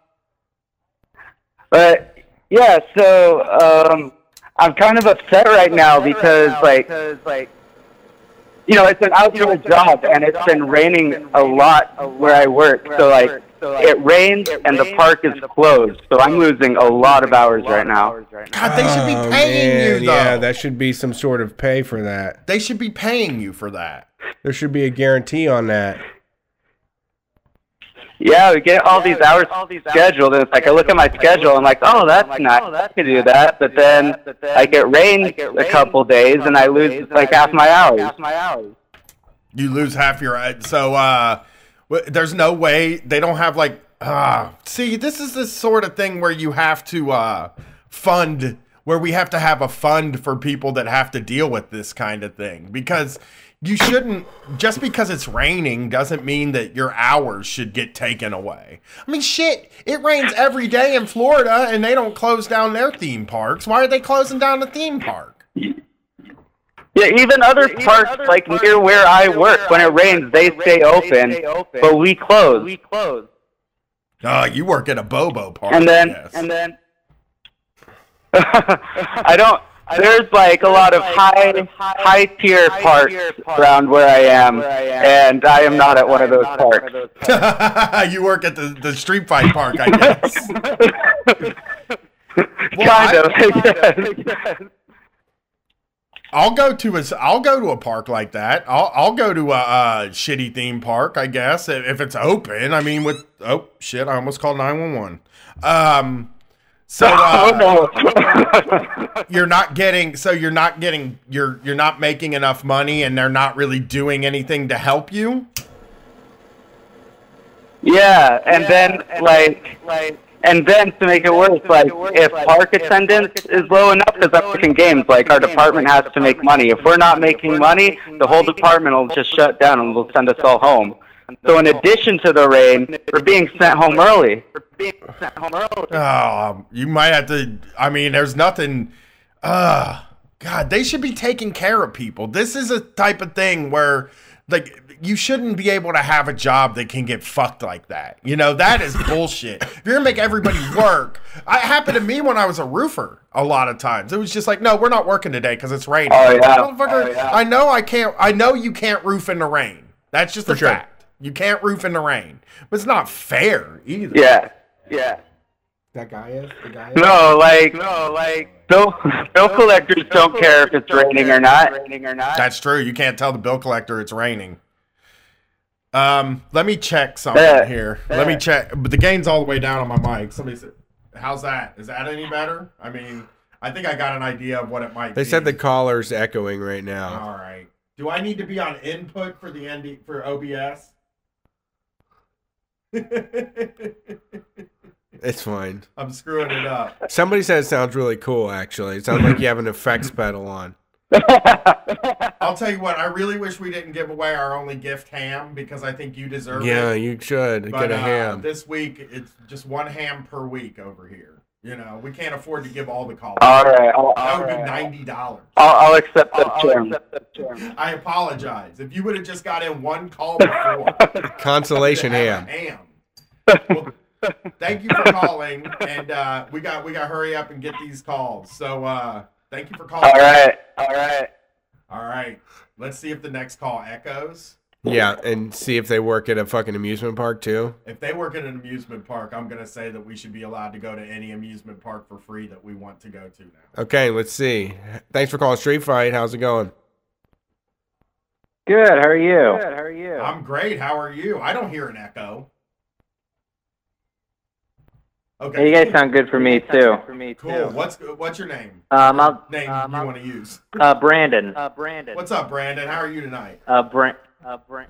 but yeah, so um, I'm kind of upset right now because like you know it's an outdoor job and it's been raining a lot where I work. So like it rains and the park is closed. So I'm losing a lot of hours right now. God, they should be Oh, paying man, you though. Yeah, that should be some sort of pay for that. they should be paying you for that. There should be a guarantee on that. Yeah, we get all these hours all these scheduled, and it's like I look at my schedule, and I'm like, oh, that's nice, I could do that. But then like it rains a couple days, and I lose like half my hours. You lose half your so uh w- there's no way they don't have like ah see this is the sort of thing where you have to uh fund where we have to have a fund for people that have to deal with this kind of thing because you shouldn't just because it's raining doesn't mean that your hours should get taken away. I mean shit, it rains every day in Florida and they don't close down their theme parks. Why are they closing down the theme park? Yeah, even other parks like near where I work, when it rains, they stay open, but we close. We close. Uh, you work at a Bobo park. And then, yes. and then, *laughs* I don't. There's like a lot of high, high tier parks around where I am, and I am not at one of those parks. *laughs* you work at the, the street fight park, I *laughs* guess. Well, kind I- of. yes. I'll go to a I'll go to a park like that. I'll I'll go to a, a shitty theme park, I guess, if if it's open. I mean, with oh shit, I almost called nine one one. Um, so *laughs* uh, oh no. *laughs* you're not getting so you're not getting you're you're not making enough money, and they're not really doing anything to help you. Yeah, and then like, and then to make it worse, like if park attendance is low enough, because I'm games, like our department has to make money. If we're not making money, the whole department will just shut down and will send us all home. So in addition to the rain, we're being sent home early. We're being sent home early. Oh, you might have to. I mean, there's nothing. Uh, God, they should be taking care of people. This is a type of thing where, like, you shouldn't be able to have a job that can get fucked like that. You know, that is *laughs* bullshit. If you're gonna make everybody work, it happened to me when I was a roofer. A lot of times, it was just like, no, we're not working today because it's raining. Oh, yeah. Motherfucker, Oh, yeah. I know I can't. I know you can't roof in the rain. That's just a sure. fact. You can't roof in the rain, but it's not fair either. Yeah, yeah. That guy is the guy. is? No, like, no, like, bill bill collectors don't care if it's raining or not. Raining or not. That's true. You can't tell the bill collector it's raining. Um, let me check something There. here. Let me check. But the gain's all the way down on my mic. Somebody said, "How's that? Is that any better?" I mean, I think I got an idea of what it might be. They be. said the caller's echoing right now. All right. Do I need to be on input for the ND for OBS? *laughs* It's fine. I'm screwing it up. Somebody said it sounds really cool. Actually, it sounds like you have an effects pedal on. *laughs* I'll tell you what. I really wish we didn't give away our only gift, ham, because I think you deserve it. Yeah, you should But, get a uh, ham. this week, it's just one ham per week over here. You know, we can't afford to give all the calls. All right, I'll, that all would be ninety dollars. I'll, I'll accept that term. I apologize. If you would have just got in one call before, *laughs* Consolation ham. ham. Well, thank you for calling, and uh, we got we got to hurry up and get these calls. So uh, thank you for calling. All right, all right. all right. Let's see if the next call echoes. Yeah, and see if they work at a fucking amusement park too. If they work at an amusement park, I'm gonna say that we should be allowed to go to any amusement park for free that we want to go to now. Okay, let's see. Thanks for calling Street Fight. How's it going? Good. How are you? Good. How are you? I'm great. How are you? I don't hear an echo. Okay. you guys sound good for me too. For me cool. What's what's your name? Um, I'll, Name um, you I'll- want to use? uh, Brandon. Uh, Brandon. What's up, Brandon? How are you tonight? Uh, Brand. Uh, Brand.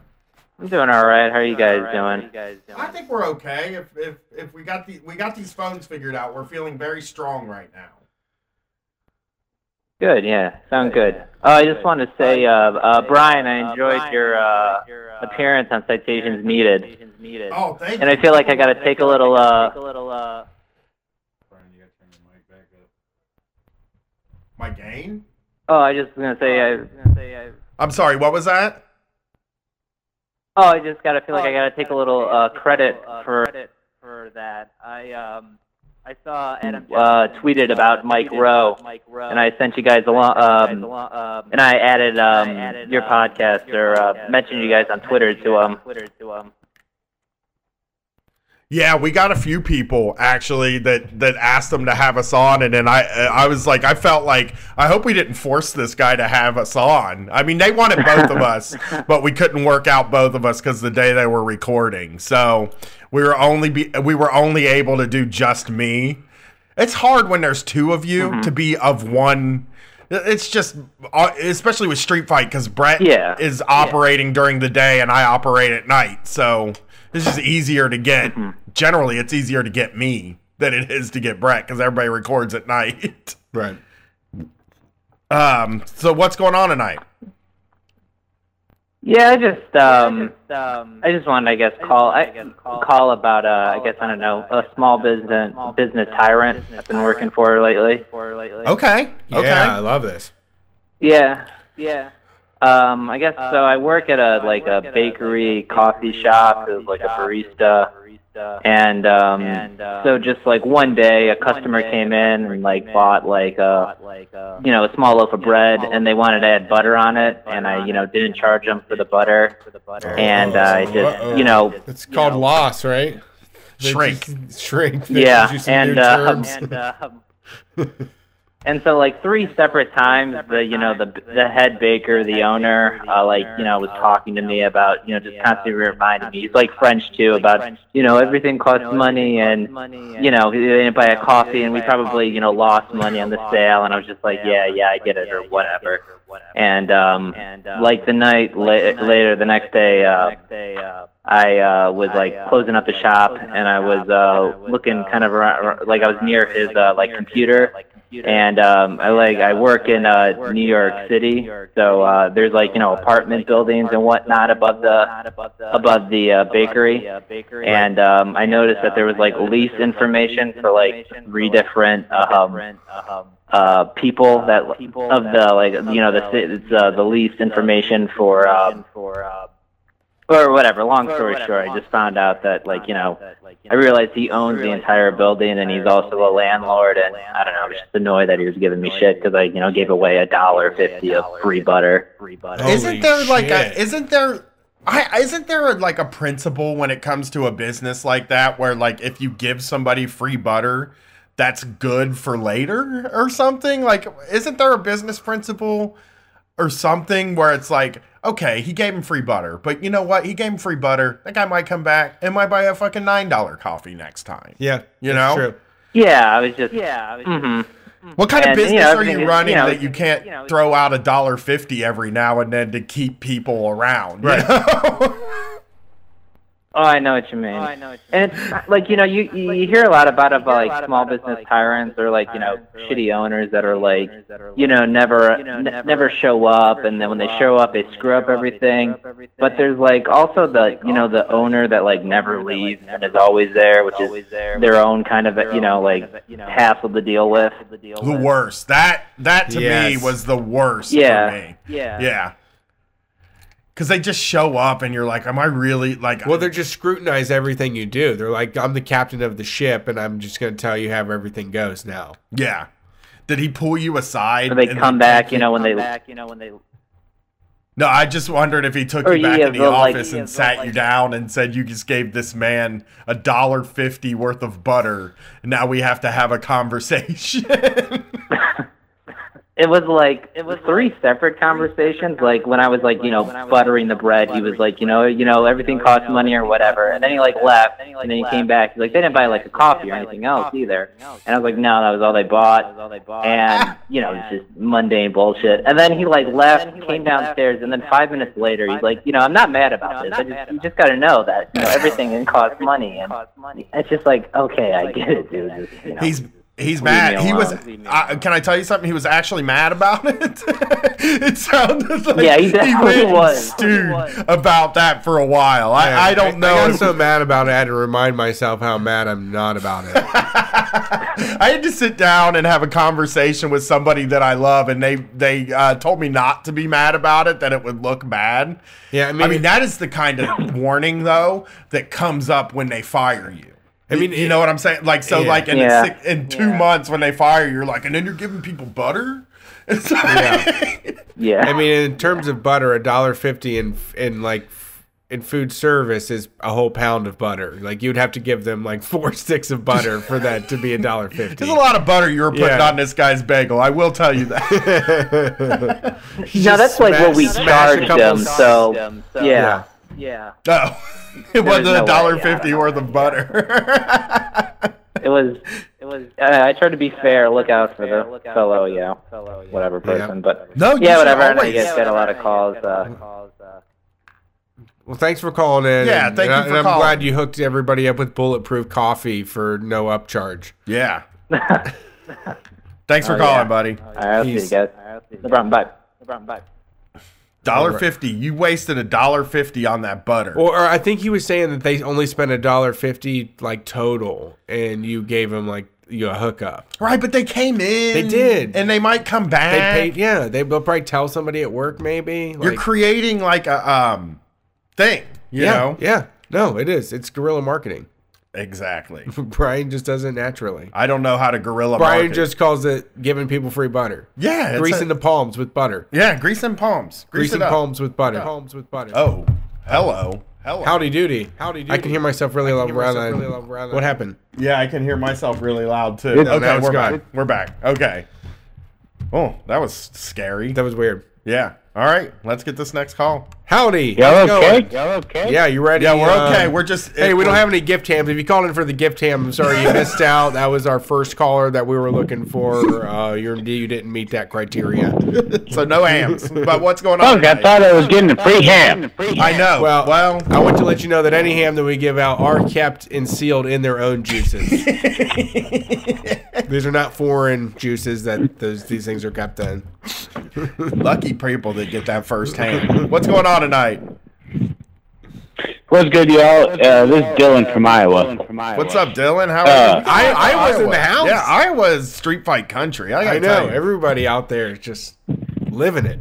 I'm doing all right. How are you guys doing? I think we're okay. If if if we got the we got these phones figured out, we're feeling very strong right now. Good. Yeah. Sound good. Uh, I just want to say, uh, uh, Brian, I enjoyed your uh, appearance on Citations Needed, Oh, thank you. and. I feel like I got to take a little. Uh, a little. Uh, My gain? Oh, I just was gonna say. I was gonna say. I, I'm sorry, what was that? oh, I just gotta feel like I gotta take a little uh, credit for for that. I um. I saw Adam uh, tweeted about Mike Rowe, and I sent you guys along. Um, and I added um, your podcast or uh, mentioned you guys on Twitter to um. Yeah, we got a few people actually that that asked them to have us on, and then I I was like, I felt like I hope we didn't force this guy to have us on. I mean, they wanted both of us, *laughs* but we couldn't work out both of us because the day they were recording, so we were only be we were only able to do just me. It's hard when there's two of you to be of one. It's just, uh, especially with Street Fight, because Brett Yeah. is operating during the day and I operate at night. So it's just easier to get. Generally, it's easier to get me than it is to get Brett because everybody records at night. *laughs* Right. Um. So what's going on tonight? Yeah, I just um, I just wanted, I guess, call I guess, call about uh, I guess I don't know, a small business business tyrant I've been working for lately. Okay. Okay. Yeah, I love this. Yeah, yeah. Um, I guess so. I work at a like a bakery, coffee shop, as like a barista, and um, so just like one day, a customer came in and like bought like a you know a small loaf of bread, and they wanted to add butter on it, and I you know didn't charge them for the butter, and I just you know It's called loss, right? They Shrink. *laughs* Shrink. They yeah, gives you some and new *laughs* um, and *laughs* um, and so like three separate times, the you know the the head baker, the owner, uh, like you know was talking to me about you know just constantly reminding me. He's like French too about you know everything costs money and you know he didn't buy a coffee and we probably you know lost money on the sale and I was just like yeah yeah I get it or whatever. And um, like the night la- later, the next day, uh, I uh, was like closing up the shop, and I was uh, looking kind of around, like I was near his uh, like computer, and um, I like I work in uh, New York City, so uh, there's like you know apartment buildings and whatnot above the above the uh, bakery, and um, I noticed that there was like lease information for like three different um, uh, people that of the like you know the it's uh, the lease information for um, or whatever. Long story short, I just found out that like you know I realized he owns the entire building and he's also a landlord. And I don't know, I was just annoyed that he was giving me shit because I you know gave away a dollar fifty of free butter. Free butter. isn't there like a? Isn't there? I, isn't there like a principle when it comes to a business like that where like if you give somebody free butter, that's good for later or something? Like, isn't there a business principle or something where it's like, okay, he gave him free butter, but you know what? He gave him free butter. That guy might come back and might buy a fucking nine dollar coffee next time. yeah, You know? true. Yeah, I was just yeah. I was mhm. What kind And, of you know, business are you running you know, that you can't you know, throw out a dollar fifty every now and then to keep people around? *laughs* you I know? What you mean. Oh, I know what you mean. And it's like you know, you *laughs* you you hear a lot about of like small business tyrants or like you know shitty owners that are like you know never ne- never show up, and then when they show up, they screw up everything. But there's like also the you know the owner that like never leaves and is always there, which is their own kind of you know like hassle to deal with. the worst. That that to Yes. me was the worst Yeah. for me. Yeah. Yeah. Cause they just show up and you're like, am I really like Well, they're just scrutinize everything you do. They're like, I'm the captain of the ship, and I'm just going to tell you how everything goes now. Yeah. Did he pull you aside? Or they and- come back, you know, when they back, you know when they No, I just wondered if he took you back yeah, in the they'll, like- office and they'll, sat you down and said you just gave this man a dollar fifty worth of butter. Now we have to have a conversation. *laughs* *laughs* It was like it was three separate conversations. Like when I was like, you know, buttering the bread, he was like, you know, you know, everything costs money or whatever. And then he like left, and then he came back. He's like, they didn't buy like a coffee or anything else either. And I was like, no, that was all they *laughs* bought. And *laughs* you know, it's just mundane bullshit. And then he like left, came downstairs, and then five minutes later, he's like, you know, I'm not mad about this. I just you just got to know that you know *laughs* everything costs money, and it's just like, okay, I get it, dude. Just, you know. he's He's mad. He was. alone. Uh, can I tell you something? He was actually mad about *laughs* it. it sounded like Yeah, he definitely went was. stewed about that for a while. I, Yeah, I don't know. I got so mad about it, I had to remind myself how mad I'm not about it. *laughs* I had to sit down and have a conversation with somebody that I love, and they they uh, told me not to be mad about it, that it would look bad. Yeah, I mean, I mean that is the kind of warning though that comes up when they fire you. I mean, you know what I'm saying? Like so, Yeah. like in, Yeah. six, in two months when they fire you, you're like, and then you're giving people butter. *laughs* It's like, *laughs* Yeah. I mean, in terms of butter, a dollar fifty in in like in food service is a whole pound of butter. Like you'd have to give them like four *laughs* sticks of butter for that to be a dollar fifty. there's a lot of butter you were putting Yeah. on this guy's bagel. I will tell you that. no, that's like what we smash a charged couple them. So, Yeah. yeah. Yeah. oh, *laughs* it was wasn't a way, dollar yeah. fifty worth of butter. It was. It was. Uh, I tried to be fair. Look out for the fellow, yeah, fellow, whatever person. But No, yeah, whatever. And I always- get, get a lot of calls. Uh, Well, thanks for calling in. Yeah, and- thank and you I- for and I'm calling. glad you hooked everybody up with bulletproof coffee for no upcharge. yeah. *laughs* Thanks for Oh, calling, yeah. buddy. all right, I'll see you Peace. guys. No problem. Bye. No problem. Bye. Dollar fifty. You wasted a dollar fifty on that butter. Or, or I think he was saying that they only spent a dollar fifty like total, and you gave him like you a hookup. right, but they came in. They did. and they might come They back. paid, yeah. They will probably tell somebody at work, maybe. You're creating like a um thing. You yeah, know yeah. No, it is. It's guerrilla marketing. Exactly. *laughs* Brian just does it naturally. I don't know how to gorilla. Brian market. just calls it giving people free butter. yeah, Greasing a- the palms with butter. yeah, grease and palms. Grease Greasing it palms with butter. Palms with butter. Oh, hello, hello. Howdy doody. Howdy doody. I can hear myself really loud around that. really loud What happened? Yeah, I can hear myself really loud too. Good. No, okay, we're gone. back. We're back. Okay. Oh, that was scary. That was weird. Yeah. All right, let's get this next call. Howdy. Y'all How's okay? Y'all okay? Yeah, you ready? Yeah, we're Uh, okay. We're just Hey, we don't have any gift hams. If you called in for the gift ham, I'm sorry you *laughs* missed out. That was our first caller that we were looking for. Uh, you're, you didn't meet that criteria. *laughs* so no hams. but what's going on? Look, I thought I was getting a free ham. I know. Well, Well, I want to let you know that any ham that we give out are kept and sealed in their own juices. *laughs* These are not foreign juices that those these things are kept in. lucky people that get that first ham. What's going on tonight? What's good, y'all? Uh, this is Dylan from Iowa. What's up, Dylan? How are Uh, you? I- Iowa's in the house. Yeah, Iowa's street fight country. I, gotta I tell know you. everybody out there is just living it.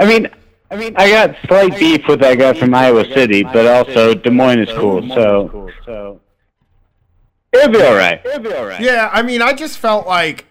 I mean, I mean, I got slight beef with that guy from Iowa City, but also Des Moines is cool, so it'll be all right. It'll be all right. Yeah, I mean, I just felt like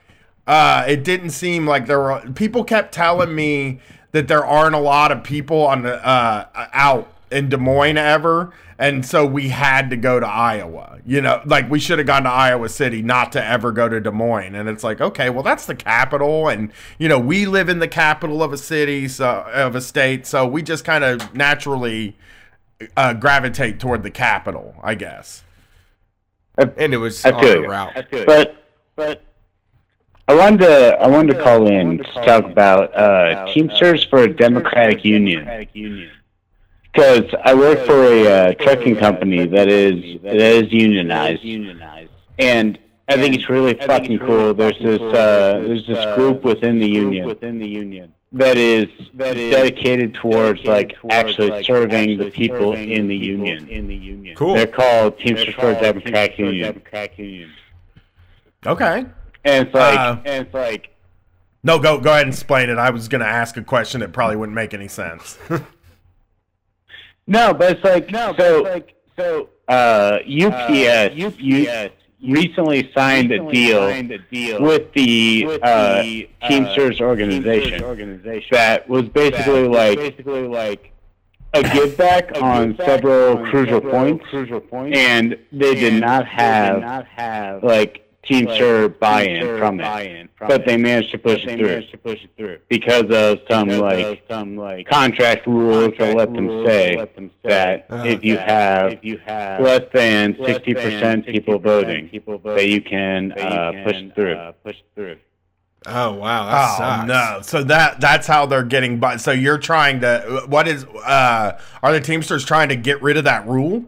uh, it didn't seem like there were people kept telling me that there aren't a lot of people on the uh, out in Des Moines ever, and so we had to go to Iowa. You know, like we should have gone to Iowa City, not to ever go to Des Moines. And it's like, okay, well, that's the capital, and you know, we live in the capital of a city, so of a state, so we just kind of naturally uh, gravitate toward the capital, I guess. And it was I on feel the you. route. But but I wanted to I wanted to call in to talk about uh, Teamsters for a Democratic Union because I work for a uh, trucking company that is that is unionized, and I think it's really fucking cool. There's this uh, there's this group within the union within the union that is dedicated towards like actually serving the people in the union. In the union, Cool. They're called Teamsters for a Democratic Union. Okay. And it's like, Uh, and it's like, No, go go ahead and explain it. I was going to ask a question that probably wouldn't make any sense. *laughs* no, but it's like, no, so, like, so, uh, UPS, UPS recently signed a deal with the uh, Teamsters organization organization that was basically like, basically like a give *laughs* back on several crucial points, crucial points and they did not have, did not have like Teamster buy-in from it, but they managed to push it through because of some like some like contract rules that let them say that if you have less than sixty percent people voting, that you can uh, push through. Push through. Oh wow, that oh sucks. no! So that that's how they're getting by. So you're trying to what is uh are the Teamsters trying to get rid of that rule?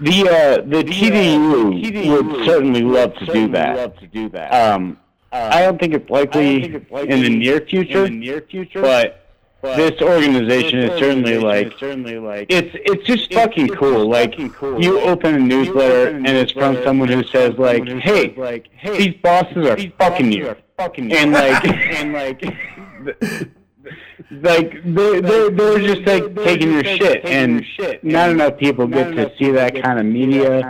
The uh, the TDU would certainly love to do that. Um, I don't think it's likely in the near future. in the near future. But this organization is certainly like it's it's just fucking cool. Like you open a newsletter and it's from someone who says like, "Hey, these bosses are fucking you," and like *laughs* and like. *laughs* Like they're, they're, they're just like taking your shit, and not enough people get to see that kind of media,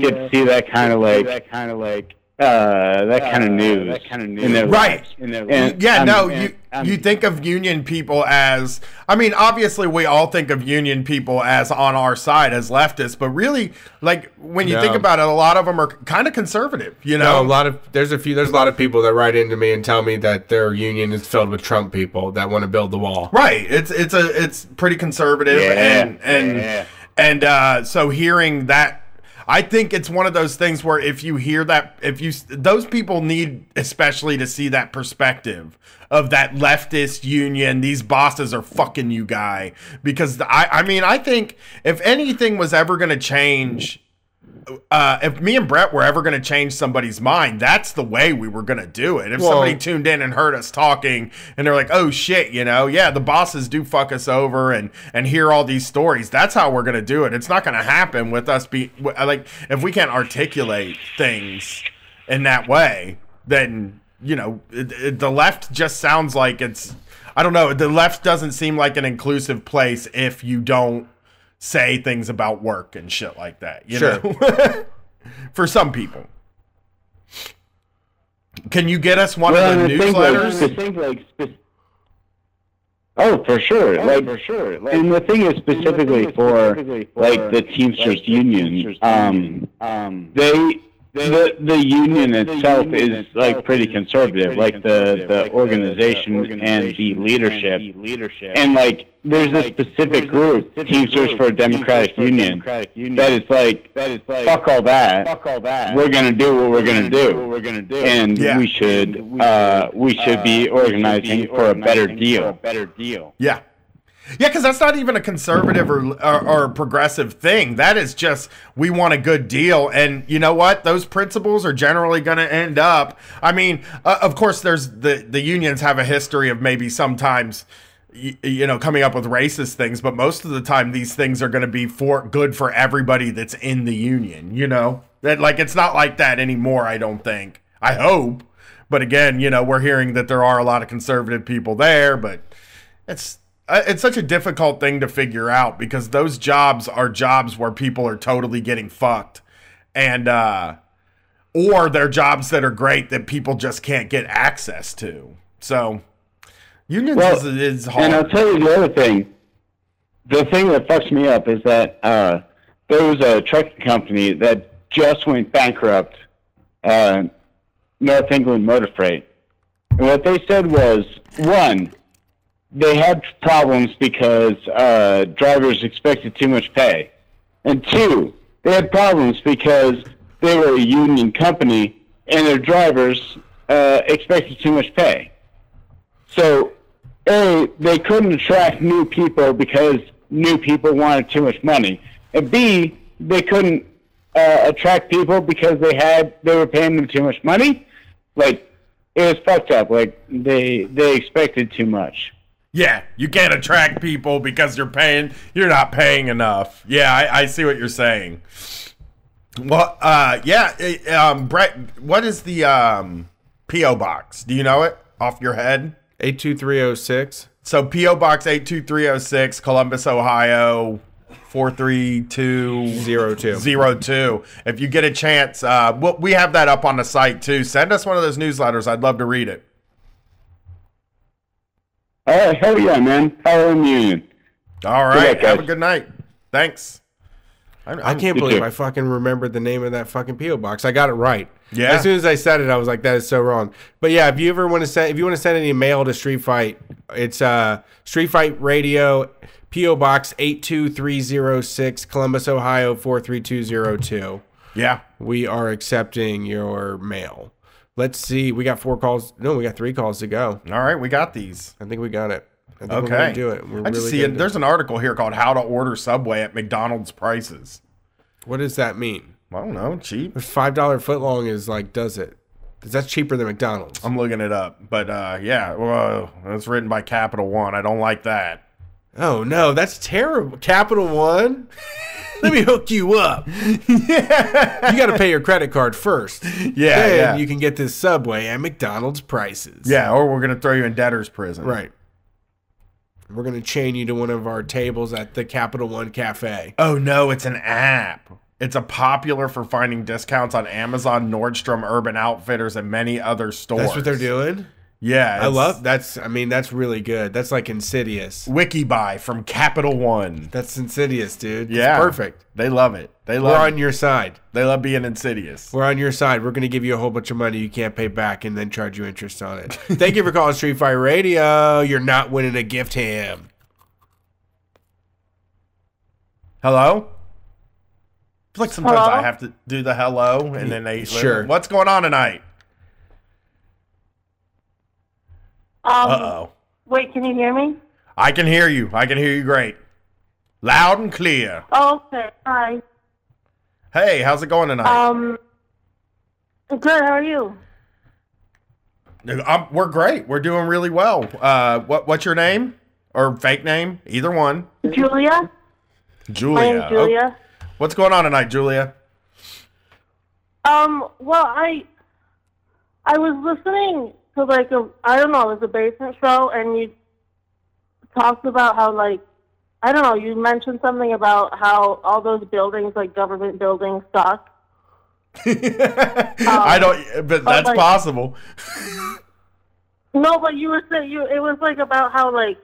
get to see that kind of like that kind of like uh that kind of news, that kind of news in their Right. lives. In their lives. yeah, I'm- no, and you I'm- you think of union people as I mean, obviously we all think of union people as on our side as leftists, but really like when you No. think about it, a lot of them are kind of conservative, you No, know. a lot of there's a few there's a lot of people that write into me and tell me that their union is filled with Trump people that want to build the wall. Right. It's it's a it's pretty conservative Yeah, and and yeah. and uh so hearing that I think it's one of those things where if you hear that if you those people need especially to see that perspective of that leftist union. These bosses are fucking you guy. Because I I mean I think if anything was ever going to change uh, if me and Brett were ever going to change somebody's mind, that's the way we were going to do it. If somebody tuned in and heard us talking and they're like, "Oh shit," you know, yeah, the bosses do fuck us over and and hear all these stories. That's how we're going to do it. It's not going to happen with us be like if we can't articulate things in that way, then you know, it, it- the left just sounds like it's I don't know, the left doesn't seem like an inclusive place if you don't say things about work and shit like that. You Sure. know? *laughs* For some people. Can you get us one Well, of the and like, newsletters? I like, spe- Oh, for sure. like for sure. and the thing is specifically for like the Teamsters Union, um, um, they the the union itself is like pretty conservative, like the the organization and the leadership, and like there's a specific group, Teamsters for a Democratic Union, that is like that is like fuck all that, fuck all that. We're gonna do what we're gonna do. what We're gonna do, and Yeah. we should uh we should be organizing for a better deal. Better deal. Yeah. Yeah, because that's not even a conservative or, or or progressive thing. That is just we want a good deal, and you know what? Those principles are generally going to end up. I mean, uh, of course, there's the the unions have a history of maybe sometimes, y- you know, coming up with racist things, but most of the time these things are going to be for good for everybody that's in the union. You know, that like it's not like that anymore. I don't think. I hope, but again, you know, we're hearing that there are a lot of conservative people there, but it's it's such a difficult thing to figure out because those jobs are jobs where people are totally getting fucked and uh or they're jobs that are great that people just can't get access to so unions Well, is, is hard And I'll tell you the other thing. The thing that fucks me up is that uh, there was a trucking company that just went bankrupt, uh, North England Motor Freight. And what they said was one, they had problems because uh, drivers expected too much pay. And two, they had problems because they were a union company and their drivers uh, expected too much pay. So, A, they couldn't attract new people because new people wanted too much money. And B, they couldn't uh, attract people because they had they were paying them too much money. Like it was fucked up. Like they they expected too much. Yeah you can't attract people because you're paying you're not paying enough yeah i, I see what you're saying well uh yeah um brett what is the um po box do you know it off your head 82306. So PO Box eight two three zero six, Columbus, Ohio, four three two Zero two. zero two. If you get a chance, uh, we'll, we have that up on the site too. Send us one of those newsletters. I'd love to read it. All right, hell yeah, man. Halloween Union. All right, luck, have a good night. Thanks. I'm, I can't believe too. I fucking remembered the name of that fucking PO box. I got it right. Yeah. As soon as I said it, I was like, "That is so wrong." But yeah, if you ever want to send, if you want to send any mail to Street Fight, it's uh Street Fight Radio, PO Box eight two three zero six, Columbus, Ohio four three two zero two. Yeah. We are accepting your mail. Let's see. We got four calls. No, we got three calls to go. All right, we got these. I think we got it. I think Okay. gonna do it. We're I just really see it. There's an article here called "How to Order Subway at McDonald's Prices." What does that mean? I don't know, cheap. A five dollar foot long is like does it? 'Cause that's cheaper than McDonald's. I'm looking it up, but uh, yeah, well, it's written by Capital One. I don't like that. Oh no, that's terrible. Capital One. *laughs* *laughs* Let me hook you up. yeah. You got to pay your credit card first. Yeah, Then yeah. you can get this Subway and McDonald's prices. Yeah, or we're gonna throw you in debtor's prison. Right. We're gonna chain you to one of our tables at the Capital One Cafe. Oh no, it's an app. It's a popular for finding discounts on Amazon, Nordstrom, Urban Outfitters, and many other stores. That's what they're doing. Yeah, I love that's. I mean, that's really good. That's like Insidious. WikiBuy from Capital One. That's Insidious, dude. It's Yeah, perfect. They love it. They love. We're love. on your side. they love being insidious. We're on your side. We're going to give you a whole bunch of money you can't pay back and then charge you interest on it. *laughs* Thank you for calling Street Fighter Radio. You're not winning a gift ham. Hello. I feel like sometimes Hello? I have to do the hello, and then they Sure. What's going on tonight? Um, Uh oh. Wait, can you hear me? I can hear you. I can hear you great, loud and clear. Oh, okay. Hi. Hey, how's it going tonight? Um, good. How are you? Um, we're great. We're doing really well. Uh, what what's your name or fake name? Either one. Julia. Julia. Julia. Oh, what's going on tonight, Julia? Um. Well, I I was listening to like a I don't know, it was a basement show, and you talked about how like I don't know, you mentioned something about how all those buildings, like government buildings, suck. *laughs* I don't, but that's like- possible. No, but you were saying you. It was like about how like.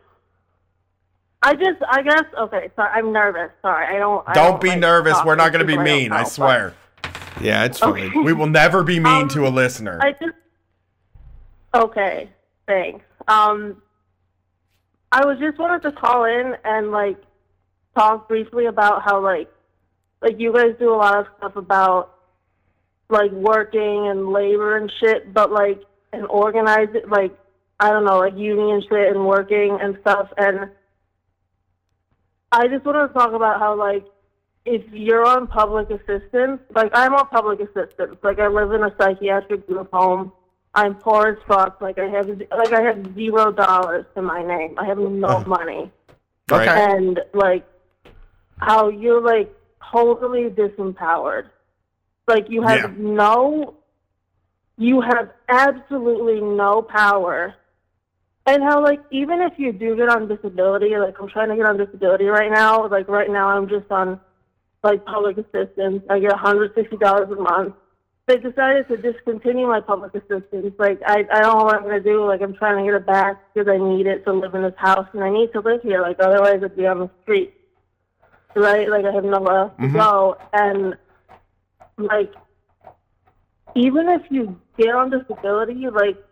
I just, I guess, okay. Sorry, I'm nervous. Sorry, I don't. I Don't be like, nervous. We're not going to be people I don't mean. I know, swear. Yeah, it's Okay. We will never be mean *laughs* Um, to a listener. I just. Okay, thanks. Um, I was just wanted to call in and like talk briefly about how like like you guys do a lot of stuff about like working and labor and shit, but like and organize it like I don't know like union shit and working and stuff and I just want to talk about how like if you're on public assistance, like I'm on public assistance, like I live in a psychiatric group home. I'm poor as fuck. Like I have, like I have zero dollars to my name. I have no oh. money, okay. and like how you're like totally disempowered. Like you have Yeah. no, you have absolutely no power. And how like even if you do get on disability, like I'm trying to get on disability right now. Like right now I'm just on like public assistance. I get $160 a month. They decided to discontinue my public assistance. Like I, I don't know what I'm gonna do. Like I'm trying to get it back because I need it to live in this house and I need to live here. Like otherwise I'd be on the street. Right? Like I have nowhere else to go. And like even if you get on disability, like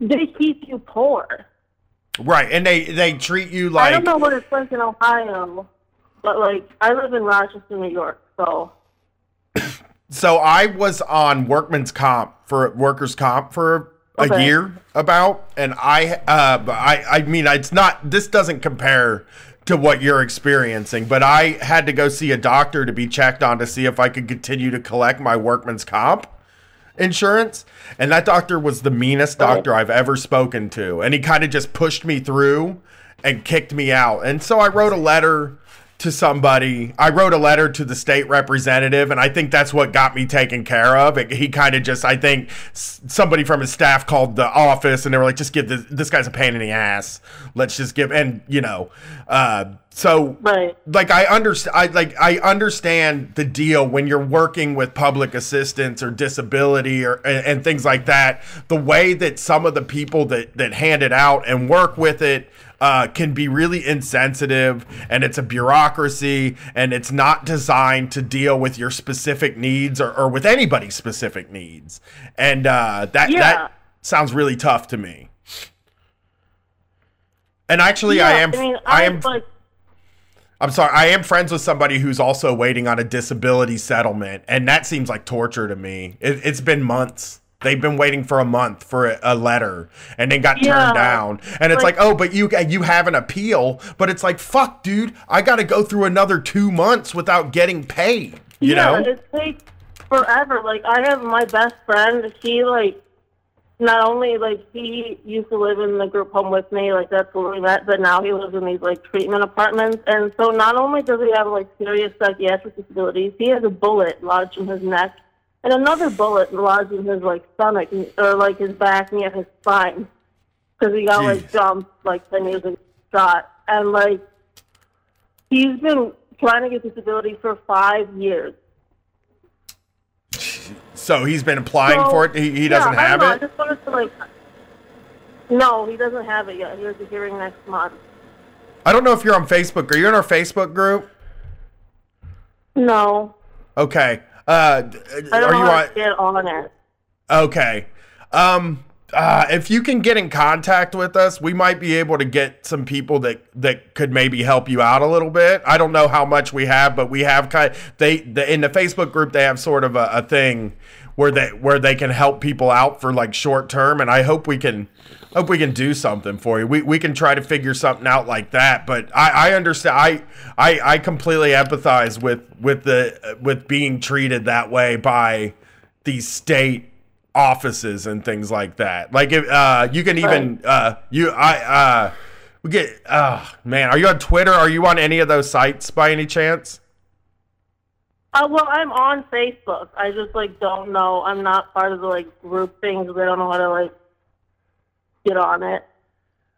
they keep you poor. Right, and they they treat you like. I don't know what it's like in Ohio, but like I live in Rochester, New York, so *coughs* so I was on workman's comp for workers comp for a Okay. year about and I uh I I mean it's not this doesn't compare to what you're experiencing but I had to go see a doctor to be checked on to see if I could continue to collect my workman's comp insurance and that doctor was the meanest doctor I've ever spoken to and he kind of just pushed me through and kicked me out and so I wrote a letter to somebody. I wrote a letter to the state representative, and I think that's what got me taken care of. It, he kind of just, I think, somebody from his staff called the office, and they were like, "Just give this. This guy's a pain in the ass. Let's just give." And you know, uh, so right. like I understand, I like I understand the deal when you're working with public assistance or disability or and, and things like that. The way that some of the people that that hand it out and work with it uh, can be really insensitive, and it's a bureaucracy, and it's not designed to deal with your specific needs or, or with anybody's specific needs, and uh, that Yeah. that sounds really tough to me. And actually, I am I mean, I I am like I'm sorry. I am friends with somebody who's also waiting on a disability settlement, and that seems like torture to me. It, it's been months. They've been waiting for a month for a, a letter and then got Yeah. turned down. And it's like, Like- oh, but you uh, you have an appeal, but it's like, fuck, dude, I got to go through another two months without getting paid. You yeah, know? it takes forever. Like I have my best friend. He like not only like he used to live in the group home with me, like that's where we met, but now he lives in these like treatment apartments. And so not only does he have like serious psychiatric disabilities, he has a bullet lodged in his neck and another bullet lodged in his like stomach or like his back near his spine because he got like jumped like ten years ago shot and like he's been trying to get disability for five years. So he's been applying So, for it. He, he doesn't yeah, I have don't know, it. I just wanted to like. No, he doesn't have it yet. He has a hearing next month. I don't know if you're on Facebook. Are you in our Facebook group? No, Okay. Uh, I don't are you on? to get on it. Okay. Um uh, if you can get in contact with us, we might be able to get some people that that could maybe help you out a little bit. I don't know how much we have, but we have kind they the, in the Facebook group they have sort of a, a thing where they where they can help people out for like short term, and I hope we can hope we can do something for you. We we can try to figure something out like that. But I I understand. I I I completely empathize with with the with being treated that way by these state offices and things like that. Like if uh you can even uh you I uh we get uh man, are you on Twitter? Are you on any of those sites by any chance? Uh, well, I'm on Facebook. I just like don't know. I'm not part of the like group things. I don't know how to like get on it.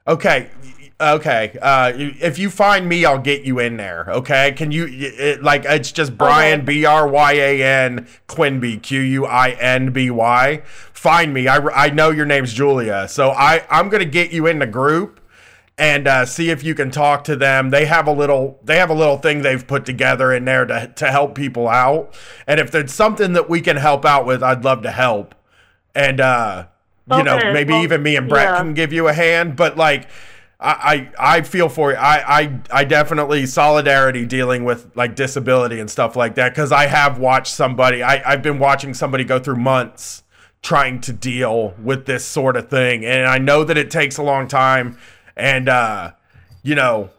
Okay. Okay. Uh if you find me, I'll get you in there. Okay? Can you it, like it's just Bryan B R Y A N Quinby Q U I N B Y. Find me. I I know your name's Julia. So I I'm going to get you in the group and uh, see if you can talk to them. They have a little they have a little thing they've put together in there to to help people out. And if there's something that we can help out with, I'd love to help. And uh you know, maybe well, even me and Brett yeah. can give you a hand, but like I, I I feel for you. I, I I definitely solidarity dealing with like disability and stuff like that because I have watched somebody. I I've been watching somebody go through months trying to deal with this sort of thing, and I know that it takes a long time. And uh, you know,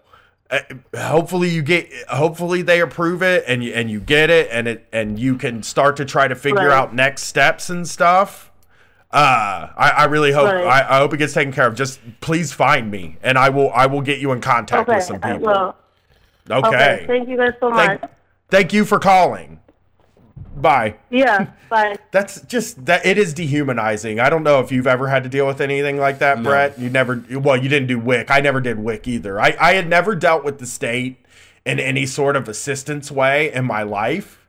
uh, hopefully you get hopefully they approve it and you and you get it and it and you can start to try to figure Right. out next steps and stuff. Uh, I, I really hope Right. I, I hope it gets taken care of. Just please find me, and I will I will get you in contact Okay, with some people. Okay. Okay. Thank you guys so much. Thank, thank you for calling. Bye. yeah. *laughs* Bye. That's just that it is dehumanizing. I don't know if you've ever had to deal with anything like that, Brett. You never well, you didn't do WIC. I never did WIC either. I, I had never dealt with the state in any sort of assistance way in my life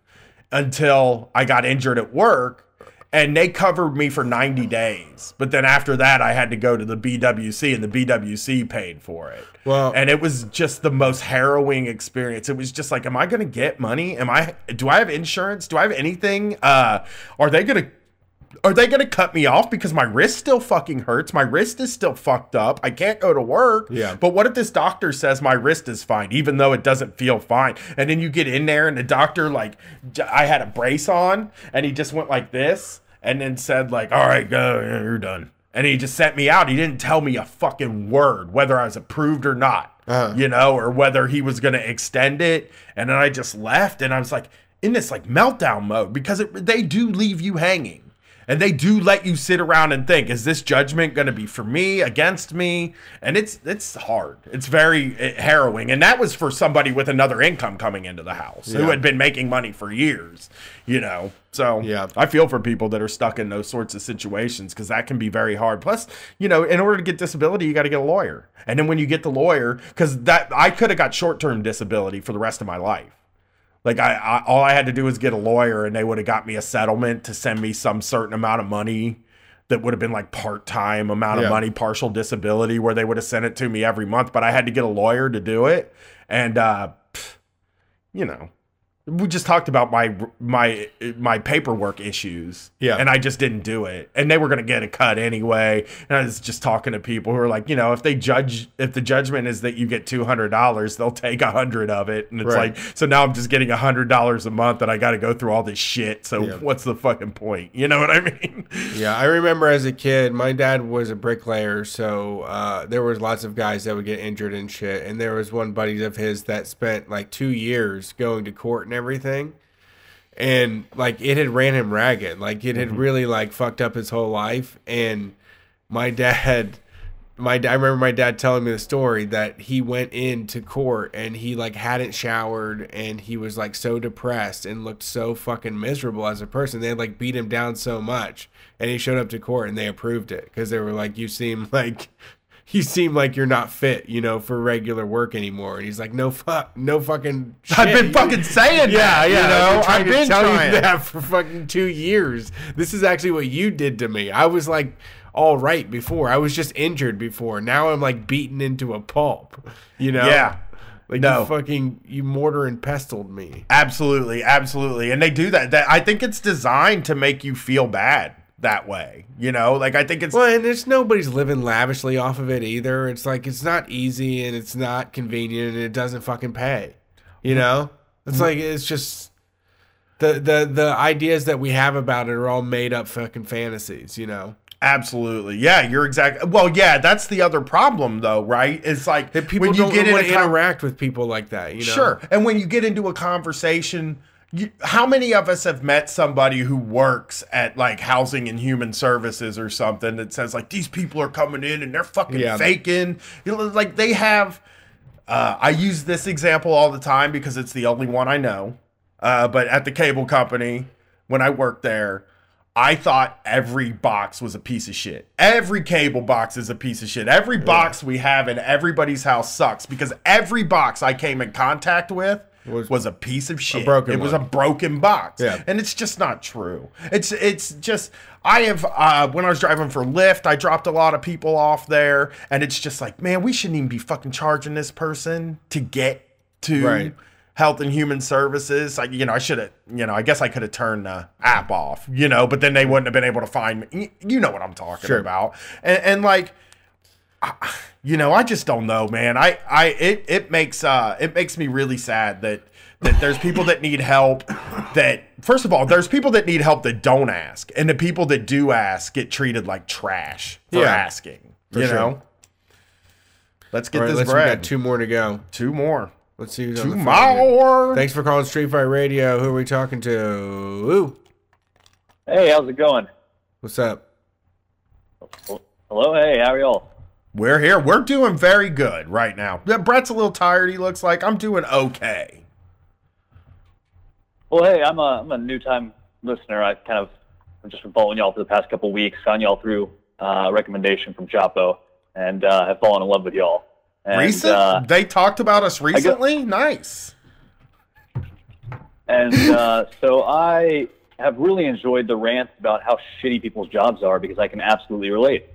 until I got injured at work and they covered me for 90 days. But then after that I had to go to the BWC and the BWC paid for it. Well- and it was just the most harrowing experience. It was just like am I going to get money? Am I do I have insurance? Do I have anything? Uh are they going to are they going to cut me off because my wrist still fucking hurts? My wrist is still fucked up. I can't go to work. Yeah. But what if this doctor says my wrist is fine, even though it doesn't feel fine? And then you get in there and the doctor, like, I had a brace on and he just went like this and then said, like, all right, go, you're done. And he just sent me out. He didn't tell me a fucking word, whether I was approved or not, Uh-huh. you know, or whether he was going to extend it. And then I just left and I was like, in this like meltdown mode because it, they do leave you hanging and they do let you sit around and think is this judgment going to be for me against me? And it's it's hard. It's very eh, harrowing. And that was for somebody with another income coming into the house who had been making money for years you know? So Yeah. i feel for people that are stuck in those sorts of situations because that can be very hard. Plus you know in order to get disability you got to get a lawyer. And then when you get the lawyer because that i could have got short-term disability for the rest of my life like I, I all I had to do was get a lawyer and they would have got me a settlement to send me some certain amount of money that would have been like part-time amount Yeah. of money, partial disability where they would have sent it to me every month, but I had to get a lawyer to do it. And uh pff, you know, we just talked about my my my paperwork issues. Yeah. And I just didn't do it. And they were gonna get a cut anyway. And I was just talking to people who are like, you know, if they judge if the judgment is that you get two hundred dollars, they'll take a hundred of it. And it's Right. like so now I'm just getting a hundred dollars a month and I gotta go through all this shit. So Yeah. what's the fucking point? You know what I mean? *laughs* Yeah, I remember as a kid, my dad was a bricklayer, so uh, there was lots of guys that would get injured and shit. And there was one buddy of his that spent like two years going to court and everything, and like it had ran him ragged. Like it had mm-hmm. really like fucked up his whole life. And my dad, my I remember my dad telling me the story that he went into court and he like hadn't showered and he was like so depressed and looked so fucking miserable as a person. They had like beat him down so much, and he showed up to court and they approved it because they were like, "You seem *laughs* like." You seem like you're not fit, you know, for regular work anymore. And he's like, no fuck, no fucking. Shit. *laughs* I've been fucking saying yeah, that, yeah. you know? I've been, trying I've to been tell trying. you that for fucking two years. This is actually what you did to me. I was like all right before. I was just injured before. Now I'm like beaten into a pulp. You know? Yeah. Like No. you fucking you mortar and pestled me. Absolutely, absolutely. And they do that. That I think it's designed to make you feel bad that way. You know, like I think it's Well, and there's nobody's living lavishly off of it either. It's like it's not easy and it's not convenient and it doesn't fucking pay. You know? It's like it's just the the the ideas that we have about it are all made up fucking fantasies, you know. Absolutely. Yeah, you're exactly. Well, yeah, that's the other problem though, right? It's like that People when you don't get want to interact with people like that, you know. Sure. And when you get into a conversation, you, how many of us have met somebody who works at like housing and human services or something that says like these people are coming in and they're fucking Yeah. faking, you know, like they have. Uh, I use this example all the time because it's the only one I know. Uh, but at the cable company, when I worked there, I thought every box was a piece of shit. Every cable box is a piece of shit. Every box we have in everybody's house sucks because every box I came in contact with was, a piece of shit. broken it was a broken box. Yeah. And it's just not true. It's it's just I have uh when I was driving for Lyft, I dropped a lot of people off there and it's just like, man, we shouldn't even be fucking charging this person to get to Right. health and human services. Like, you know, I should have, you know, I guess I could have turned the app off, you know, but then they wouldn't have been able to find me. You know what I'm talking Sure. about. And, and like, I- you know, I just don't know, man. I, I, it, it makes, uh, it makes me really sad that, that there's people that need help that, first of all, there's people that need help that don't ask. And the people that do ask get treated like trash for Yeah. asking, For you sure. know? Let's get All right, this let's we got two more to go. Two more. Let's see who's Two on the phone here. more. Thanks for calling Street Fight Radio. Who are we talking to? Ooh, Hey, how's it going? what's up? Hello, hey, how are y'all? We're here. We're doing very good right now. Brett's a little tired. He looks like I'm doing okay. Well, hey, I'm a I'm a new time listener. I kind of I've just been following y'all for the past couple weeks. Found y'all through uh, a recommendation from Chapo, and uh, have fallen in love with y'all. And, Recent? uh, they talked about us recently. nice. And *laughs* uh, so I have really enjoyed the rant about how shitty people's jobs are because I can absolutely relate.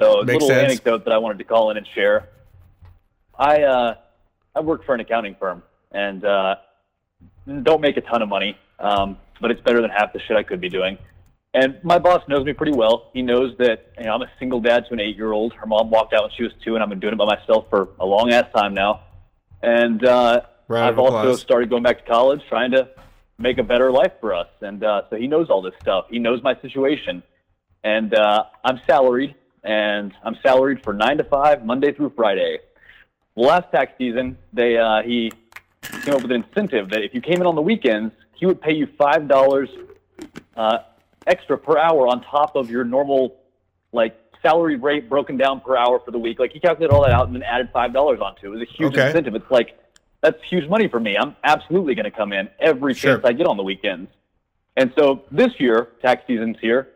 So a Makes little sense. anecdote that I wanted to call in and share. I uh, I work for an accounting firm and uh, don't make a ton of money, um, but it's better than half the shit I could be doing. And my boss knows me pretty well. He knows that you know, I'm a single dad to an eight-year-old. Her mom walked out when she was two, and I've been doing it by myself for a long ass time now. And uh, I've also applause. started going back to college, trying to make a better life for us. And uh, so he knows all this stuff. He knows my situation. And uh, I'm salaried, and I'm salaried for nine to five, Monday through Friday. Last tax season, they uh, he came up with an incentive that if you came in on the weekends, he would pay you five dollars uh, extra per hour on top of your normal like salary rate broken down per hour for the week. Like he calculated all that out and then added five dollars onto it. It was a huge Okay. incentive. It's like that's huge money for me. I'm absolutely going to come in every Sure. chance I get on the weekends. And so this year, tax season's here,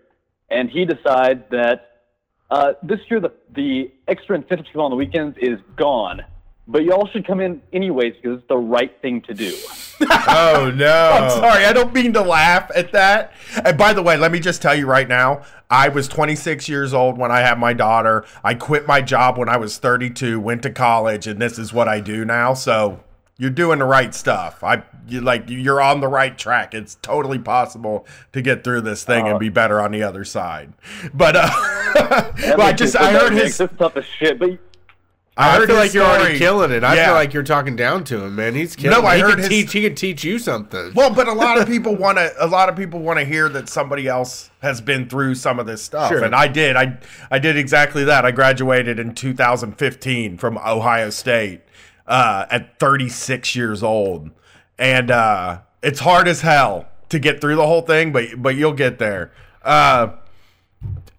and he decides that uh, this year the the extra incentive to come on the weekends is gone. But y'all should come in anyways because it's the right thing to do. *laughs* Oh no! I'm sorry. I don't mean to laugh at that. And by the way, let me just tell you right now. I was 26 years old when I had my daughter. I quit my job when I was 32, went to college, and this is what I do now. So You're doing the right stuff. I you like you're on the right track. It's totally possible to get through this thing and be better on the other side. But uh, *laughs* well, I just I heard his This tough as shit, but I, heard feel like you're already killing it. I Yeah. feel like you're talking down to him, man. He's killing. No, I he heard his- teach. He could teach you something. Well, but a lot of *laughs* people want to. A lot of people want to hear that somebody else has been through some of this stuff, Sure. and I did. I I did exactly that. I graduated in 2015 from Ohio State uh, at 36 years old, and uh, it's hard as hell to get through the whole thing, but but you'll get there. Uh,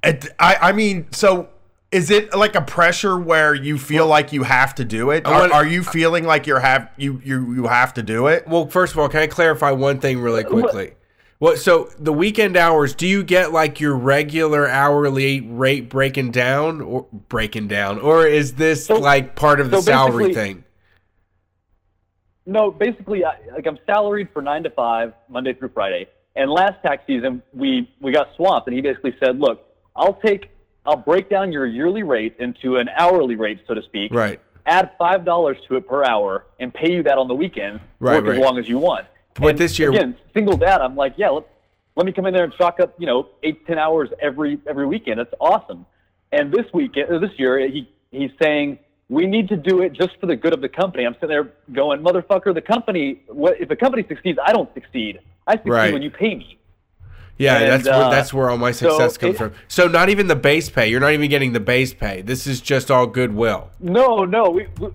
it, I I mean, so. Is it like a pressure where you feel like you have to do it? Are, are you feeling like you're have you you you have to do it? Well, first of all, can I clarify one thing really quickly? What? So the weekend hours, do you get like your regular hourly rate breaking down or breaking down, or is this like part of the so salary thing? No, basically, I, like I'm salaried for nine to five, Monday through Friday. And last tax season, we we got swamped, and he basically said, "Look, I'll take, I'll break down your yearly rate into an hourly rate, so to speak. Right. Add five dollars to it per hour, and pay you that on the weekend. Right, work right. as long as you want." But And this year- again, single dad, I'm like, yeah, let, let me come in there and chalk up, you know, eight ten hours every every weekend. That's awesome. And this weekend, this year, he he's saying we need to do it just for the good of the company. I'm sitting there going, motherfucker, the company. What if the company succeeds? I don't succeed. I succeed Right. when you pay me. Yeah, And, that's uh, where that's where all my so success comes it- from. So not even the base pay. You're not even getting the base pay. This is just all goodwill. No, no, we. we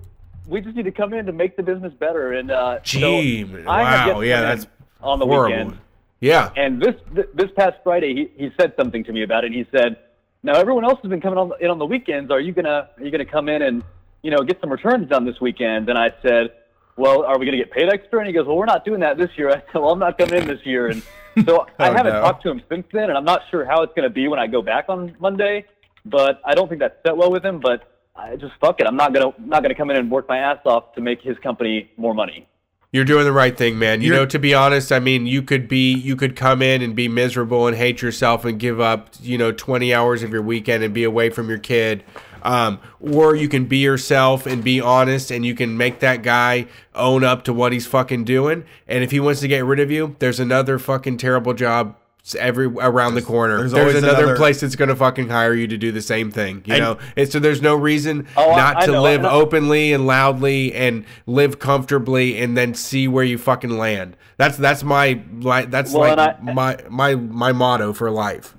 we just need to come in to make the business better, and uh, so Gee, yet wow, yeah, that's on the horrible. weekend. Yeah. And this this past Friday, he, he said something to me about it. He said, "Now everyone else has been coming on in on the weekends. Are you gonna are you gonna come in and you know get some returns done this weekend?" And I said, "Well, are we gonna get paid extra?" And he goes, "Well, we're not doing that this year." *laughs* I said, "Well, I'm not coming in this year." And so *laughs* oh, I Oh, haven't no. talked to him since then, and I'm not sure how it's gonna be when I go back on Monday. But I don't think that set well with him. But I just fuck it. I'm not gonna not gonna come in and work my ass off to make his company more money. You're doing the right thing, man. You You're- know, to be honest, I mean, you could be, you could come in and be miserable and hate yourself and give up, you know, 20 hours of your weekend and be away from your kid. Um, or you can be yourself and be honest and you can make that guy own up to what he's fucking doing. And if he wants to get rid of you, there's another fucking terrible job every around the corner. there's There's, always another, another- place that's going to fucking hire you to do the same thing, you And- know? And so there's no reason Oh, not I to know, live openly and loudly and live comfortably and then see where you fucking land. That's that's my like that's Well, like I- my my my motto for life.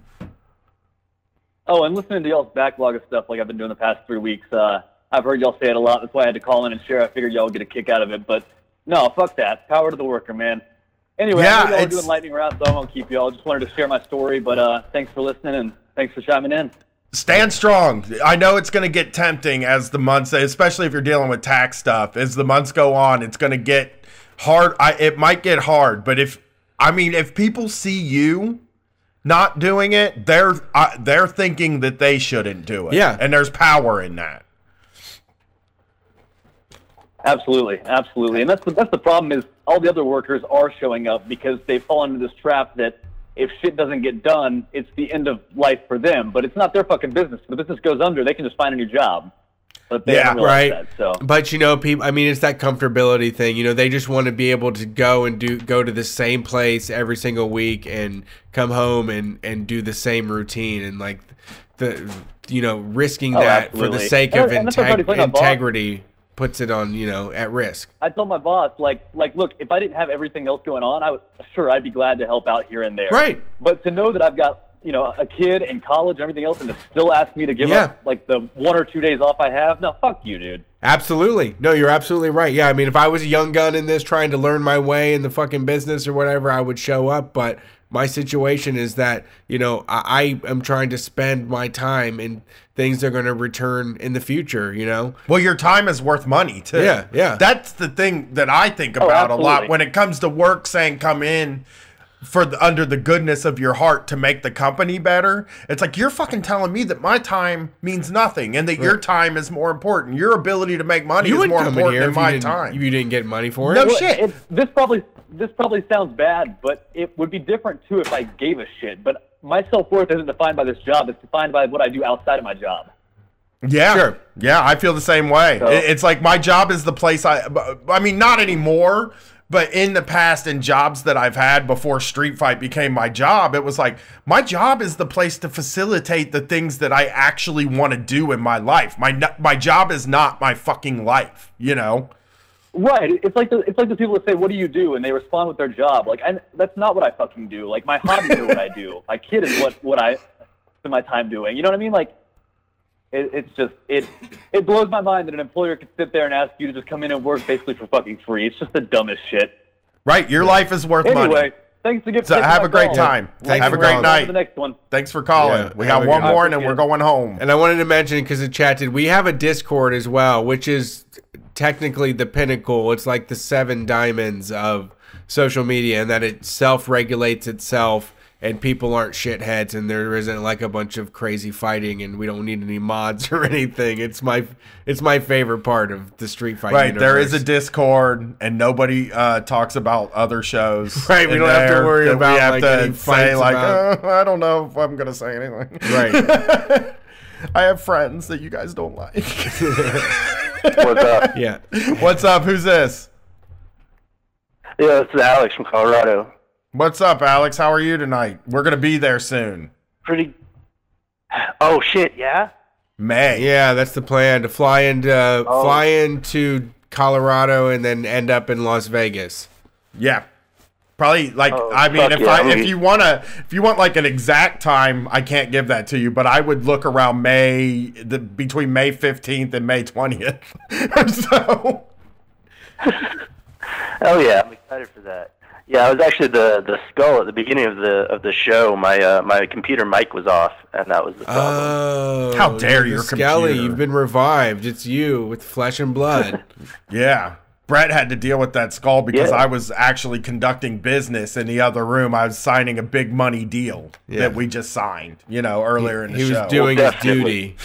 Oh, and listening to y'all's backlog of stuff like I've been doing the past three weeks, uh, I've heard y'all say it a lot. That's why I had to call in and share. I figured y'all would get a kick out of it. But no, fuck that. Power to the worker, man. Anyway, Yeah, I know y'all are doing lightning rounds, so I won't keep y'all. Just wanted to share my story. But uh, thanks for listening and thanks for chiming in. stand strong. I know it's going to get tempting as the months, especially if you're dealing with tax stuff. As the months go on, it's going to get hard. I, it might get hard, but if I mean, if people see you not doing it, they're uh, they're thinking that they shouldn't do it. Yeah. and there's power in that. Absolutely, absolutely, and that's the that's the problem is all the other workers are showing up because they fall into this trap that if shit doesn't get done, it's the end of life for them. But it's not their fucking business. If the business goes under, they can just find a new job. But Yeah, right. So But you know, people. I mean, it's that comfortability thing. You know, they just want to be able to go and do go to the same place every single week and come home and and do the same routine and like the you know risking Oh, that for the sake And- of and that's what I tried to integ- integrity puts it on you know at risk. I told my boss, like, like, look, if I didn't have everything else going on, I was sure I'd be glad to help out here and there. Right. But to know that I've got, you know, a kid in college and everything else, and to still ask me to give Yeah. up like the one or two days off I have, no, fuck you, dude. Absolutely. No, you're absolutely right. Yeah, I mean, if I was a young gun in this trying to learn my way in the fucking business or whatever, I would show up. But my situation is that, you know, I, I am trying to spend my time in things that are going to return in the future, you know? Well, your time is worth money too. Yeah, yeah. That's the thing that I think Oh, about a lot when it comes to work saying come in for the, under the goodness of your heart to make the company better. It's like you're fucking telling me that my time means nothing and that your time is more important. Your ability to make money you is more important than my time. if you didn't get money for it. No Well, shit. It, this probably this probably sounds bad, but it would be different too if I gave a shit. But my self worth isn't defined by this job; it's defined by what I do outside of my job. Yeah. Sure. Yeah, I feel the same way. So- it's like my job is the place I I mean not anymore, but in the past in jobs that I've had before Street Fight became my job, it was like my job is the place to facilitate the things that I actually want to do in my life. My my job is not my fucking life, you know. Right. It's like the it's like the people that say, "What do you do?" and they respond with their job. Like, I, that's not what I fucking do. Like, my hobbies are what I do. My kid is what what I spend my time doing. You know what I mean? Like, it, it's just it it blows my mind that an employer could sit there and ask you to just come in and work basically for fucking free. It's just the dumbest shit. Right? Your life is worth Anyway, money. Anyway, thanks to get. So have a great call. time. Thanks have a for great night. On to the next one. Thanks for calling. Yeah, we have got one more and then we're going home. And I wanted to mention because it chatted, we have a Discord as well, which is technically the pinnacle. It's like the seven diamonds of social media, and that it self regulates itself, and people aren't shitheads, and there isn't like a bunch of crazy fighting, and we don't need any mods *laughs* or anything. It's my it's my favorite part of the Street Fight. Right, there is a. Discord, and nobody uh, talks about other shows. *laughs* Right, we don't have to worry about, We have like, to any say like, about- "Uh, I don't know if I'm gonna say anything. Right. *laughs* I have friends that you guys don't like. What's up? Yeah. What's up? Who's this? Yeah, this is Alex from Colorado. What's up, Alex? How are you tonight? We're gonna be there soon. Pretty. Oh shit! Yeah. May. Yeah, that's the plan to fly into Oh. fly into Colorado and then end up in Las Vegas. Yeah. Probably like Oh, I mean if yeah, I I'm if you wanna if you want like an exact time, I can't give that to you, but I would look around May the between May fifteenth and May twentieth *laughs* so. *laughs* Oh yeah, I'm excited for that. Yeah, I was actually the the skull at the beginning of the of the show. My uh, my computer mic was off, and that was the problem. Oh, How dare you're your Skelly? computer. You've been revived. It's you with flesh and blood. *laughs* Yeah. Brett had to deal with that skull because Yeah. I was actually conducting business in the other room. I was signing a big money deal Yeah. that we just signed, you know, earlier in the he show. He was doing Well, his duty.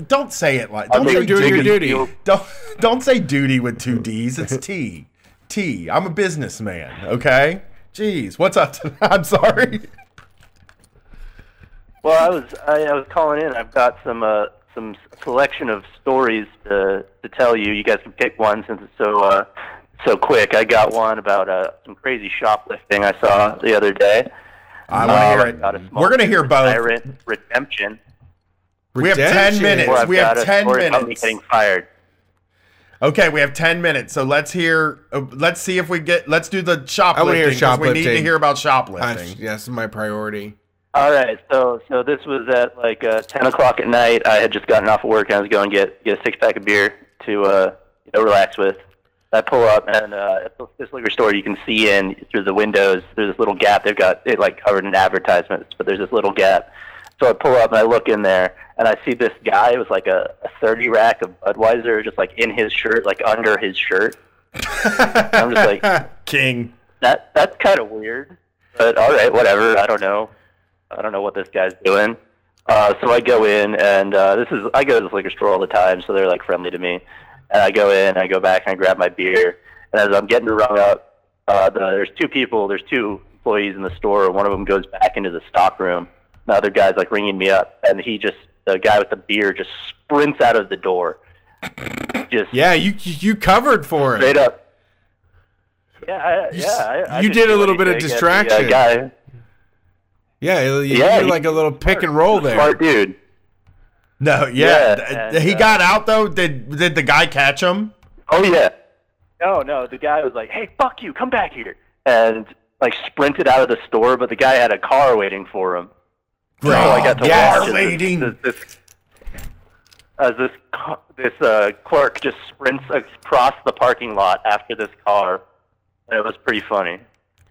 *laughs* don't say it like I don't mean, say You're doing your duty. duty. Don't don't say duty with two D's. It's T. T. I'm a businessman. Okay. Jeez, what's up? *laughs* I'm sorry. Well, I was I, I was calling in. I've got some uh, some selection of stories to to tell you. You guys can pick one since it's so uh, so quick. I got one about uh, some crazy shoplifting I saw the other day. I want to hear I've a it. We're gonna hear both. Tyrant redemption. We have ten minutes. We have ten story about me minutes. getting fired. Okay, we have ten minutes. So let's hear. Uh, let's see if we get. Let's do the shoplifting. hear 'cause We need to hear about I, shoplifting. yes, is my priority. All right, so so this was at like uh, ten o'clock at night. I had just gotten off of work and I was going to get get a six pack of beer to uh, you know relax with. I pull up and uh, it's this liquor store you can see in through the windows. There's this little gap. They've got it like covered in advertisements, but there's this little gap. So I pull up and I look in there and I see this guy with like a, a 30 rack of Budweiser just like in his shirt, like under his shirt. I'm just like, *laughs* King. that that's kind of weird. But all right, whatever. I don't know. I don't know what this guy's doing. Uh, so I go in, and uh, this is I go to this liquor store all the time, so they're like friendly to me. And I go in, I go back, and I grab my beer. And as I'm getting rung up, uh, the, there's two people, there's two employees in the store. One of them goes back into the stock room. The other guy's like ringing me up, and he just the guy with the beard just sprints out of the door. Just Yeah, you you covered for him. straight up. Yeah, I, yeah. I, I you didn't did a little bit of distraction. The, uh, guy, Yeah, you, you Yeah, did like a little pick and roll there. smart dude. No, yeah. Yeah, th- he uh, got out though. Did did the guy catch him? Oh yeah. No, no. The guy was like, "Hey, fuck you, come back here," and like sprinted out of the store. But the guy had a car waiting for him. So I got to yes, watch as waiting. This, this, this, as this this uh, clerk just sprints across the parking lot after this car. And it was pretty funny.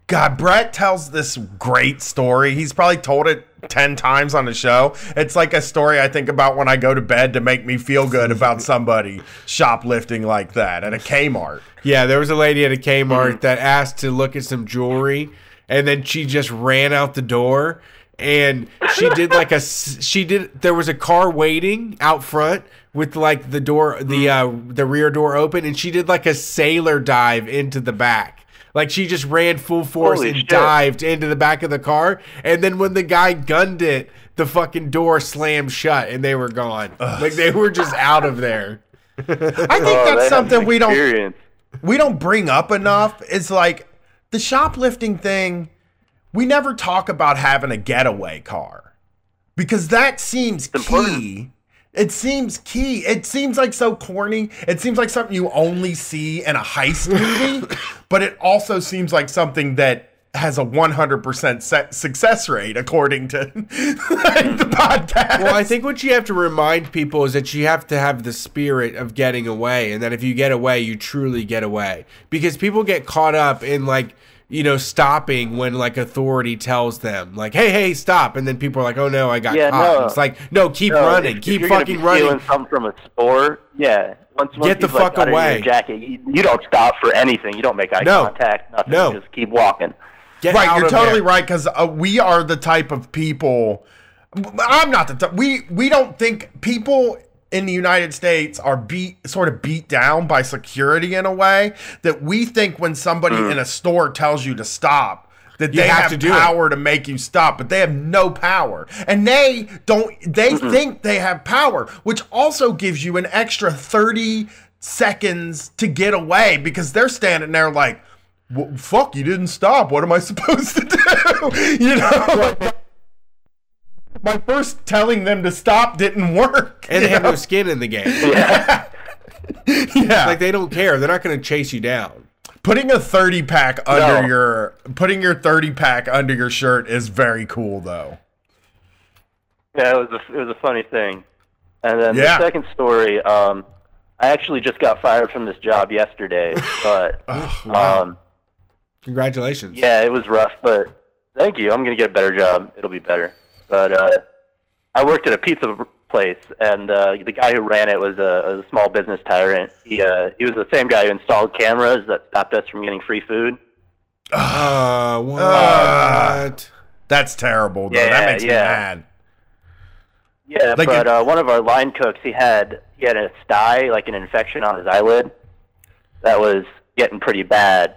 God, Brett tells this great story. He's probably told it 10 times on the show. It's like a story I think about when I go to bed to make me feel good about somebody shoplifting like that at a Kmart. Yeah, there was a lady at a Kmart Mm-hmm. that asked to look at some jewelry, and then she just ran out the door. And she did like a she did. There was a car waiting out front with like the door, the uh, the rear door open, and she did like a sailor dive into the back. Like she just ran full force Holy and shit. dived into the back of the car, and then when the guy gunned it, the fucking door slammed shut and they were gone. Like they were just out of there. I think Oh, that's that's something we don't we don't bring up enough. it's like the shoplifting thing. We never talk about having a getaway car because that seems key. It seems key. It seems like so corny. It seems like something you only see in a heist movie, *laughs* but it also seems like something that has a 100% se- success rate according to like, *laughs* the mm-hmm. podcast. Well, I think what you have to remind people is that you have to have the spirit of getting away, and that if you get away, you truly get away. Because people get caught up in like you know stopping when like authority tells them like, "Hey, hey, stop!" and then people are like, "Oh no, I got Yeah, caught." no. It's like, no, keep No, running, if- keep if you're fucking be running. Stealing something from a store, yeah. Once, once Get the he's, like, fuck under away. Your jacket, you, you don't stop for anything. You don't make eye No. contact. Nothing. No. Just keep walking. right, you're totally right because uh, we are the type of people. I'm not the type. We we don't think people in the United States are beat sort of beat down by security in a way that we think when somebody Mm. in a store tells you to stop that You they have have, to it. power to make you stop, but they have no power. And they don't they think they have power, which also gives you an extra 30 seconds to get away because they're standing there like well, fuck, you didn't stop. What am I supposed to do? *laughs* you know? My first telling them to stop didn't work. and they you have no skin in the game. *laughs* Yeah. *laughs* yeah. Like they don't care. They're not going to chase you down. Putting a 30 pack under No. your putting your 30 pack under your shirt is very cool though. Yeah, it was a, it was a funny thing. And then Yeah. the second story, um, I actually just got fired from this job yesterday, *laughs* but wow. um, Congratulations. yeah, it was rough. But thank you. I'm gonna get a better job. It'll be better. But uh, I worked at a pizza place, and uh, the guy who ran it was a, a small business tyrant. He uh, he was the same guy who installed cameras that stopped us from getting free food. Uh, what? Uh, that's terrible though. Yeah, that makes yeah. me mad. Yeah, Like but it- uh, one of our line cooks, he had he had a sty, like an infection on his eyelid, that was getting pretty bad.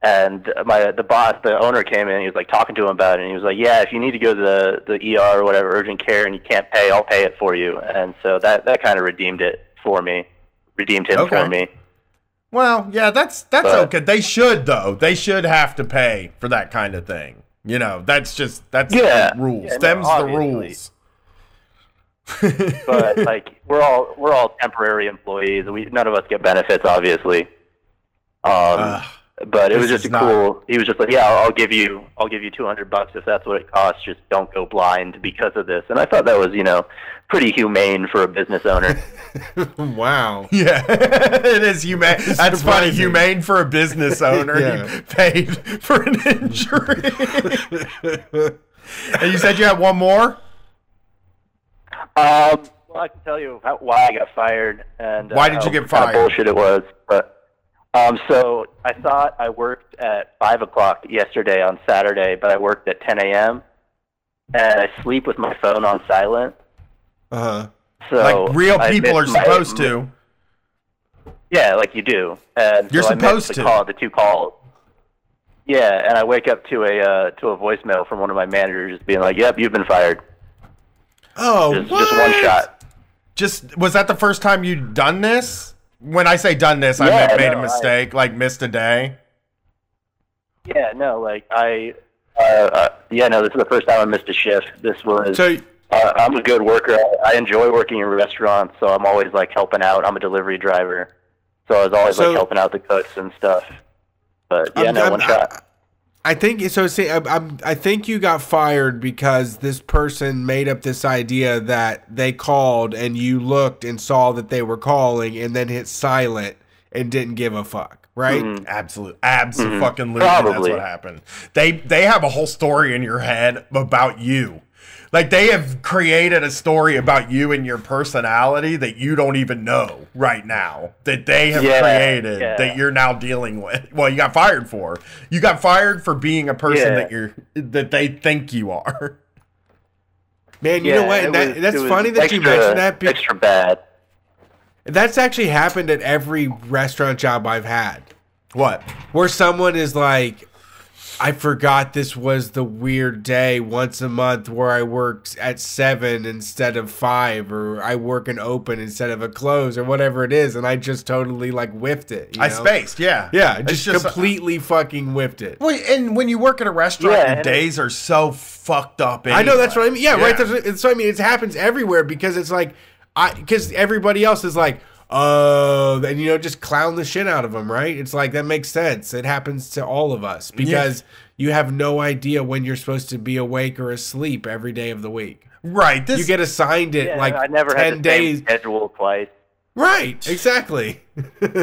And my the boss, the owner, came in. He was like talking to him about it, and he was like, "Yeah, if you need to go to the the ER or whatever, urgent care, and you can't pay, I'll pay it for you." And so that that kind of redeemed it for me, redeemed him Okay. for me. Well, yeah, that's that's But- okay. They should though. They should have to pay for that kind of thing. You know, that's just that's Yeah. the rules. Yeah, no, the rules. But *laughs* like we're all we're all temporary employees. We none of us get benefits, obviously. Um, but it this was just is a not- cool. He was just like, "Yeah, I'll, I'll give you, I'll give you two hundred bucks if that's what it costs. Just don't go blind because of this." And I thought that was, you know, pretty humane for a business owner. *laughs* wow. *laughs* Yeah, *laughs* it is humane. That's funny. Humane for a business owner. Yeah. You paid for an injury. and you said you had one more. Um, well, I can tell you how, why I got fired and uh, Why did you how get kind of fired? bullshit it was. But um, so I thought I worked at five o'clock yesterday on Saturday, but I worked at 10 a.m. and I sleep with my phone on silent. Uh huh. So like real people are missed my- supposed to. Yeah, like you do. And You're so supposed to. Call, the two calls. Yeah, and I wake up to a uh, to a voicemail from one of my managers just being like, "Yep, you've been fired." Oh, just, just one shot. Just was that the first time you'd done this? When I say done this, I Yeah, made no, a I- mistake, like missed a day. Yeah, no, like I, uh, uh, yeah, no, this is the first time I missed a shift. This was. So uh, I'm a good worker. I, I enjoy working in restaurants, so I'm always like helping out. I'm a delivery driver, so I was always So- like helping out the cooks and stuff. But yeah, I'm- no, I'm- one shot. I think so. See, I, I'm, I think you got fired because this person made up this idea that they called and you looked and saw that they were calling and then hit silent and didn't give a fuck, right? Mm-hmm. Absolute, absolutely, Mhm. fucking That's what happened. They they have a whole story in your head about you. Like they have created a story about you and your personality that you don't even know right now that they have Yeah, created yeah. that you're now dealing with. *laughs* Well, you got fired for. You got fired for being a person Yeah. that you're that they think you are. *laughs* Man, you Yeah, know what? that, was- that's funny that you mentioned that. be- Extra bad. That's actually happened at every restaurant job I've had. What? Where someone is like, I forgot this was the weird day once a month where I work at seven instead of five, or I work an open instead of a close, or whatever it is, and I just totally like whiffed it. you I know? spaced, yeah. Yeah, just, just- completely fucking whiffed it. Well, and when you work at a restaurant, Yeah, your days are so fucked up. I know that's what I mean. Yeah, right. Yeah. That's, what- that's what I mean. It happens everywhere because it's like, I because everybody else is like, oh, and you know, just clown the shit out of them, right? It's like that makes sense. It happens to all of us because you have no idea when you're supposed to be awake or asleep every day of the week. Right. you get assigned it Yeah, like I never ten had the same days. schedule twice. Right. Exactly.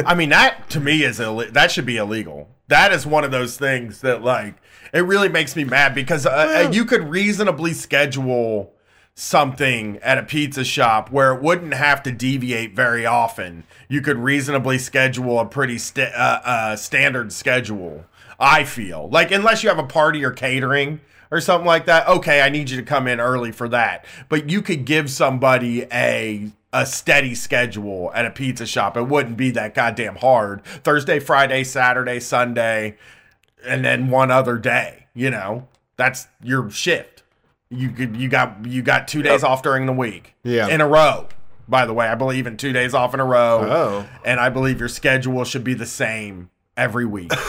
I mean, that to me is Ill- that should be illegal. That is one of those things that like it really makes me mad because uh, uh, you could reasonably schedule something at a pizza shop where it wouldn't have to deviate very often. You could reasonably schedule a pretty sta- uh, uh, standard schedule. I feel like unless you have a party or catering or something like that, okay, I need you to come in early for that. But you could give somebody a a steady schedule at a pizza shop. It wouldn't be that goddamn hard. Thursday, Friday, Saturday, Sunday, and then one other day. You know, that's your shift. You could you got you got two days off during the week. Yeah. in a row. By the way, I believe in two days off in a row. Oh. and I believe your schedule should be the same every week. *laughs*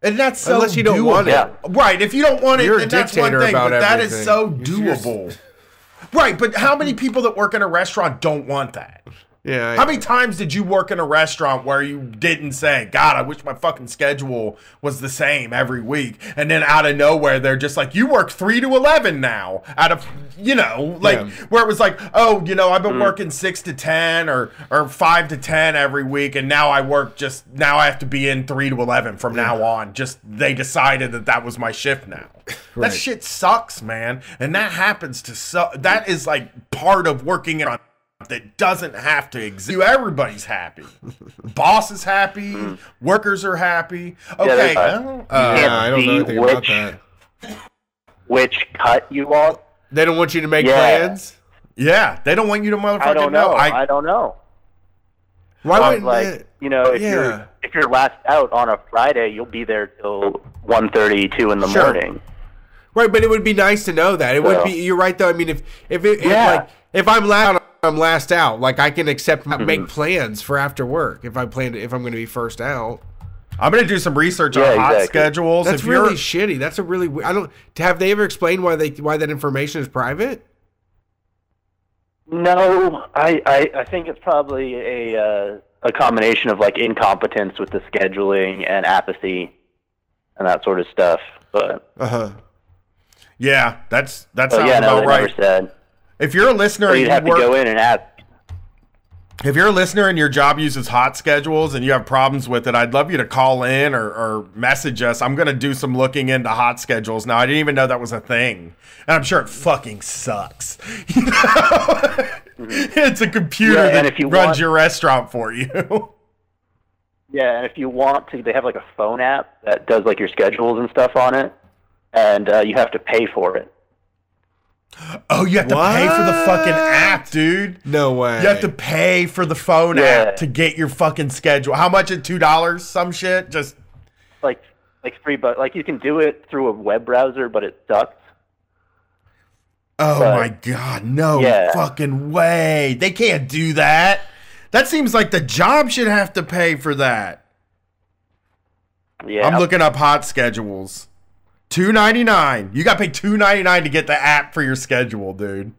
And that's so Unless you don't doable. want it. Right. If you don't want it, You're a then that's one dictator thing. about But that is so doable. Right, but how many people that work in a restaurant don't want that? Yeah. How many times did you work in a restaurant where you didn't say, God, I wish my fucking schedule was the same every week? And then out of nowhere, they're just like, you work 3 to 11 now. Out of, you know, like, Yeah. where it was like, oh, you know, I've been mm. working 6 to 10 or, or 5 to 10 every week. And now I work just, now I have to be in 3 to 11 from now on. Just, they decided that that was my shift now. Right. That shit sucks, man. And that happens to so, that is like part of working in a that doesn't have to exist. Everybody's happy. *laughs* Boss is happy. Workers are happy. Okay. there's- well, You uh, can't I don't know see anything about which- that. Which cut you want? They don't want you to make Yeah. plans. yeah, they don't want you to motherfucking I don't know. I, I, don't know. Why wouldn't like they- you know if Yeah. you're if you're last out on a Friday, you'll be there till one thirty, two in the Sure. morning. Right, but it would be nice to know that. It would be. You're right though. I mean, if if it, if, like if I'm last, I'm last out. Like I can accept Mm-hmm. make plans for after work if I plan to, if I'm going to be first out. I'm gonna do some research Yeah, on hot exactly. schedules. That's if you're, really shitty. That's a really. I don't. Have they ever explained why they why that information is private? No, I, I, I think it's probably a uh, a combination of like incompetence with the scheduling and apathy and that sort of stuff. But, Uh huh. yeah, that's that but sounds yeah, no, about right. never said. If you're a listener So and you'd you have to work, go in and ask. if you're a listener and your job uses HotSchedules and you have problems with it, I'd love you to call in or, or message us. I'm gonna do some looking into HotSchedules now. I didn't even know that was a thing, and I'm sure it fucking sucks. *laughs* You know? *laughs* it's a computer Yeah, that if you runs want- your restaurant for you. *laughs* Yeah, and if you want to, they have like a phone app that does like your schedules and stuff on it, and uh, you have to pay for it. Oh, you have to pay for the fucking app, dude. No way. You have to pay for the phone Yeah. app to get your fucking schedule. How much? At two dollars? Some shit. Just Like like free, but like you can do it through a web browser, but it sucks. Oh But- my god, no Yeah. fucking way. They can't do that. That seems like the job should have to pay for that. Yeah, I'm looking up HotSchedules. Two ninety nine. You got to pay two ninety nine to get the app for your schedule, dude.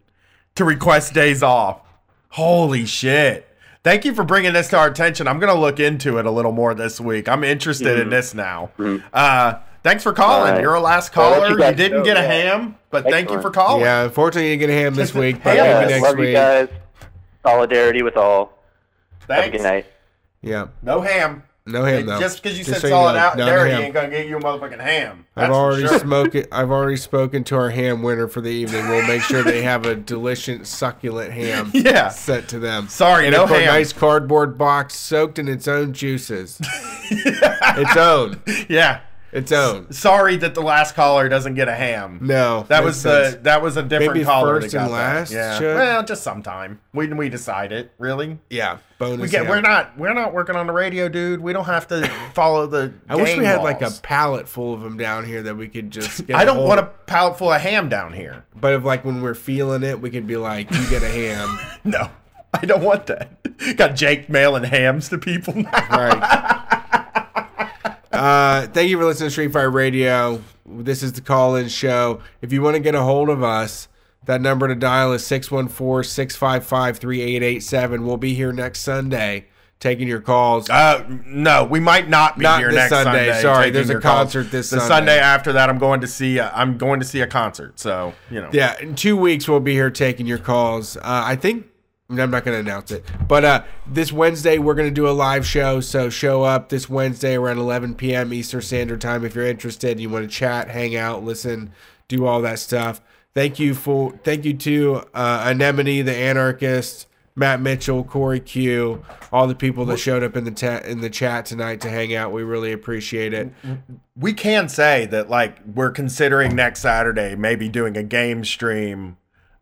To request days off. Holy shit! Thank you for bringing this to our attention. I'm gonna look into it a little more this week. I'm interested in Mhm. this now. Mhm. Uh, thanks for calling. All right. You're a last Well, I'll let caller. you you didn't know, get a yeah. ham, but thank you for calling. Yeah, unfortunately, you didn't get a ham this week, but Yeah, maybe next love week. you guys. Solidarity with all. Have a Thanks. good night. Yeah, No ham. No ham though. Just because you said so you solid know, out no there, ham. he ain't gonna get you a motherfucking ham. I've already sure. spoken. I've already spoken to our ham winner for the evening. We'll make sure they have a delicious, succulent ham. *laughs* Yeah. sent to them. Sorry, in no a ham. nice cardboard box soaked in its own juices. *laughs* its own. Yeah. Its own. Sorry that the last caller doesn't get a ham. No, that was the sense. that was a different Maybe caller. first and last That. Yeah. should? Well, just sometime. We we decide it. Really. Yeah. Bonus. We get. ham. We're not. We're not working on the radio, dude. We don't have to *laughs* follow the. I wish we had like a pallet full of them down here that we could just. *laughs* Get I don't want a pallet full of ham down here. But if like when we're feeling it, we could be like, "You get a ham." *laughs* No, I don't want that. Got Jake mailing hams to people now. Right. Uh, thank you for listening to Street Fighter Radio. This is the call in show. If you want to get a hold of us, that number to dial is 614 655 3887. We'll be here next Sunday taking your calls. Uh, no, we might not be Not here next Sunday, Sunday. sorry, there's a your calls. concert this the Sunday. after that. I'm going to see. A, I'm going to see a concert. So you know. Yeah, in two weeks we'll be here taking your calls. Uh, I think I'm not going to announce it, but uh, this Wednesday we're going to do a live show. So show up this Wednesday around 11 p.m. Eastern Standard Time if you're interested. and You want to chat, hang out, listen, do all that stuff. Thank you for thank you to uh, Anemone, the Anarchist, Matt Mitchell, Corey Q, all the people that showed up in the ta- in the chat tonight to hang out. We really appreciate it. we can say that like we're considering next Saturday maybe doing a game stream.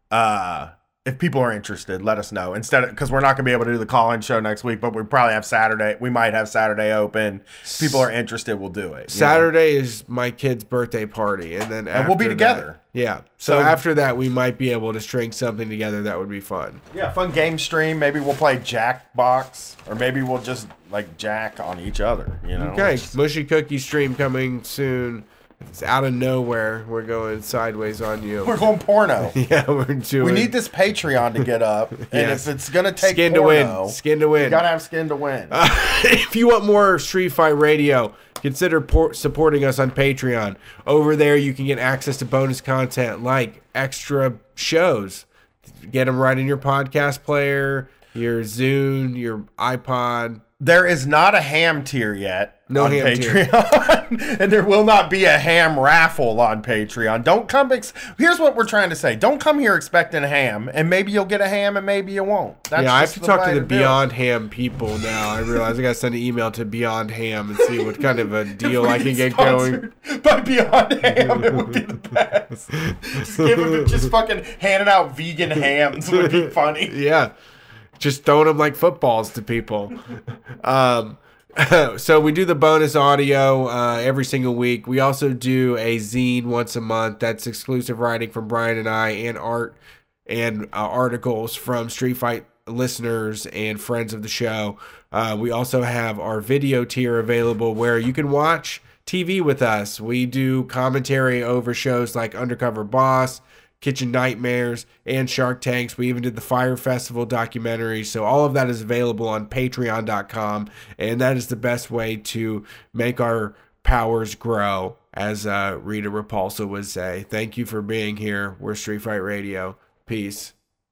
Uh, if people are interested, let us know. Instead of because we're not gonna be able to do the call-in show next week, but we probably have Saturday. We might have Saturday open. If people are interested, we'll do it. you know? Saturday is my kid's birthday party, and then And we'll be together. that- yeah. So, So- after that, we might be able to string something together that would be fun. Yeah, fun game stream. Maybe we'll play Jackbox, or maybe we'll just like jack on each other. You know. Okay, mushy cookie stream coming soon. It's out of nowhere. We're going sideways on you. We're going porno. *laughs* yeah, we're doing. We need this Patreon to get up, and Yes. if it's gonna take Skin to win. Skin to win. You gotta have skin to win. Uh, *laughs* if you want more Street Fight Radio, consider por- supporting us on Patreon. Over there, you can get access to bonus content like extra shows. Get them right in your podcast player, your Zune, your iPod. There is not a ham tier yet No on ham. Patreon, *laughs* and there will not be a ham raffle on Patreon. Don't come. Ex- Here's what we're trying to say: Don't come here expecting ham, and maybe you'll get a ham, and maybe you won't. That's yeah, I have to talk to the. Beyond Ham people now. I realize I got to send an email to Beyond Ham and see what kind of a *laughs* deal I can get going. *laughs* By Beyond Ham, it would be the best. just give them, just fucking handing out vegan hams would be funny. yeah, just throwing them like footballs to people. Um, *laughs* so we do the bonus audio uh, every single week. We also do a zine once a month. That's exclusive writing from Bryan and I, and art and uh, articles from Street Fight listeners and friends of the show. Uh, we also have our video tier available where you can watch TV with us. We do commentary over shows like Undercover Boss, Kitchen Nightmares, and Shark Tanks. We even did the Fyre Festival documentary. So all of that is available on patreon.com. And that is the best way to make our powers grow, as uh, Rita Repulsa would say. Thank you for being here. We're Street Fight Radio. Peace.